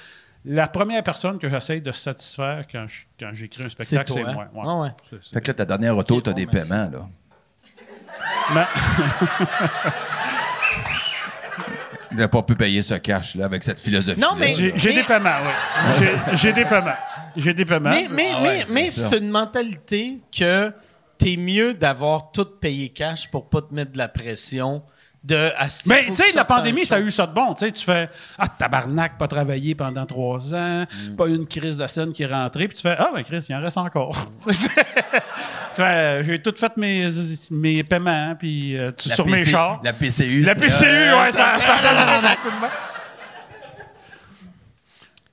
La première personne que j'essaye de satisfaire quand je- quand j'écris un spectacle, c'est toi, moi. hein? Ah ouais. C'est- c'est- Fait que là, ta dernière auto, t'as bon, des merci. paiements, là. Mais- Il n'a pas pu payer ce cash, là, avec cette philosophie. Non, mais- J'ai Mais- des paiements, oui. J'ai- des paiements. J'ai des paiements. Mais, mais, Ah ouais, mais, c'est une mentalité que t'es mieux d'avoir tout payé cash pour pas te mettre de la pression de Mais tu sais, la pandémie, ça a eu ça de bon. Tu sais, tu fais Ah, tabarnak, pas travaillé pendant trois ans, Mm. pas une crise de scène qui est rentrée, puis tu fais Ah, ben Chris, il en reste encore. Mm. tu fais euh, J'ai tout fait mes, mes paiements, puis euh, sur mes chars. La PCU. La PCU, euh, ouais, ça, ça.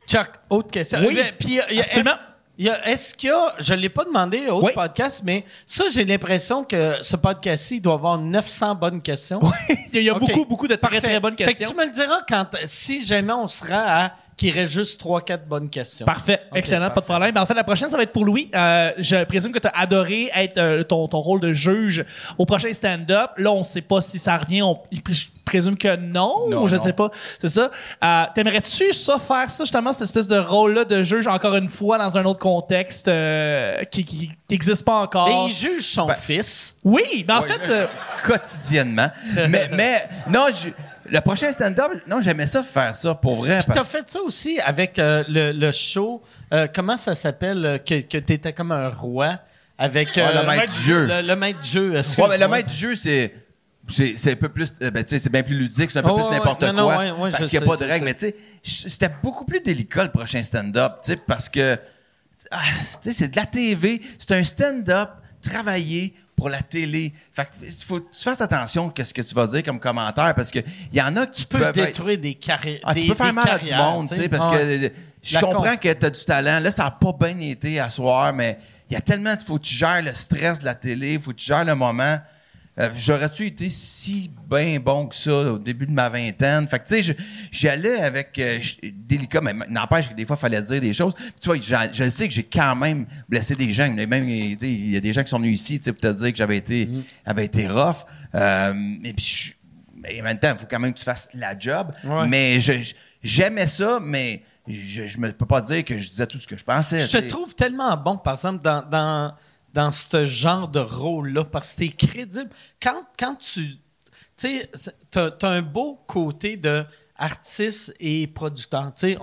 Chuck, autre question. Oui, Euh, puis, il y a- absolument. Est-ce qu'il y a, je ne l'ai pas demandé au Oui. podcast, mais ça, j'ai l'impression que ce podcast-ci doit avoir 900 bonnes questions. Il y a, il y a beaucoup, beaucoup de très, très bonnes Fait que questions. tu me le diras quand, si jamais on sera à qu'il reste juste 3-4 bonnes questions. Parfait, excellent, pas de problème. Ben, en fait, la prochaine, ça va être pour Louis. Euh, je présume que tu as adoré être euh, ton, ton rôle de juge au prochain stand-up. Là, on sait pas si ça revient. On, je présume que non, Non, ou je non. sais pas. C'est ça. Euh, T'aimerais-tu ça faire ça, justement, cette espèce de rôle-là de juge, encore une fois, dans un autre contexte euh, qui qui n'existe pas encore? Et il juge son Ben- fils. Oui, mais en Ouais. fait... euh, quotidiennement. mais, mais, non, je- le prochain stand-up, non, j'aimais ça faire ça pour vrai. Puis t'as Parce... fait ça aussi avec euh, le, le show, euh, comment ça s'appelle, euh, que, que t'étais comme un roi avec... Ouais, le maître du jeu. Le, le maître du jeu, Ouais, mais le maître du jeu, c'est. C'est, un peu plus. ben, c'est bien plus ludique, c'est un peu Oh, plus ouais, n'importe quoi. non, ouais, ouais, parce qu'il n'y a sais, pas de règles. Mais tu sais, c'était beaucoup plus délicat le prochain stand-up, tu sais, parce que. ah, tu sais, c'est de la TV, c'est un stand-up travaillé pour la télé. Fait que faut que tu fasses attention à ce que tu vas dire comme commentaire, parce qu'il y en a que Tu peux peuvent être- détruire des carrières. ah, tu peux faire mal à du monde, tu sais, parce que euh, je comprends que tu as du talent. Là, ça n'a pas bien été à soir, mais il y a tellement, faut que tu gères le stress de la télé, faut que tu gères le moment. Euh, J'aurais-tu été si bien bon que ça au début de ma vingtaine? Fait que, tu sais, j'allais avec euh, délicat, mais n'empêche que des fois, il fallait dire des choses. Puis, tu vois, je sais que j'ai quand même blessé des gens. Même, il y a des gens qui sont venus ici, tu sais, pour te dire que j'avais été, avait été rough. Euh, et puis, je- mais en même temps, il faut quand même que tu fasses la job. Ouais. Mais j'aimais ça, mais je, me peux pas dire que je disais tout ce que je pensais. Je te trouve tellement bon, par exemple, dans, dans, dans ce genre de rôle-là, parce que t'es crédible. Quand, quand tu. Tu sais, t'as t'as un beau côté de artiste et producteur. Tu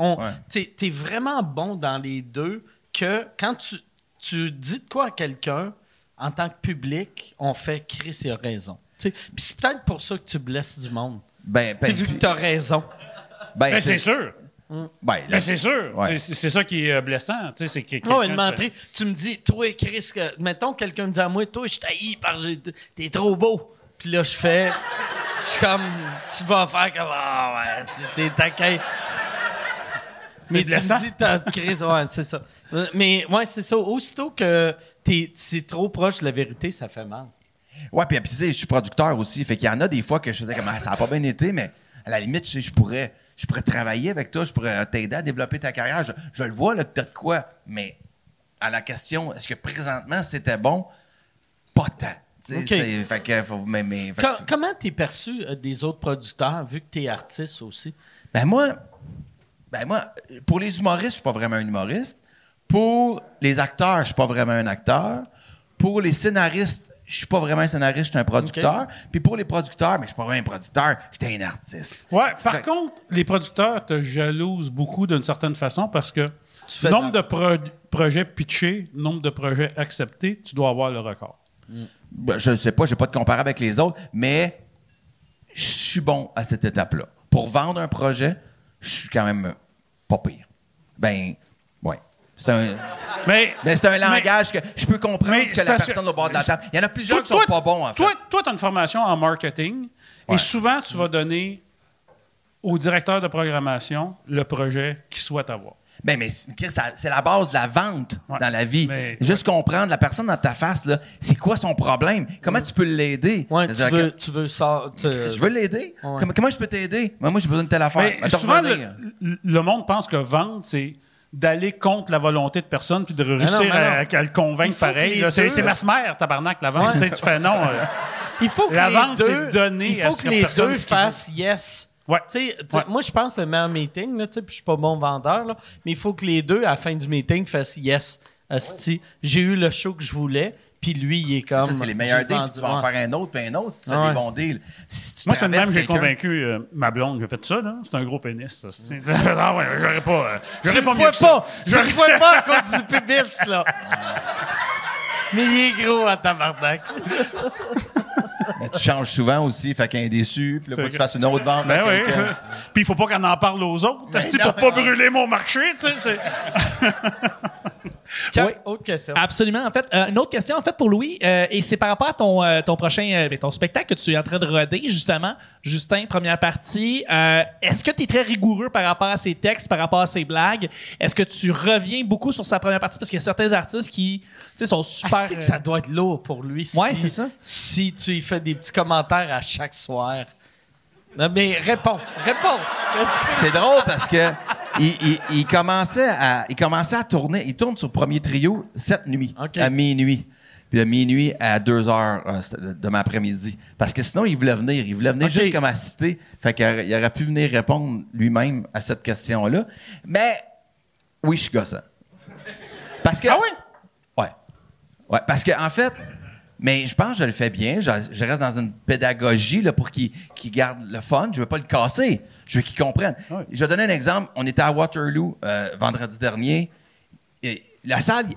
sais, t'es vraiment bon dans les deux que quand tu, tu dis de quoi à quelqu'un, en tant que public, on fait Chris, il a raison. Tu sais, Puis c'est peut-être pour ça que tu blesses du monde. Ben, ben, vu que t'as raison. ben, Ben, c'est sûr. Ben, Ben, là, c'est sûr. Ouais. C'est- C'est ça qui est euh, blessant. Tu sais, c'est Oh, une te menterie. Tu me dis, toi, Chris, que, mettons, quelqu'un me dit à moi, toi, je t'haïs parce que t'es trop beau. Puis là, je fais, je suis comme, tu vas faire comme, ah ouais, t'es taquin. Mais tu me dis, t'as Chris, ouais, c'est ça. Mais, ouais, c'est ça. Aussitôt que t'es, c'est trop proche de la vérité, ça fait mal. Ouais, puis tu sais, je suis producteur aussi. Fait qu'il y en a des fois que je faisais comme ah, ça n'a pas bien été, mais à la limite, tu sais, je pourrais, je pourrais travailler avec toi, je pourrais t'aider à développer ta carrière. Je, je le vois là, que tu as de quoi, mais à la question, est-ce que présentement c'était bon? Pas tant. tu sais, OK. c'est- Fait que, faut- mais, mais- fait que Co- tu- comment t'es perçu euh, des autres producteurs, vu que t'es artiste aussi? Ben moi, ben moi, pour les humoristes, je suis pas vraiment un humoriste. Pour les acteurs, je suis pas vraiment un acteur. Pour les scénaristes, je suis pas vraiment un scénariste, je suis un producteur. Puis pour les producteurs, mais je suis pas vraiment un producteur, j'étais un artiste. Ouais, par Fait- contre, les producteurs te jalousent beaucoup d'une certaine façon parce que fais nombre de de pro- projets pitchés, nombre de projets acceptés, tu dois avoir le record. Ben, je sais pas, j'ai pas de comparer avec les autres, mais je suis bon à cette étape-là. Pour vendre un projet, je suis quand même pas pire. Ben. C'est un, Mais, mais c'est un mais- langage que je peux comprendre ce que la personne au bord de la table. Il y en a plusieurs Toi, qui sont toi- pas bons, en fait. Toi, toi, tu as une formation en marketing Ouais. et souvent, tu vas donner au directeur de programmation le projet qu'il souhaite avoir. Ben, mais c'est Chris, ça- c'est la base de la vente Ouais. dans la vie. Mais- Juste comprendre la personne dans ta face, là, c'est quoi son problème? Comment tu peux l'aider? Ouais, tu que- tu veux ça. tu- Je veux l'aider. Ouais. Comment, comment je peux t'aider? Moi, moi, j'ai besoin de telle affaire. Mais souvent, le monde pense que vendre, c'est d'aller contre la volonté de personne puis de réussir non. à, à le convaincre pareil. C'est deux- c'est mesmer, tabarnak, la vente. Ouais. Tu fais non. euh, Il faut que La les vente, deux, il faut que les deux fassent yes. Ouais. Tu sais, tu sais, Ouais. Moi, je pense que le meilleur meeting, là, puis je suis pas bon vendeur, là, mais il faut que les deux, à la fin du meeting, fassent yes. Asti, j'ai eu le show que je voulais, puis lui, il est comme. Ça, c'est les meilleurs deals, puis tu vas en faire un autre, puis un autre, si tu fais Ouais. des bons deals. Si Moi, c'est le même que j'ai convaincu euh, ma blonde qui a fait ça, là. C'est un gros pénis, ça. Fait, ah ouais, j'aurais pas. euh, J'aurais le pas mieux vois que ça. pas! Tu le vois pas à cause du pubis, là! Mais il est gros en tabarnak. Mais tu changes souvent aussi, fait qu'un est déçu, puis là, faut que tu fasses une autre vente. Ben oui. Puis il faut pas qu'on en parle aux autres. esti, pour pas brûler mon marché, tu sais. Tiens, Oui. autre question. Absolument. En fait, euh, une autre question en fait pour Louis, euh, et c'est par rapport à ton, euh, ton prochain ben, ton spectacle que tu es en train de roder justement, Justin, première partie. Est-ce que tu es très rigoureux par rapport à ses textes, par rapport à ses blagues? Est-ce que tu reviens beaucoup sur sa première partie? Parce qu'il y a certains artistes qui, tu sais, sont super. Ah, que ça doit être lourd pour lui. Si, Ouais, c'est ça. Si tu y fais des petits commentaires à chaque soir. Non, mais réponds, réponds. C'est drôle parce que il, il- il commençait à, il commençait à tourner. Il tourne sur premier trio cette nuit, à minuit. Puis à minuit à 2 heures euh, c'était demain après-midi. Parce que sinon, il voulait venir. Il voulait venir juste comme assister. Fait qu'il aurait- pu venir répondre lui-même à cette question-là. Mais oui, je suis gossant. Parce que. Ah oui? Ouais. Ouais, parce que en fait, mais je pense que je le fais bien. Je, je reste dans une pédagogie là, pour qu'il qu'il garde le fun. Je veux pas le casser. Je veux qu'il comprenne. Ouais. Je vais donner un exemple. On était à Waterloo euh, vendredi dernier. Et la salle,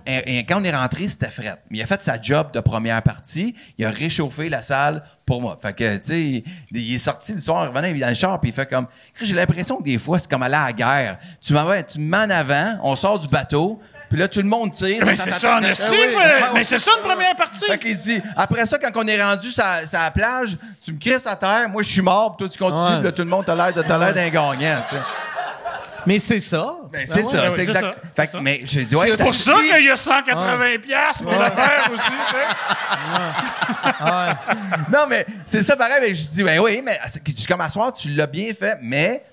quand on est rentré, c'était fret. Mais il a fait sa job de première partie. Il a réchauffé la salle pour moi. Fait que, tu sais, il, il est sorti le soir, il revenait dans le char, puis il fait comme... J'ai l'impression que des fois, c'est comme aller à la guerre. Tu m'en vas- tu me mets en avant, on sort du bateau, puis là, tout le monde tire. Mais c'est ça, Ah mais- Ah c'est ça une première partie. Fait qu'il dit, après ça, quand on est rendu sur la plage, tu me crisses à terre, moi je suis mort, puis toi tu continues, Ouais. puis là tout le monde t'a l'air de- t'as l'air d'un gagnant, tu sais. Mais c'est ça. Ben, c'est ouais. ça, ben c'est c'est exact. ça, Fait c'est que, ça. mais j'ai dit, ouais, C'est pour ça qu'il y a 180 piastres pour le faire aussi, tu sais. Non, mais c'est ça pareil, mais je dis, ben oui, mais c'est- comme à soir, tu l'as bien fait, mais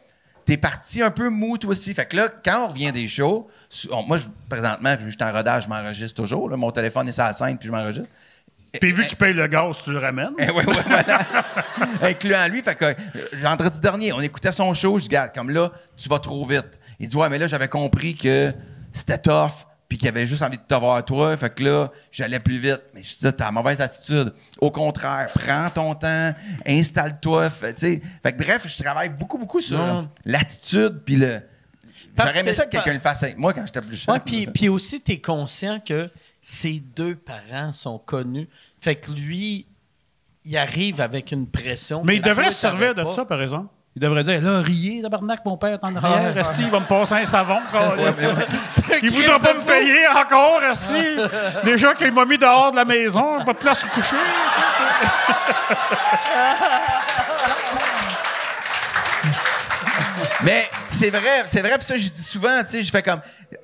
t'es parti un peu mou toi aussi. Fait que là, quand on revient des shows, on- moi, je- présentement, je suis en rodage, je m'enregistre toujours. là. mon téléphone est sur la scène, puis je m'enregistre. Puis vu qu'il paye le gaz, tu le ramènes? Eh oui, oui, voilà. Incluant lui. Fait que, euh, vendredi dernier, on écoutait son show. Je dis, Regarde, comme là, tu vas trop vite. Il dit, ouais, mais là, j'avais compris que c'était tough, puis qu'il avait juste envie de te voir toi. Fait que là, j'allais plus vite. Mais je dis, t'as la mauvaise attitude. Au contraire, prends ton temps, installe-toi. Fait, tu sais. fait que bref, je travaille beaucoup, beaucoup sur l'attitude, puis le. Parce J'aurais aimé ça que quelqu'un le fasse avec moi quand j'étais plus jeune. Ouais, puis, puis aussi, tu es conscient que ses deux parents sont connus. Fait que lui, il arrive avec une pression. Mais il devrait se servir de ça, par exemple. Il devrait dire, là, riez, tabarnak, mon père est en arrière. Ouais. Esti, il va me passer un savon. il voudra pas me payer encore, Esti. Déjà qu'il m'a mis dehors de la maison, pas de place pour coucher. Mais c'est vrai, c'est vrai, puis ça, je dis souvent, tu sais, je fais comme,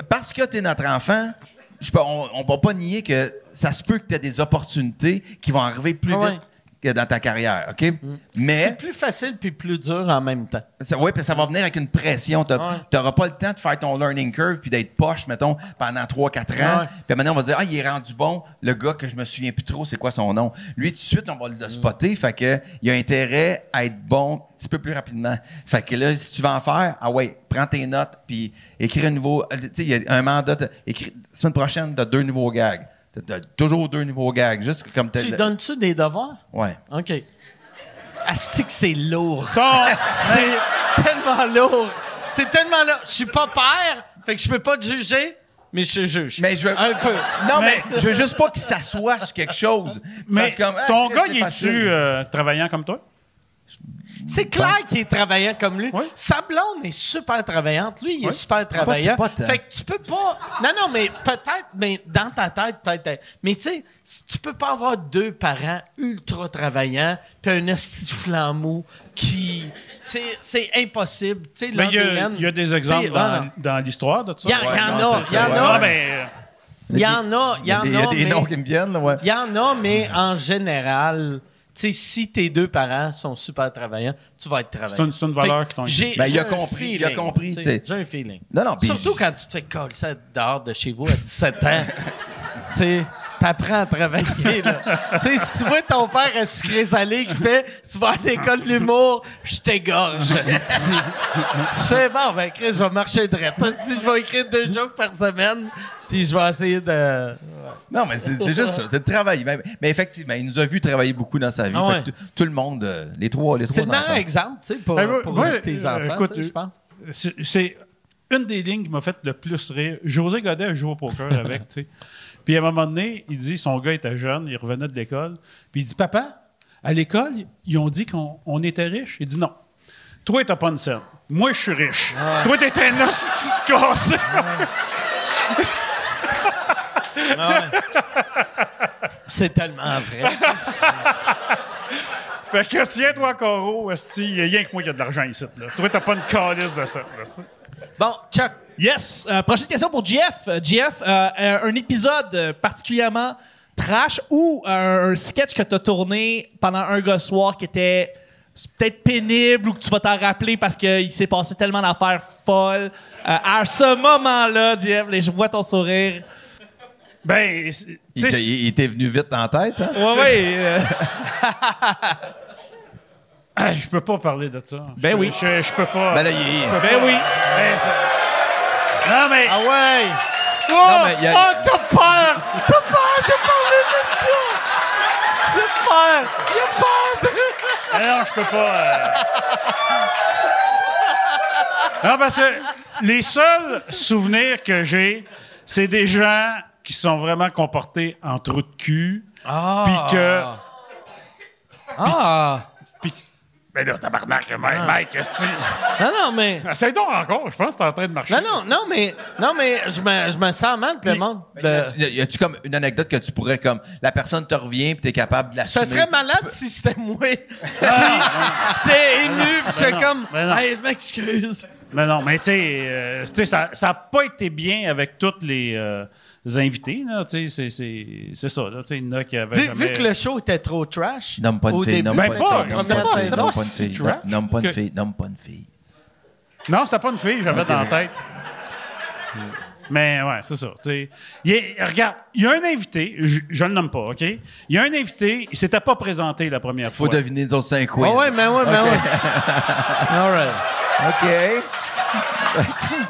parce que t'es notre enfant, je peux, on, on va pas nier que ça se peut que t'aies des opportunités qui vont arriver plus Ah ouais. vite que dans ta carrière, OK? Mais, C'est plus facile puis plus dur en même temps. ouais, puis ça va venir avec une pression. Ouais. T'auras pas le temps de faire ton learning curve puis d'être poche, mettons, pendant 3-4 ans. Ouais. Puis maintenant, on va dire, ah, il est rendu bon. Le gars que je me souviens plus trop, c'est quoi son nom? Lui, tout de suite, on va le spotter. Fait que, il a intérêt à être bon un petit peu plus rapidement. Fait que là, si tu vas en faire, ah ouais, prends tes notes puis écris un nouveau. euh, Tu sais, il y a un mandat. de- écris, semaine prochaine, t'as deux nouveaux gags. T'as- toujours deux nouveaux gags. Juste comme Tu donnes-tu des devoirs? Ouais. OK. Asti que c'est lourd. C'est tellement lourd. C'est tellement lourd. Je suis pas père, fait que je peux pas te juger, mais je te juge. Mais je veux. Un peu. Non, mais, je veux juste pas qu'il s'assoie sur quelque chose. Mais Parce que comme, ton gars, il est-tu euh, travaillant comme toi? C'est clair qu'il est travaillant comme lui. Oui. Sa blonde est super travaillante. Lui, il est super travaillant. pas tant. fait que tu peux pas. Non, non, mais peut-être, mais dans ta tête, peut-être. Mais tu sais, si tu peux pas avoir deux parents ultra travaillants, puis un esti flambeau qui. Tu sais, c'est impossible. Tu sais, Mais il y, a, y des exemples voilà. dans, dans l'histoire de ça. Il y, en- Ouais, il y en non, a, il y en a. Ah, Il y en a, il y en Il y a a. des mais- noms qui me viennent, là, ouais. Il y en a, mais en général, sais, si tes deux parents sont super travaillants, tu vas être travaillant. C'est une- c'est une valeur que j'ai- Ben, il a un compris, il a feeling, compris. J'ai un feeling. Non, non, Surtout quand tu te fais coller ça dehors de chez vous à 17 ans. tu sais, t'apprends à travailler, là. tu sais, si tu vois ton père à sucré salé qui fait, tu vas à l'école de l'humour, je t'égorge. Tu fais, bon, ben, Chris, je vais marcher droit. Si je vais écrire deux jokes par semaine, puis je vais essayer de... Non, mais c'est juste ça, c'est de travailler. Mais, mais effectivement, il nous a vu travailler beaucoup dans sa vie. Ah ouais. Fait que tout- le monde, euh, les trois, les trois C'est le meilleur exemple, tu sais, pour, Ben, pour ouais, tes euh, enfants, je pense. C'est- C'est une des lignes qui m'a fait le plus rire. José Godet joue au poker avec, tu sais. Puis à un moment donné, il dit, son gars était jeune, il revenait de l'école. Puis il dit, papa, à l'école, ils ont dit qu'on on était riche. Il dit, non. Toi, t'as pas une scène. Moi, je suis riche. Toi, t'es un hostie de cassé. C'est tellement vrai. Fait que tiens-toi, Coro, esti, il y a rien que moi qui a de l'argent ici. Là. Toi, t'as pas une calice de ça. Bon, Chuck, Yes. Euh, prochaine question pour Jeff. Euh, Jeff, euh, un épisode particulièrement trash ou euh, un sketch que tu as tourné pendant un gars soir qui était peut-être pénible ou que tu vas t'en rappeler parce qu'il s'est passé tellement d'affaires folles. Euh, à ce moment-là, Jeff, je vois ton sourire. Ben, Il t'est venu vite en tête, hein? Ouais, ouais. euh, ah, je peux pas parler de ça. Ben Je- oui. Je, je peux pas. Ben là, il ben oui. Ben, ça- Non, mais. ah ouais! Non, mais il y a- Oh, t'as peur! T'as peur de parler de ça! Il a peur! Il a peur de... Non, je peux pas. euh. Non, parce que les seuls souvenirs que j'ai, c'est des gens qui sont vraiment comportés en trou de cul. Puis que. Ah! Ben là, tabarnak, Mike, Mike, esti. Non, non, mais... Essaye donc encore, je pense que t'es en train de marcher. Non, non, non, mais... Non, mais je me, je me sens mal que le monde... de- Y a-tu comme une anecdote que tu pourrais comme la personne te revient puis t'es capable de l'assumer? Ça serait malade si c'était moi. Puis j'étais ému, puis j'étais non, comme... non. Hey, je m'excuse. Mais non, mais tu sais, euh, tu sais, ça n'a pas été bien avec tous les, euh, invités. là, tu sais, C'est c'est- c'est ça. Là, tu sais, il y en a qui avaient Vu, jamais- vu que le show était trop trash, Nomme pas une fille, nomme Ben pas une pas, fille, nomme c'était pas pas- une fille, nomme pas une fille, nomme pas une fille, nomme pas une fille. Non, c'était pas une fille, j'avais dans la tête. Mais ouais, c'est ça. tu sais. Il est- regarde, il y a un invité, je, je le nomme pas, OK? Il y a un invité, il s'était pas présenté la première Faut fois. deviner les autres cinq Ah oui. ouais, mais ouais, mais ouais. All right. OK.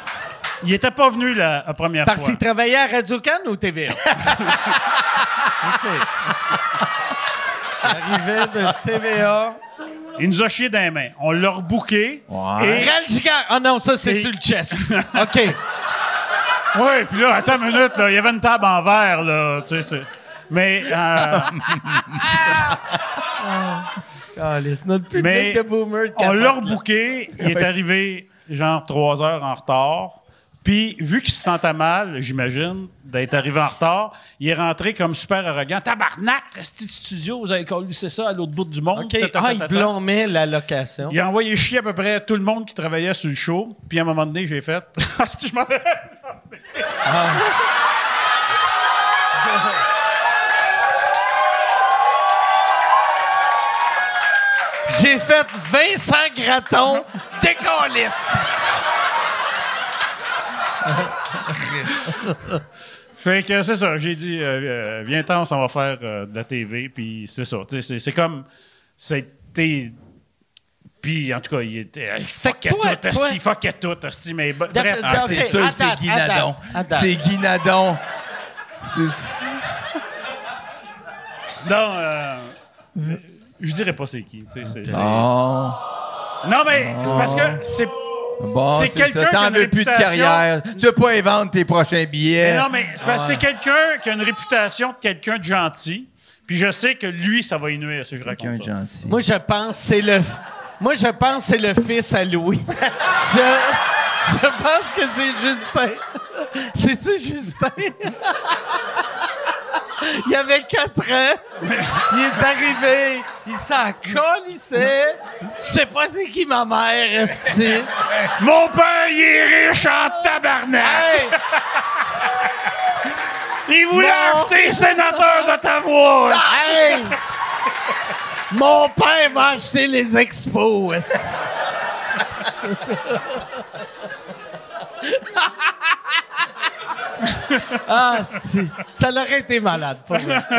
Il était pas venu la, la première Parce fois. qu'il travaillait à Radio-Can ou TVA? OK. Il arrivait de TVA. Il nous a chié dans les mains. On l'a rebooké. Ouais. Et. Ah non, ça, c'est Et- sur le chest. OK. ouais, puis là, attends une minute, là, il y avait une table en verre, là, tu sais, c'est- Mais, euh, Calisse, notre public Mais de boomer de on l'a rebooké. Il est arrivé, genre, trois heures en retard. Puis, vu qu'il se sentait mal, j'imagine, d'être arrivé en retard, il est rentré comme super arrogant. Tabarnak, restez studio, vous avez collé ça à l'autre bout du monde? OK. Tata, Ah, il blâmait la location. Il a envoyé chier à peu près tout le monde qui travaillait sur le show. Puis à un moment donné, j'ai fait. Si je m'en- J'ai fait Vincent Gratton décalisse. Fait que c'est ça, j'ai dit, euh, euh, viens-t'en, on s'en va faire euh, de la TV, puis c'est ça. C'est, comme, c'était... Puis, en tout cas, il était... Fuckait toi, tout, asti, il fuckait tout, asti, mais bref. Ah, OK, c'est sûr que c'est Guy Nadon. C'est Guy Nadon. Non, euh, je dirais pas c'est qui, tu sais, Oh. Non, mais c'est parce que c'est... Bon, C'est quelqu'un ça. qui a une veux plus de réputation. carrière. Tu veux pas inventer tes prochains billets. Mais non, mais c'est parce que c'est quelqu'un qui a une réputation de quelqu'un de gentil, puis je sais que lui, ça va y nuire si je Quelqu'un raconte ça. gentil. Moi, je pense que c'est le. Moi, je pense c'est le fils à Louis. je, je pense que c'est Justin. C'est-tu Justin? Il avait 4 ans. Il est arrivé. Il s'en colissait. Tu sais pas c'est qui ma mère, esti. Mon père, il est riche en tabarnak! Hey! Il voulait Mon- acheter sénateur d'Ottawa! Hey! Mon père va acheter les expos, esti. Ah, c'est- ça l'aurait été malade, pas vrai.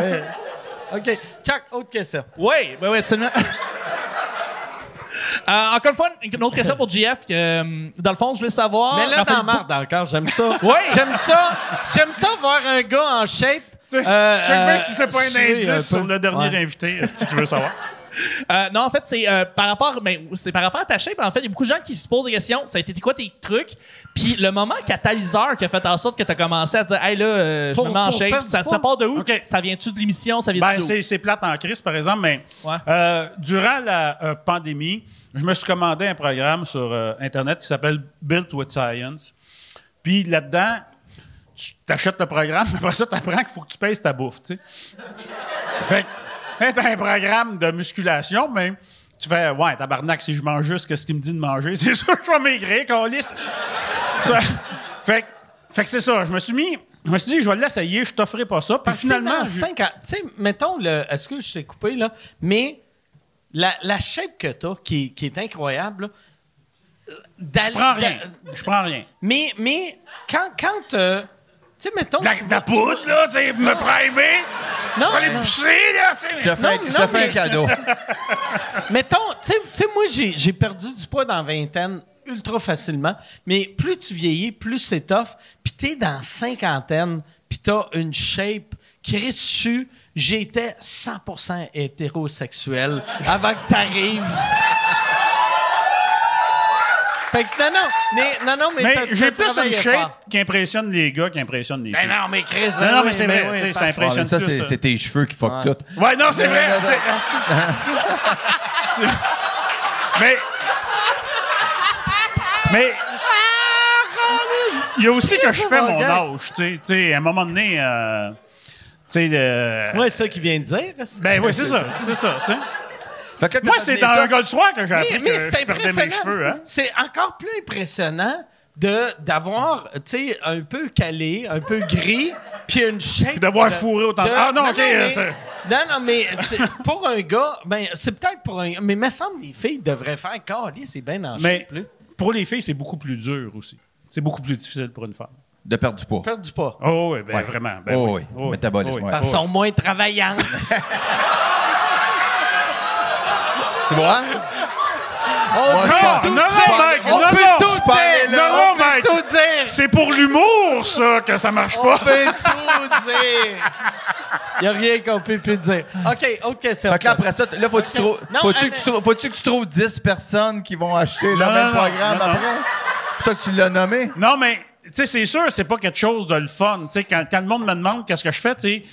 Euh, OK. Chuck, autre question. Oui, oui, oui, absolument. Euh, encore une fois, une autre question pour GF. que, euh, dans le fond, je voulais savoir. Mais là, en fait, dans marde encore, j'aime ça. Oui. J'aime ça. J'aime ça voir un gars en shape. euh, Check bien euh, si c'est pas un indice sur le dernier Ouais. invité, si tu veux savoir. Euh, non, en fait, c'est euh, par rapport, mais c'est par rapport à ta shape. En fait, il y a beaucoup de gens qui se posent des questions. Ça a été quoi tes trucs? Puis le moment catalyseur qui a fait en sorte que tu as commencé à dire, hey là, euh, je Pour- me mets en shape. Ça, part de où? Ça vient-tu de l'émission? Ça vient Ben, c'est, c'est plate en crise, par exemple, mais Ouais. durant la pandémie, je me suis commandé un programme sur Internet qui s'appelle Built with Science. Puis là-dedans, tu t'achètes le programme, après ça, tu apprends qu'il faut que tu pèses ta bouffe, tu sais. fait que, t'as un programme de musculation, mais tu fais, ouais, tabarnak, si je mange juste ce qu'il me dit de manger, c'est sûr que je vais maigrir, câlisse. Ça- fait, que- fait que c'est ça, je me suis mis, je me suis dit, je vais l'essayer, je t'offrirai pas ça. Puis finalement, ans, tu sais, mettons, le, est-ce que je t'ai coupé, là? Mais la, la shape que t'as, qui, qui est incroyable, là, je prends rien. Je prends rien. Mais, mais quand, quand euh, sais, mettons... La, poudre, là, tu sais, me primer. Non, Pour aller pousser, là, tu Je sais. te fais, Non, je non, te fais mais- un cadeau. Mettons, tu sais- moi, j'ai perdu du poids dans la vingtaine ultra facilement, mais plus tu vieillis, plus c'est tough, puis t'es dans cinquantaine, puis t'as une shape qui reste su. J'étais 100% hétérosexuel avant que t'arrives. Fait que non, non, mais, non, non, mais, j'ai plus une shape fort. qui impressionne les gars qui impressionne les Ben filles. non, mais Chris, ben Non, mais c'est ben vrai, oui, ça Ah, mais impressionne ça, plus. c'est ça. c'est tes cheveux qui fuck tout. Ouais, non, c'est vrai. non, non. c'est- mais. Mais. Il y a aussi que je fais mon âge, tu sais. Tu sais, à un moment donné. euh, tu sais, le- Ouais, c'est ça qu'il vient de dire. c'est- Ben oui, c'est ça. C'est ça, tu sais. Que Moi, c'est dans ça- un gars le soir que j'ai appris mais que c'est je perdais mes cheveux, hein. C'est encore plus impressionnant de d'avoir, tu sais, un peu calé, un peu gris, puis une shape. D'avoir fourré autant de- Ah non, ok, mais, non, non, mais pour un gars, ben, c'est peut-être pour un Mais il me semble que les filles devraient faire Calé, c'est bien en Mais shape, là. pour les filles, c'est beaucoup plus dur aussi. C'est beaucoup plus difficile pour une femme. De perdre du poids. Perdre du poids. Oh oui, ben Ouais. vraiment. Ben Oh oui. oui. Métabolisme, ouais. Parce qu'ils sont moins travaillantes. C'est bon, hein? On Moi, peut tout non, dire. on non, peut tout dire. là. Non, Non, on peut tout dire. C'est pour l'humour, ça, que ça marche On pas. peut tout dire. Il n'y a rien qu'on peut plus dire. OK, OK, c'est Fait que là, après ça, là, faut-tu que, tu trouves 10 personnes qui vont acheter le même programme après? C'est ça que tu l'as nommé? Non, mais, tu sais, c'est sûr, c'est pas quelque chose de le fun. Tu sais, quand, quand le monde me demande qu'est-ce que je fais, tu sais,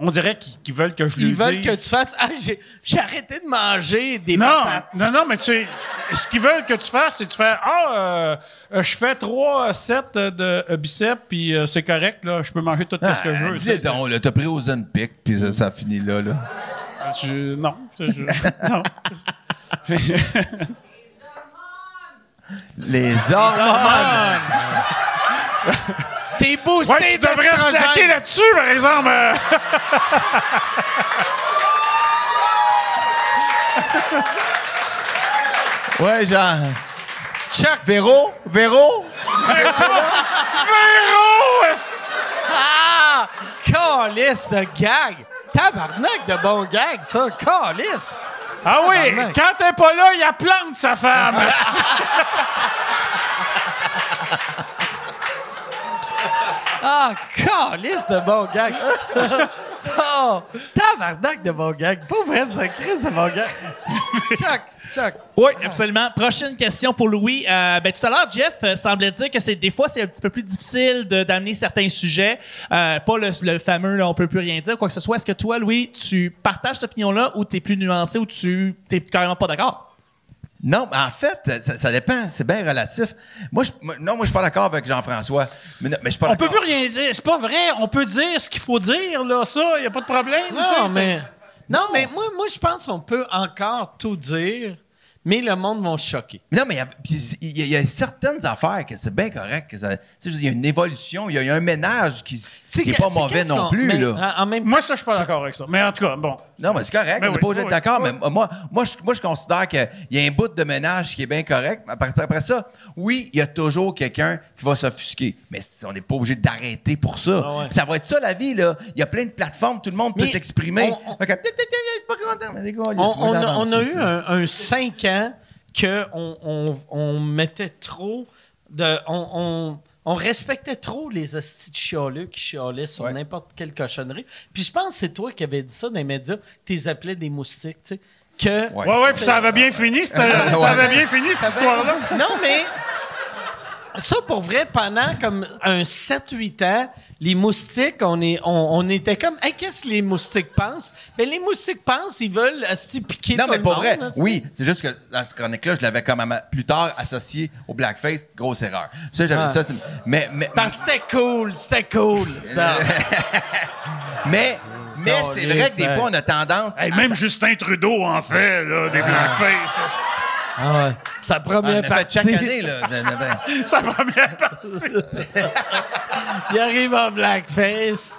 on dirait qu'ils veulent que je lui Ils veulent dise. que tu fasses. Ah, j'ai, arrêté de manger des Non, patates. non, non, mais tu sais, ce qu'ils veulent que tu fasses, c'est que tu fais Ah, euh, euh, je fais 3 sets de euh, biceps, puis euh, c'est correct, là, je peux manger tout ce que je veux. Ah, Dis-le donc, là, t'as pris aux Pick, puis ça, ça finit là, là. c'est- je- non, je- je- non. Les hormones! T'es boosté Ouais, tu devrais d'estrogène. stacker là-dessus, par exemple. Ouais, genre. Chuck. Véro? Véro? Véro, esti! Ah! Calice de gag. Tabarnak de bon gag, ça. Calice. Ah oui, Tabarnak. quand t'es pas là, il a plante sa femme. Ah, calice de bon gag. oh, tabarnak de bon gag. Pas vrai, c'est Chris de bon gag. Chuck, Chuck. Oui, absolument. Prochaine question pour Louis. Euh, ben, tout à l'heure, Jeff euh, semblait dire que c'est des fois c'est un petit peu plus difficile d'amener certains sujets. Euh, pas le, le fameux là, on peut plus rien dire, quoi que ce soit. Est-ce que toi, Louis, tu partages cette opinion-là ou t'es plus nuancé ou tu t'es carrément pas d'accord? Non, mais en fait, ça, ça dépend. C'est bien relatif. Moi, je, moi- non, moi, je suis pas d'accord avec Jean-François. Mais, mais je suis pas On peut plus rien dire. C'est pas vrai. On peut dire ce qu'il faut dire, là, ça. Y a pas de problème. Non, mais. Non, mais moi, moi je pense qu'on peut encore tout dire. Mais le monde va se choquer. Non, mais il y a- y, y certaines affaires que c'est bien correct. Il y a une évolution, il y a, il y a un ménage qui C'est n'est pas c'est mauvais non plus. mais là. En, en même Moi, ça, je suis pas d'accord avec ça. Mais en tout cas, bon. Non, mais c'est correct, on n'est oui, pas obligé oui, d'accord, oui. mais moi, moi, je, moi, je considère qu'il y a un bout de ménage qui est bien correct. Après, après ça, oui, il y a toujours quelqu'un qui va s'offusquer, mais on n'est pas obligé d'arrêter pour ça. Ah ouais. Ça va être ça, la vie, là. Il y a plein de plateformes, tout le monde peut s'exprimer. on- on- a, eu un, un cinq ans que on, on- on mettait trop de. On, on- on respectait trop les hosties de chialeux qui chialaient sur Ouais. n'importe quelle cochonnerie. Puis je pense que c'est toi qui avais dit ça dans les médias, tu les appelais des moustiques, tu sais. Que Ouais. Ouais, puis ça avait bien fini, ça avait bien fini, cette histoire-là. Non, mais ça, pour vrai, pendant comme un 7-8 ans, les moustiques, on, est, on, on était comme, Hey, qu'est-ce que les moustiques pensent? Ben, les moustiques pensent, ils veulent asti, piquer Non, tout mais le monde, vrai. Oui, c'est juste que dans cette chronique-là, je l'avais comme plus tard associé au blackface. Grosse erreur. Ça, j'avais Ah. ça. Mais, mais, Parce que c'était cool, c'était cool. Non. mais, mais c'est vrai que des fois, on a tendance. Hey, même Justin Trudeau en fait, là, des blackface. Ah ouais. Sa première a fait partie, chaque année, là. Sa première partie. il arrive en blackface.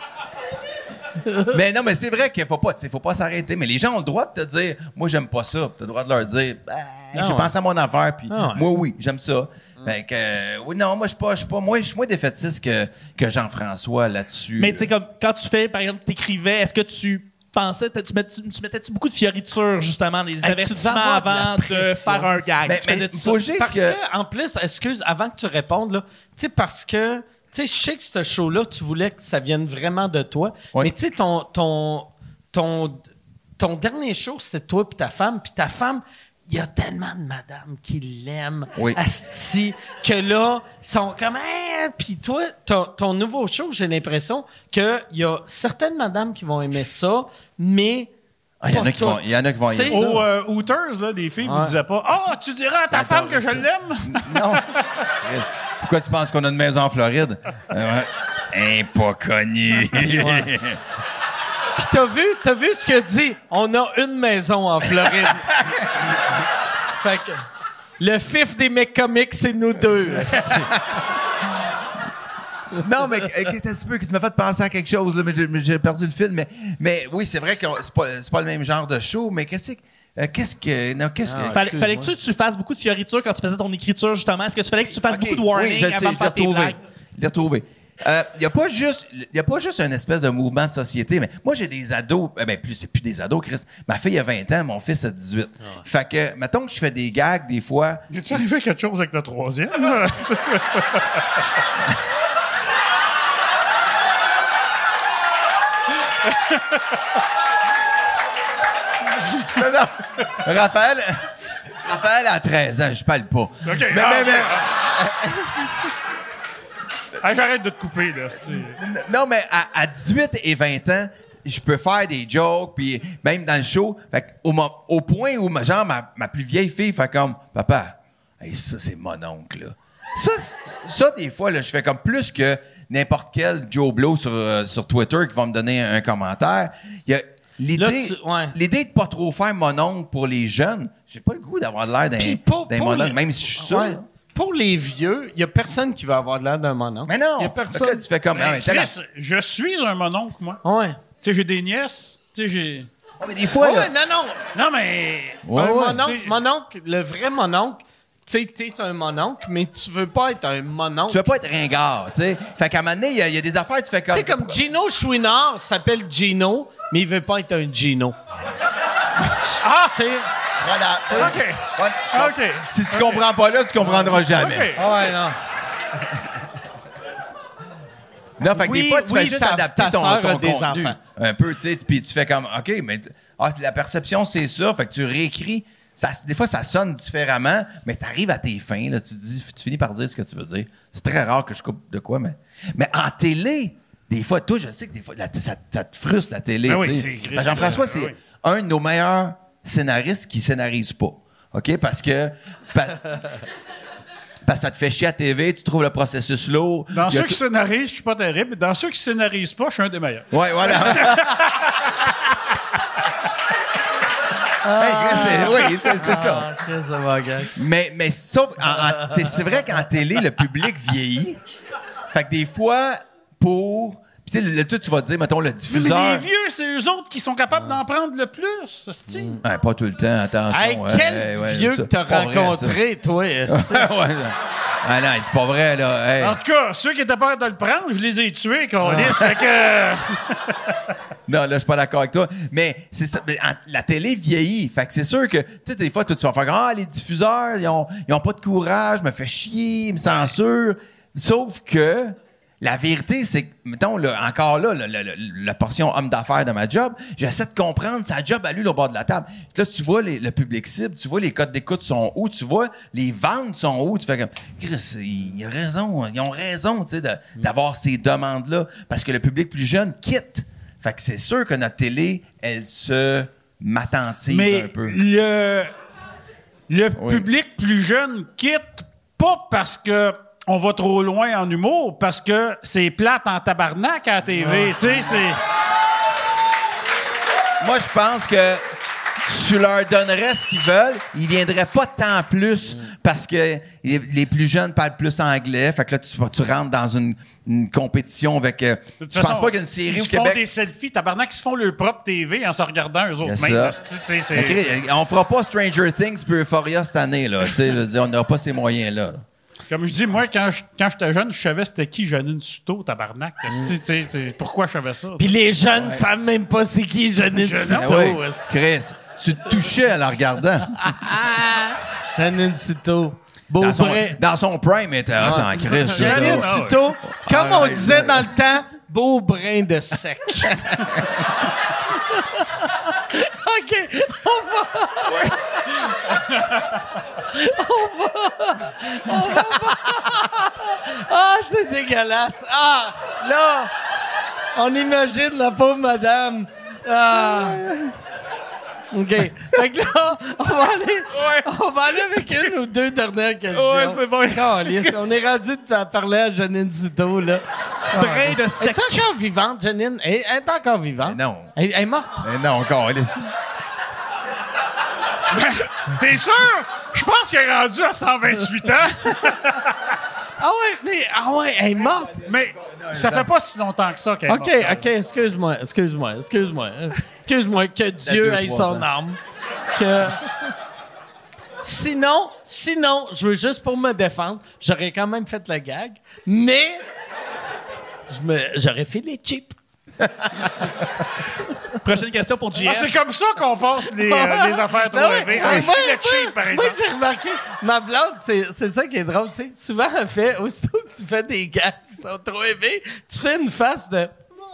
mais non, mais c'est vrai qu'il faut pas, faut pas s'arrêter. Mais les gens ont le droit de te dire, moi, j'aime pas ça. Tu as le droit de leur dire, Ben, j'ai ouais. pensé à mon affaire, puis Ah ouais. moi, oui, j'aime ça. Fait que, euh, oui, non, moi, je suis pas, pas, moi, je suis moins défaitiste que, que Jean-François là-dessus. Mais tu sais, comme quand tu fais, par exemple, t'écrivais, est-ce que tu pensais, tu, mets- tu- tu mettais-tu beaucoup de fioritures, justement, des Hey, avertissements de avant de, faire un gag? Mais- Tu mais faut ça? juste Parce que- que, en plus, excuse, avant que tu répondes, là, tu sais, parce que, tu sais, je sais que ce show-là, tu voulais que ça vienne vraiment de toi. Mais tu sais, ton, ton, ton, ton dernier show, c'était toi puis ta femme. Puis ta femme, il y a tellement de madames qui l'aiment, Oui. asti, que là, ils sont comme, Hein? puis toi, ton, ton nouveau show, j'ai l'impression qu'il y a certaines madames qui vont aimer ça, mais. Ah, il y en a qui vont- il y en a qui vont Tu sais, aimer ça. Aux euh, Hooters, là, des filles vous Ouais. disaient pas Ah, tu diras à ta femme que je l'aime? Non. Pourquoi tu penses qu'on a une maison en Floride? Euh, ouais. Hein, pas connu. Puis t'as vu, t'as vu ce que dit? On a une maison en Floride. fait que le fif des mecs comiques, c'est nous deux. non, mais euh, qu'est-ce que tu peux que tu m'as fait penser à quelque chose, là, mais j'ai- perdu le fil. Mais, mais oui, c'est vrai que c'est pas, pas le même genre de show, mais qu'est-ce que. euh, qu'est-ce que. Non, qu'est-ce que. Fallait, fallait que tu, tu fasses beaucoup de fioritures quand tu faisais ton écriture, justement. Est-ce que tu fallait que tu fasses beaucoup de warning oui, je sais, avant de l'ai faire tes blagues? Je l'ai retrouvé. Il n'y a pas juste y a pas juste une espèce de mouvement de société mais moi j'ai des ados eh ben plus c'est plus des ados Chris ma fille a 20 ans mon fils a 18 fait que mettons que je fais des gags des fois Est-tu arrivé quelque chose avec le troisième? Non, non. Raphaël, Raphaël a 13 ans, je parle pas. OK. Mais, ah, mais, mais- J'arrête de te couper, là. c'est- non, mais à, à 18 et 20 ans, je peux faire des jokes, puis même dans le show, fait au, point où, genre, ma, ma plus vieille fille fait comme, papa, hey, ça, c'est mon oncle, là. Ça, des fois, là, je fais comme plus que n'importe quel Joe Blow sur, euh, sur Twitter qui va me donner un, commentaire. Il y a Là, l'idée, ouais. l'idée de pas trop faire mon oncle pour les jeunes. J'ai pas le goût d'avoir l'air d'un, d'un même si je suis ça. Ouais. Pour les vieux, il y a personne qui va avoir l'air d'un mononcle. Mais non! Il y a là, personne. tu fais comme, ah, mais Chris, je suis un mononcle, moi. Ouais. Tu sais, j'ai des nièces. Tu sais, j'ai. Ah, mais des fois, là, non, non. Non, mais. Ouais, un ouais. mononcle, mononcle, le vrai mononcle, tu sais, t'es un mononcle, mais tu veux pas être un mononcle. tu veux pas être ringard, tu sais. Fait qu'à un moment donné, il y, a- il y a des affaires, tu fais comme. Tu sais, comme Gino Chouinard s'appelle Gino, mais il veut pas être un Gino. ah! Tu sais. Voilà. tu sais. OK. Ouais, tu OK. comprends. Si tu comprends pas là, tu comprendras jamais. OK. Ah ouais, non. Non, fait que Oui, des fois, tu oui, fais juste ta- adapter ta ton, sœur ton a des contenu. enfants. Un peu, tu sais, puis tu fais comme, OK, mais t- ah, la perception, c'est ça. Fait que tu réécris. Ça, des fois, ça sonne différemment, mais tu arrives à tes fins, là, tu, dis, tu finis par dire ce que tu veux dire. C'est très rare que je coupe de quoi, mais. Mais en télé, des fois, toi, je sais que des fois, la- ça, ça te frustre, la télé. Ben oui, tu sais. c'est Ben, Jean-François, c'est ben oui. un de nos meilleurs scénaristes qui scénarise pas. OK? Parce que. pa- Parce que ça te fait chier à TV, tu trouves le processus lourd. Dans ceux qui scénarisent, je suis pas terrible. Dans ceux qui scénarisent pas, je suis un des meilleurs. Ouais, voilà. Hey, Chris, c'est- oui, c'est ça. Ah, ça. Mais, mais sauf, c'est vrai qu'en télé, le public vieillit. Fait que des fois, pour. Puis tu sais, tout, tu vas dire, mettons, le Mais diffuseur. les vieux, c'est eux autres qui sont capables d'en prendre le plus, hostie. Ouais, pas tout le temps, attention. Hey, quel ouais, vieux que t'as pas vrai, rencontré, toi, non. Ah non, c'est pas vrai, là. Hey. En tout cas, ceux qui étaient peur de le prendre, je les ai tués, Carlis. Fait que. Non, là, je suis pas d'accord avec toi. Mais c'est ça. mais en- la télé vieillit. Fait que c'est sûr que, tu sais, des fois, tu tu vas faire Ah, les diffuseurs, ils ont, ils ont pas de courage, me fait chier, ils me censurent. Sauf que la vérité, c'est que, mettons, là, encore là, le- le- le- la portion homme d'affaires de ma job, j'essaie de comprendre sa job à lui, au bord de la table. Là, tu vois les- le public cible, tu vois les codes d'écoute sont où, tu vois les ventes sont où, tu fais comme, Chris, il, a raison, ils ont raison, tu sais, de- d'avoir ces demandes-là. Parce que le public plus jeune quitte. Fait que c'est sûr que notre télé, elle se m'attentive Mais un peu. le, le Oui. public plus jeune quitte pas parce que on va trop loin en humour, parce que c'est plate en tabarnak à la TV. Tu sais, c'est. Moi, je pense que tu leur donnerais ce qu'ils veulent, ils viendraient pas tant plus parce que les, plus jeunes parlent plus anglais. Fait que là, tu, tu rentres dans une, une compétition avec. euh, je pense façon, pas qu'il y a une série ils au se font Québec. des selfies, tabarnak, ils se font leur propre TV en se regardant eux autres. ça. Même, Chris, on fera pas Stranger Things puis Euphoria cette année, là. Tu sais, je veux dire, on n'aura pas ces moyens-là. Comme je dis, moi, quand je- quand j'étais jeune, je savais c'était qui Janine Suto, tabarnak. Mm. pourquoi je savais ça? Puis les jeunes savent même pas c'est qui Janine Ah est-ce Chris, tu te touchais en la regardant. Janine Cito. Beau Dans son, dans son prime, elle était hot en Chris. Janine Ah ouais. Cito, comme on ouais, disait ouais. dans le temps, beau brin de sec. OK, on va... on va... On va... Ah, c'est dégueulasse. Ah, là, on imagine la pauvre madame. Ah... OK. Fait que là, on va aller, on va aller avec une ou deux dernières questions. Ouais, c'est bon. On est rendu de parler à Janine Zito, là. Brin de sec. est encore vivante, Janine? Elle, elle est encore vivante? Mais non. Elle, elle est morte? Mais non, encore. elle est- T'es sûr? Je pense qu'elle est rendue à 128 ans, Ah ouais, mais, ah ouais, elle est morte? mais ça fait pas si longtemps que ça qu'elle est OK, morte. OK, excuse-moi, excuse-moi, excuse-moi. Excuse-moi, que Dieu ait son âme. Que... Sinon, sinon, je veux juste pour me défendre, j'aurais quand même fait la gag, mais j'aurais fait les chips. Prochaine question pour Ah, JF. c'est comme ça qu'on passe les, euh, les affaires trop Ben élevées. ouais, Ah, moi, le cheap, par moi, exemple. j'ai remarqué, ma blonde, c'est, ça qui est drôle, tu sais. Souvent, elle fait, aussitôt que tu fais des gags qui sont trop élevés, tu fais une face de.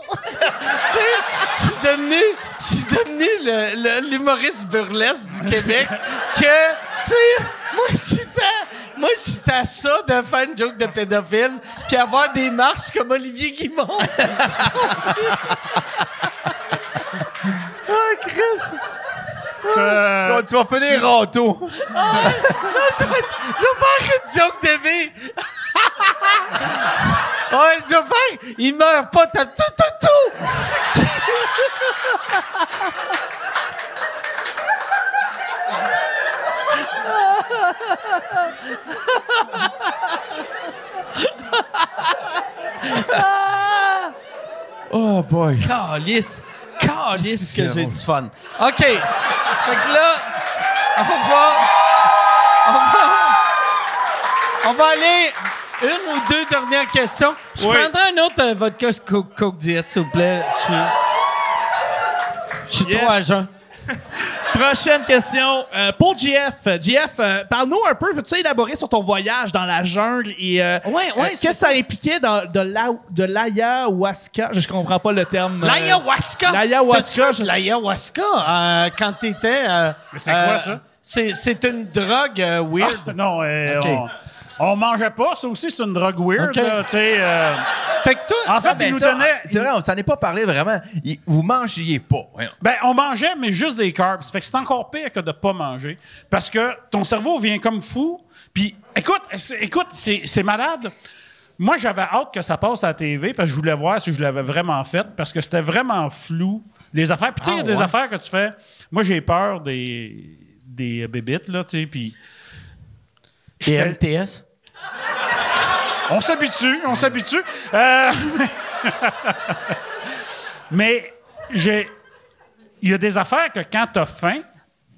je suis devenu, je suis devenu l'humoriste burlesque du Québec que, tu sais, moi, j'étais. Moi, j'étais à ça de faire une joke de pédophile puis avoir des marches comme Olivier Guimond. ah, Chris! Euh, Tu vas- tu vas finir râteau. Non, je vais, je vais faire une joke de vie. ouais, je vais faire. Il meurt pas, t'as tout, tout, tout. C'est qui? Oh boy. Calice. Calice que j'ai du fun. OK. Fait que là, on va. On va. On va aller. Une ou deux dernières questions. Je Oui. prendrai un autre euh, vodka Coke, Coke Diet, s'il vous plaît. Je suis. Je suis Yes. trop à jeun. Prochaine question euh, pour JF. JF, euh, parle-nous un peu, peux-tu élaborer sur ton voyage dans la jungle et euh, Ouais, ouais, euh, qu'est-ce que ça impliquait dans, de la, de l'ayahuasca? Je comprends pas le terme. euh, L'ayahuasca? L'ayahuasca, je- l'ayahuasca euh, quand t'étais. euh, Mais c'est quoi, ça? C'est, c'est une drogue euh, weird. Ah, non, euh, on, on mangeait pas. Ça aussi, c'est une drogue weird. Ok. là, tu sais. euh, Fait que toi. en fait, Ah, ben ils nous ça. C'est vrai, on s'en est pas parlé vraiment. Il- vous mangiez pas. Voyons. Ben, on mangeait, mais juste des carbs. Fait que c'est encore pire que de pas manger. Parce que ton cerveau vient comme fou. Puis, écoute, c'est- écoute, c'est malade. moi, j'avais hâte que ça passe à la TV parce que je voulais voir si je l'avais vraiment fait parce que c'était vraiment flou. Les affaires. Puis, tu sais, il y a Ah, des ouais. affaires que tu fais. Moi, j'ai peur des, des bébites, là, tu sais. Puis. Et MTS? On s'habitue, on s'habitue. Euh, Mais j'ai. Il y a des affaires que quand t'as faim,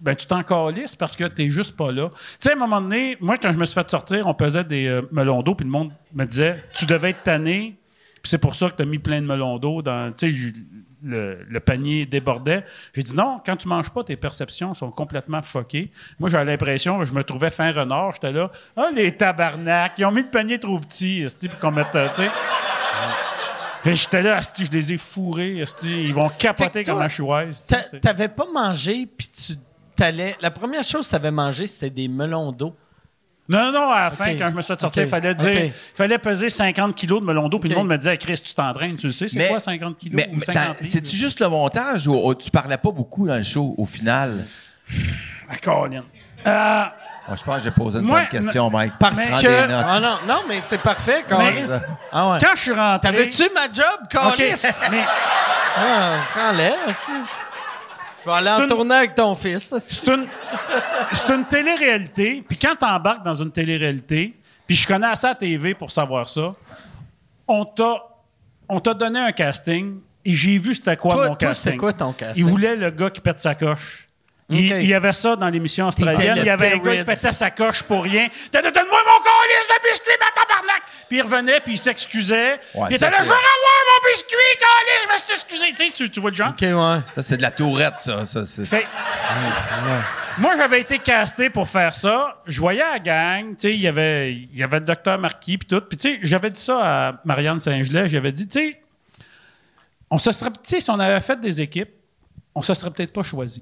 ben tu t'en parce que t'es juste pas là. Tu sais, à un moment donné, moi, quand je me suis fait sortir, on pesait des euh, melons d'eau, puis le monde me disait Tu devais être tanné, puis c'est pour ça que t'as mis plein de melons d'eau dans. Tu sais, le, le panier débordait. J'ai dit non, quand tu manges pas, tes perceptions sont complètement fuckées. Moi, j'avais l'impression, je me trouvais fin renard, j'étais là. Ah, les tabarnak, ils ont mis le panier trop petit, esti, pour qu'on mette. euh, tu que j'étais là, esti, je les ai fourrés, esti, ils vont capoter toi, comme un chouette. T'avais pas mangé, puis tu t'allais. La première chose que t'avais mangé, c'était des melons d'eau. Non, non, à la fin, quand je me suis fait sortir, il fallait dire, fallait peser 50 kilos de melon d'eau, puis le monde me disait, Chris, tu t'entraînes, tu le sais, c'est quoi 50 kilos Mais, ou mais 50 dans- livres? c'est-tu juste le montage ou, ou tu parlais pas beaucoup dans le show au final? Ah, Colin. Euh, Moi, je pense que j'ai posé une Moi, bonne question, Mike. Parce que. Ah non, non, mais c'est parfait, Carlis. Ah ouais. quand je suis rentré. T'avais-tu ma job, Carlis? mais Ah, prends-le, aussi. Vais aller en une- tournée avec ton fils. c'est une, c'est une télé-réalité. Puis quand t'embarques dans une télé-réalité, puis je connais assez la TV pour savoir ça, on t'a, on t'a donné un casting et j'ai vu c'était quoi Toi, mon toi, casting. c'est quoi ton casting? Il voulait le gars qui pète sa coche. Il, y avait ça dans l'émission australienne. Il y avait un gars qui pétait sa coche pour rien. T'as donne-moi mon calice de biscuit, ma tabarnak! Puis il revenait, puis il s'excusait. Ouais, il était là, je veux avoir mon biscuit, calice, je me suis excusé. Tu sais, tu, tu vois le genre? OK, ouais. Ça, c'est de la tourette, ça. ça c'est... Fait- Moi, j'avais été casté pour faire ça. Je voyais la gang, tu sais, il y avait, il y avait le docteur Marquis puis tout. Puis tu sais, j'avais dit ça à Marianne Saint-Gelais. J'avais dit, tu sais, on se serait, tu sais, si on avait fait des équipes, on se serait peut-être pas choisi.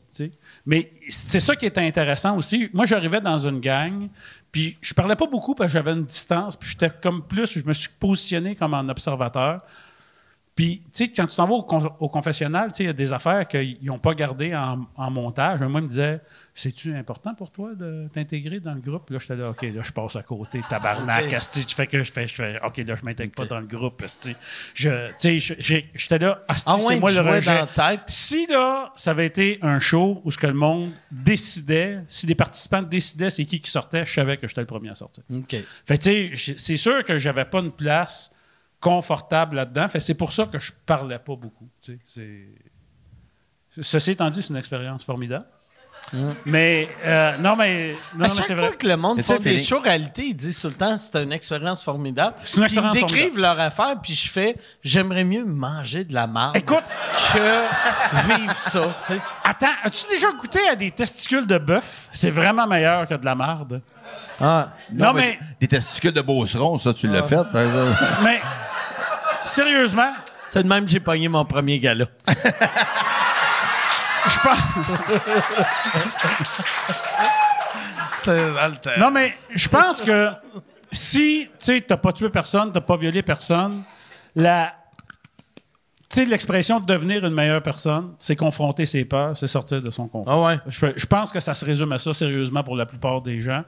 Mais c'est ça qui était intéressant aussi. Moi, j'arrivais dans une gang, puis je parlais pas beaucoup parce que j'avais une distance, puis j'étais comme plus, je me suis positionné comme un observateur. Puis, tu quand tu t'en vas au, con- au confessionnal, tu il y a des affaires qu'ils n'ont pas gardées en, en montage. Moi, ils me disaient, c'est-tu important pour toi de t'intégrer dans le groupe? Là, j'étais là, OK, là, je passe à côté, tabarnak, asti. Tu fais que je fais, je fais, OK, là, je m'intègre pas dans le groupe, asti. Je, tu sais, je- j'étais là, asti, Ah c'est ouais, moi le rejet. dans. Si, là, ça avait été un show où ce que le monde décidait, si les participants décidaient c'est qui qui sortait, je savais que j'étais le premier à sortir. OK. Fait tu sais, c'est sûr que j'avais pas une place confortable là-dedans. Fait c'est pour ça que je parlais pas beaucoup. tu sais. Ceci étant dit, c'est une expérience formidable. Mais, euh, non, mais, non, à mais chaque c'est fois vrai. que le monde Mais fait des shows réalité, ils disent tout le temps c'est une expérience formidable. C'est une Puis ils décrivent leur affaire, puis je fais j'aimerais mieux manger de la marde Écoute, que vivre ça, tu sais. attends, as-tu déjà goûté à des testicules de bœuf? C'est vraiment meilleur que de la marde. Ah. Non, mais, Des testicules de beauceron, ça, tu l'as fait, par exemple. mais, sérieusement, C'est de même que j'ai pogné mon premier gala. je pense. Non, mais je pense que si, tu t'as pas tué personne, t'as pas violé personne, la... Tu sais, l'expression de devenir une meilleure personne, c'est confronter ses peurs, c'est sortir de son confort. Ah ouais. Je, je pense que ça se résume à ça, sérieusement, pour la plupart des gens.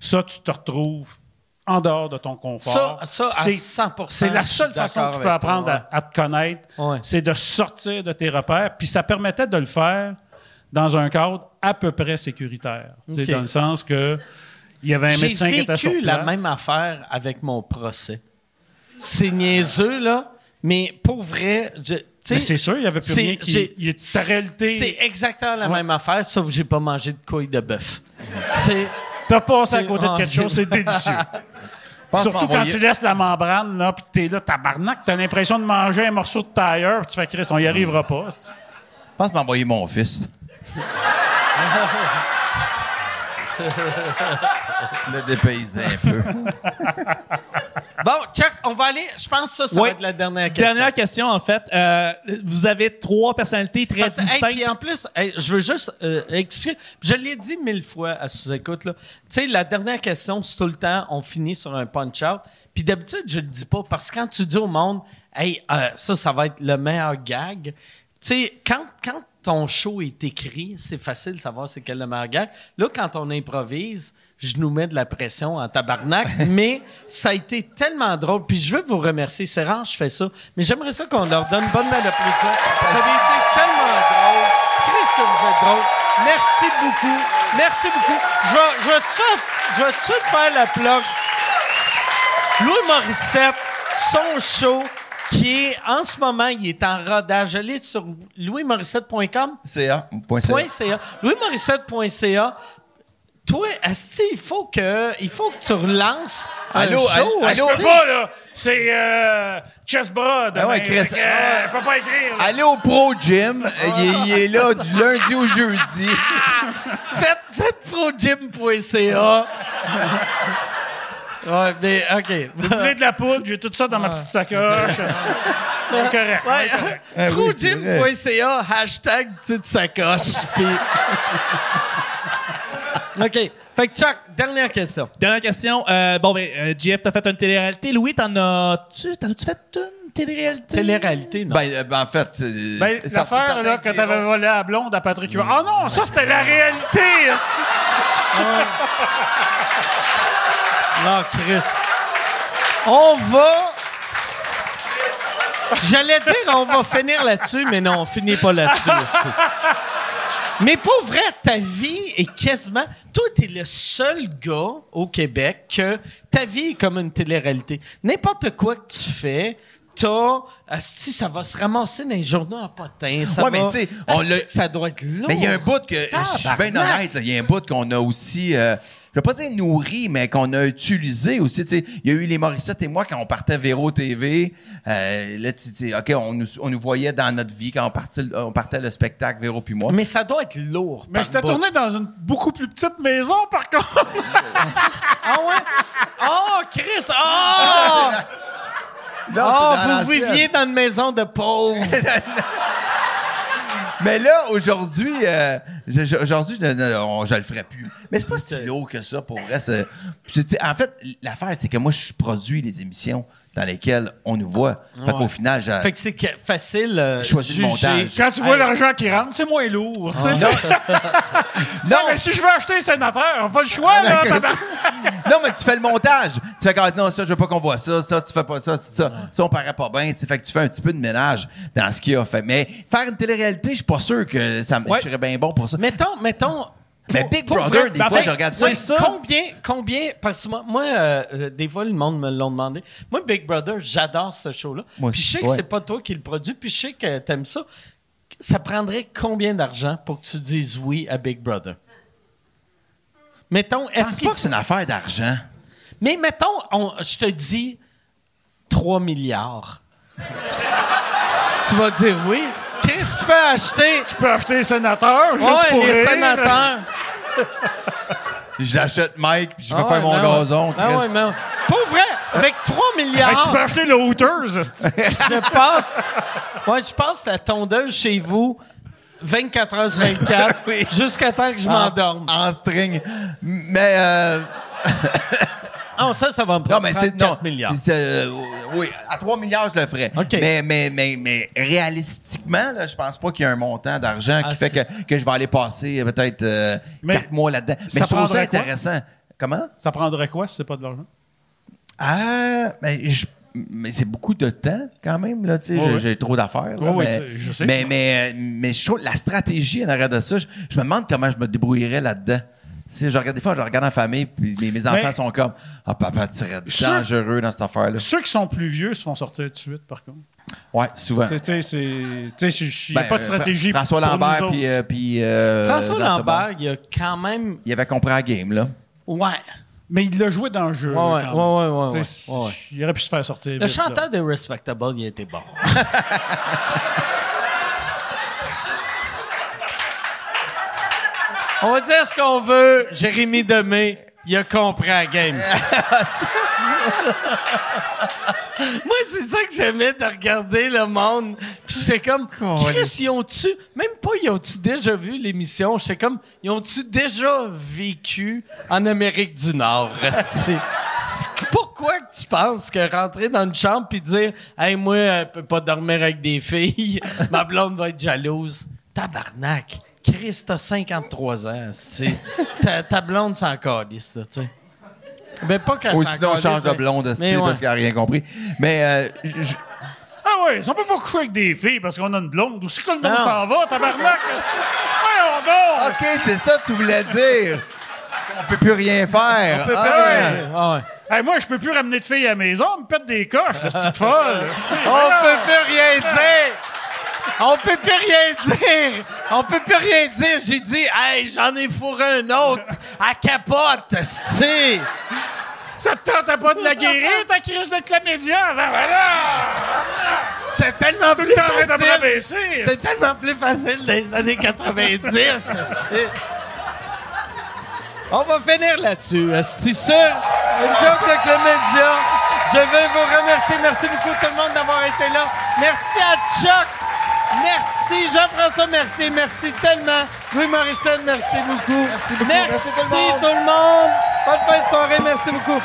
Ça, tu te retrouves en dehors de ton confort. Ça, C'est- 100%, C'est la seule façon que tu peux toi, apprendre à- te connaître, Ouais. c'est de sortir de tes repères. Puis ça permettait de le faire dans un cadre à peu près sécuritaire. Tu sais, Ok. Dans le sens que il y avait un J'ai médecin qui était sur vécu place. la même affaire avec mon procès. C'est niaiseux, là, mais pour vrai, je- Mais c'est sûr, il y avait plus rien qui- j'ai- y ta réalité- C'est exactement la Ouais. même affaire, sauf que j'ai pas mangé de couilles de bœuf. C'est. T'as passé à côté de quelque chose, c'est délicieux. Surtout quand tu laisses la membrane, là, puis t'es là, tabarnak, t'as l'impression de manger un morceau de tailleur, puis tu fais Chris, on y arrivera pas. c'est- pense m'envoyer mon fils. Le dépayser un peu. Bon, Chuck, on va aller. Je pense que ça, ça Oui. va être la dernière question. Dernière question, en fait. Euh, vous avez trois personnalités très Parce que, hey, distinctes. puis en plus, hey, je veux juste euh, expliquer. Je l'ai dit mille fois à sous-écoute. là. Tu sais, la dernière question, c'est tout le temps, on finit sur un punch-out. Puis d'habitude, je le dis pas parce que quand tu dis au monde, hey, euh, ça, ça va être le meilleur gag, sais, quand, quand ton show est écrit, c'est facile de savoir c'est quel le meilleur gag. Là, quand on improvise, je nous mets de la pression en tabarnak, mais ça a été tellement drôle. Puis je veux vous remercier. C'est rare, je fais ça. Mais j'aimerais ça qu'on leur donne une bonne main d'applaudissement. Ça avait été tellement drôle. Christ, que vous êtes drôle. Merci beaucoup. Merci beaucoup. Je vais, je vais tout je vais tout faire la plug? Louis Morissette, son show, qui est en ce moment, il est en rodage. Allez sur louismorissette.com. CA. Point CA. Louismorissette.ca. Toi, Asti, il faut que, il faut que tu relances un Allô, show. allô, peux pas, là. C'est euh, Chessbra. Ah ouais, Chris. Euh, je peux pas écrire. là. Allez au Pro Gym. Il, est- il est là du lundi au jeudi. Faites, faites progym.ca. ouais, mais, OK. Vous voulez de la poudre, j'ai tout ça dans ma petite sacoche. C'est correct. Ouais, Ah oui, c'est progym.ca, hashtag petite sacoche. Puis... OK. Fait que, Chuck, dernière question. Dernière question. Euh, bon, ben, euh, JF, t'as fait une télé-réalité. Louis, t'en as-tu? T'en as-tu fait une télé-réalité? Télé-réalité, non? Ben, euh, ben, en fait. euh, Ben, ça- l'affaire là, que diront- t'avais volé à la blonde à Patrick Huard. Ah non, ça c'était la réalité! Non, Chris. On va. J'allais dire, on va finir là-dessus, mais non, on finit pas là-dessus. mais pour vrai, ta vie est quasiment. Toi, t'es le seul gars au Québec que ta vie est comme une télé-réalité. N'importe quoi que tu fais, t'as. Asti, ça va se ramasser dans les journaux en potin. Ça Ouais, mais va- tu sais, on Ça doit être lourd. Mais il y a un bout que, je suis bien honnête, il y a un bout qu'on a aussi, euh, je vais pas dire nourri, mais qu'on a utilisé aussi. tu sais. Il y a eu les Morissette et moi quand on partait Véro TV. Euh, là, tu sais, OK, on nous, on nous voyait dans notre vie quand on partait, on partait le spectacle, Véro puis moi. Mais ça doit être lourd. Mais c'était tourné dans une beaucoup plus petite maison, par contre. Ah ouais? Oh, Chris! Oh! Non, Oh, vous viviez dans une maison de pauvres. Mais là, aujourd'hui, euh, je- aujourd'hui, je, ne- on- je le ferai plus. Mais c'est pas si lourd que ça, pour vrai. c'est- c'est- En fait, l'affaire, c'est que moi, je produis les émissions dans lesquelles on nous voit. Fait qu'au final, j'ai... fait que c'est que- facile euh, Choisis le montage. Quand tu vois l'argent qui rentre, c'est moins lourd. tu sais, c'est- Non, mais si je veux acheter un sénateur, pas le choix, là. tabarnak. non, mais tu fais le montage. Tu fais quand non, ça, je veux pas qu'on voit ça, ça, tu fais pas ça, ça. Ça, on paraît pas bien. tu sais. Fait que tu fais un petit peu de ménage dans ce qu'il a fait. Mais faire une télé-réalité, je suis pas sûr que ça me Ouais. je serais bien bon pour ça. Mettons, mettons. Mais Big Brother, vrai- des ben, fois, ben, je regarde ouais, ça. Combien, combien, parce que moi, euh, des fois, le monde me l'a demandé. Moi, Big Brother, j'adore ce show-là. Puis je sais que ouais. c'est pas toi qui le produis, puis je sais que t'aimes ça. Ça prendrait combien d'argent pour que tu dises oui à Big Brother? Mettons, Je est-ce pas que c'est une affaire d'argent. Mais mettons, on- je te dis 3 milliards. tu vas dire oui? Qu'est-ce que tu peux acheter? Tu peux acheter un sénateur, juste Ouais, pour les rire. sénateurs. Je l'achète Mike, puis je vais Ah faire mon gazon. Ah ouais, mais Pour vrai, avec 3 Hey, milliards, tu peux acheter le Hooters, esti. je passe. Ouais, je passe la tondeuse chez vous 24 heures sur 24 Oui. jusqu'à temps que je En- m'endorme. En, string. Mais, euh, Ah, ça, ça va me non, prendre mais c'est, 4 non. milliards. c'est, euh, oui, à 3 milliards, je le ferais. Mais, mais, mais, mais réalistiquement, là, je pense pas qu'il y a un montant d'argent Ah, qui fait c'est- que, que je vais aller passer euh, peut-être 4 Mais mois là-dedans. Mais ça je trouve ça intéressant. Comment? Ça prendrait quoi si c'est pas de l'argent? Ah, mais, je- mais c'est beaucoup de temps quand même. Là, tu sais, Ouais, j'ai, trop d'affaires. là, mais, sais, je sais. Mais, mais, mais je trouve la stratégie en arrière de ça, je, je me demande comment je me débrouillerais là-dedans. Je regarde, des fois, je regarde en famille, puis mes, mes enfants Mais- sont comme Ah, papa, tu serais dangereux dans cette affaire-là. Ceux qui sont plus vieux se font sortir tout de suite, par contre. Ouais, souvent. Tu sais, il n'y a Ben, pas de stratégie. Fra- François pour Lambert, nous puis. euh, puis, euh, François Lambert, il a quand même. Il avait compris la game, là. Ouais. Mais il l'a joué dans le jeu. Ouais, quand ouais, même. ouais, ouais. Il aurait pu se faire sortir. Le vite, là. chanteur de Respectable, il était bon. On va dire ce qu'on veut. Jérémy Demé, il a compris la game. Moi, c'est ça que j'aimais de regarder le monde. Puis j'étais comme, Chris, ils ont-tu, même pas ils ont-tu déjà vu l'émission, j'étais comme, ils ont-tu déjà vécu en Amérique du Nord? Pourquoi? que tu penses que rentrer dans une chambre puis dire Hey, moi, elle peut pas dormir avec des filles, ma blonde va être jalouse. Tabarnak. Chris, t'as 53 ans, tu ta, ta blonde s'en calisse, là, tu sais. Ben, pas qu'elle Ou s'en sinon, on change de mais- blonde, mais style, ouais. parce qu'elle n'a rien compris. Mais, euh, j- Ah ouais, on peut pas coucher avec des filles parce qu'on a une blonde. Où c'est que le monde Non. s'en va, tabarnak? esti? Voyons donc! OK, c'est ça que tu voulais dire. On peut plus rien faire. On peut Ah, ouais. Ah ouais. Hey, moi, je peux plus ramener de filles à la maison, on me pète des coches, la petite folle. esti. On peut plus rien dire! On peut plus rien dire! On peut plus rien dire! J'ai dit, hey, j'en ai fourré un autre! À capote, c'est. Ça te tentait pas de la guérir, ta crise de chlamydia? Ben voilà! C'est tellement plus facile! C'est tellement plus facile dans les années 90, esti. On va finir là-dessus. C'est sûr. Une joke de Clémentia. Je veux vous remercier. Merci beaucoup tout le monde d'avoir été là. Merci à Chuck. Merci Jean-François, merci, merci tellement. Louis Morissette, merci beaucoup. Merci beaucoup. Merci tout le monde. tout le monde. Bonne fin de soirée, merci beaucoup.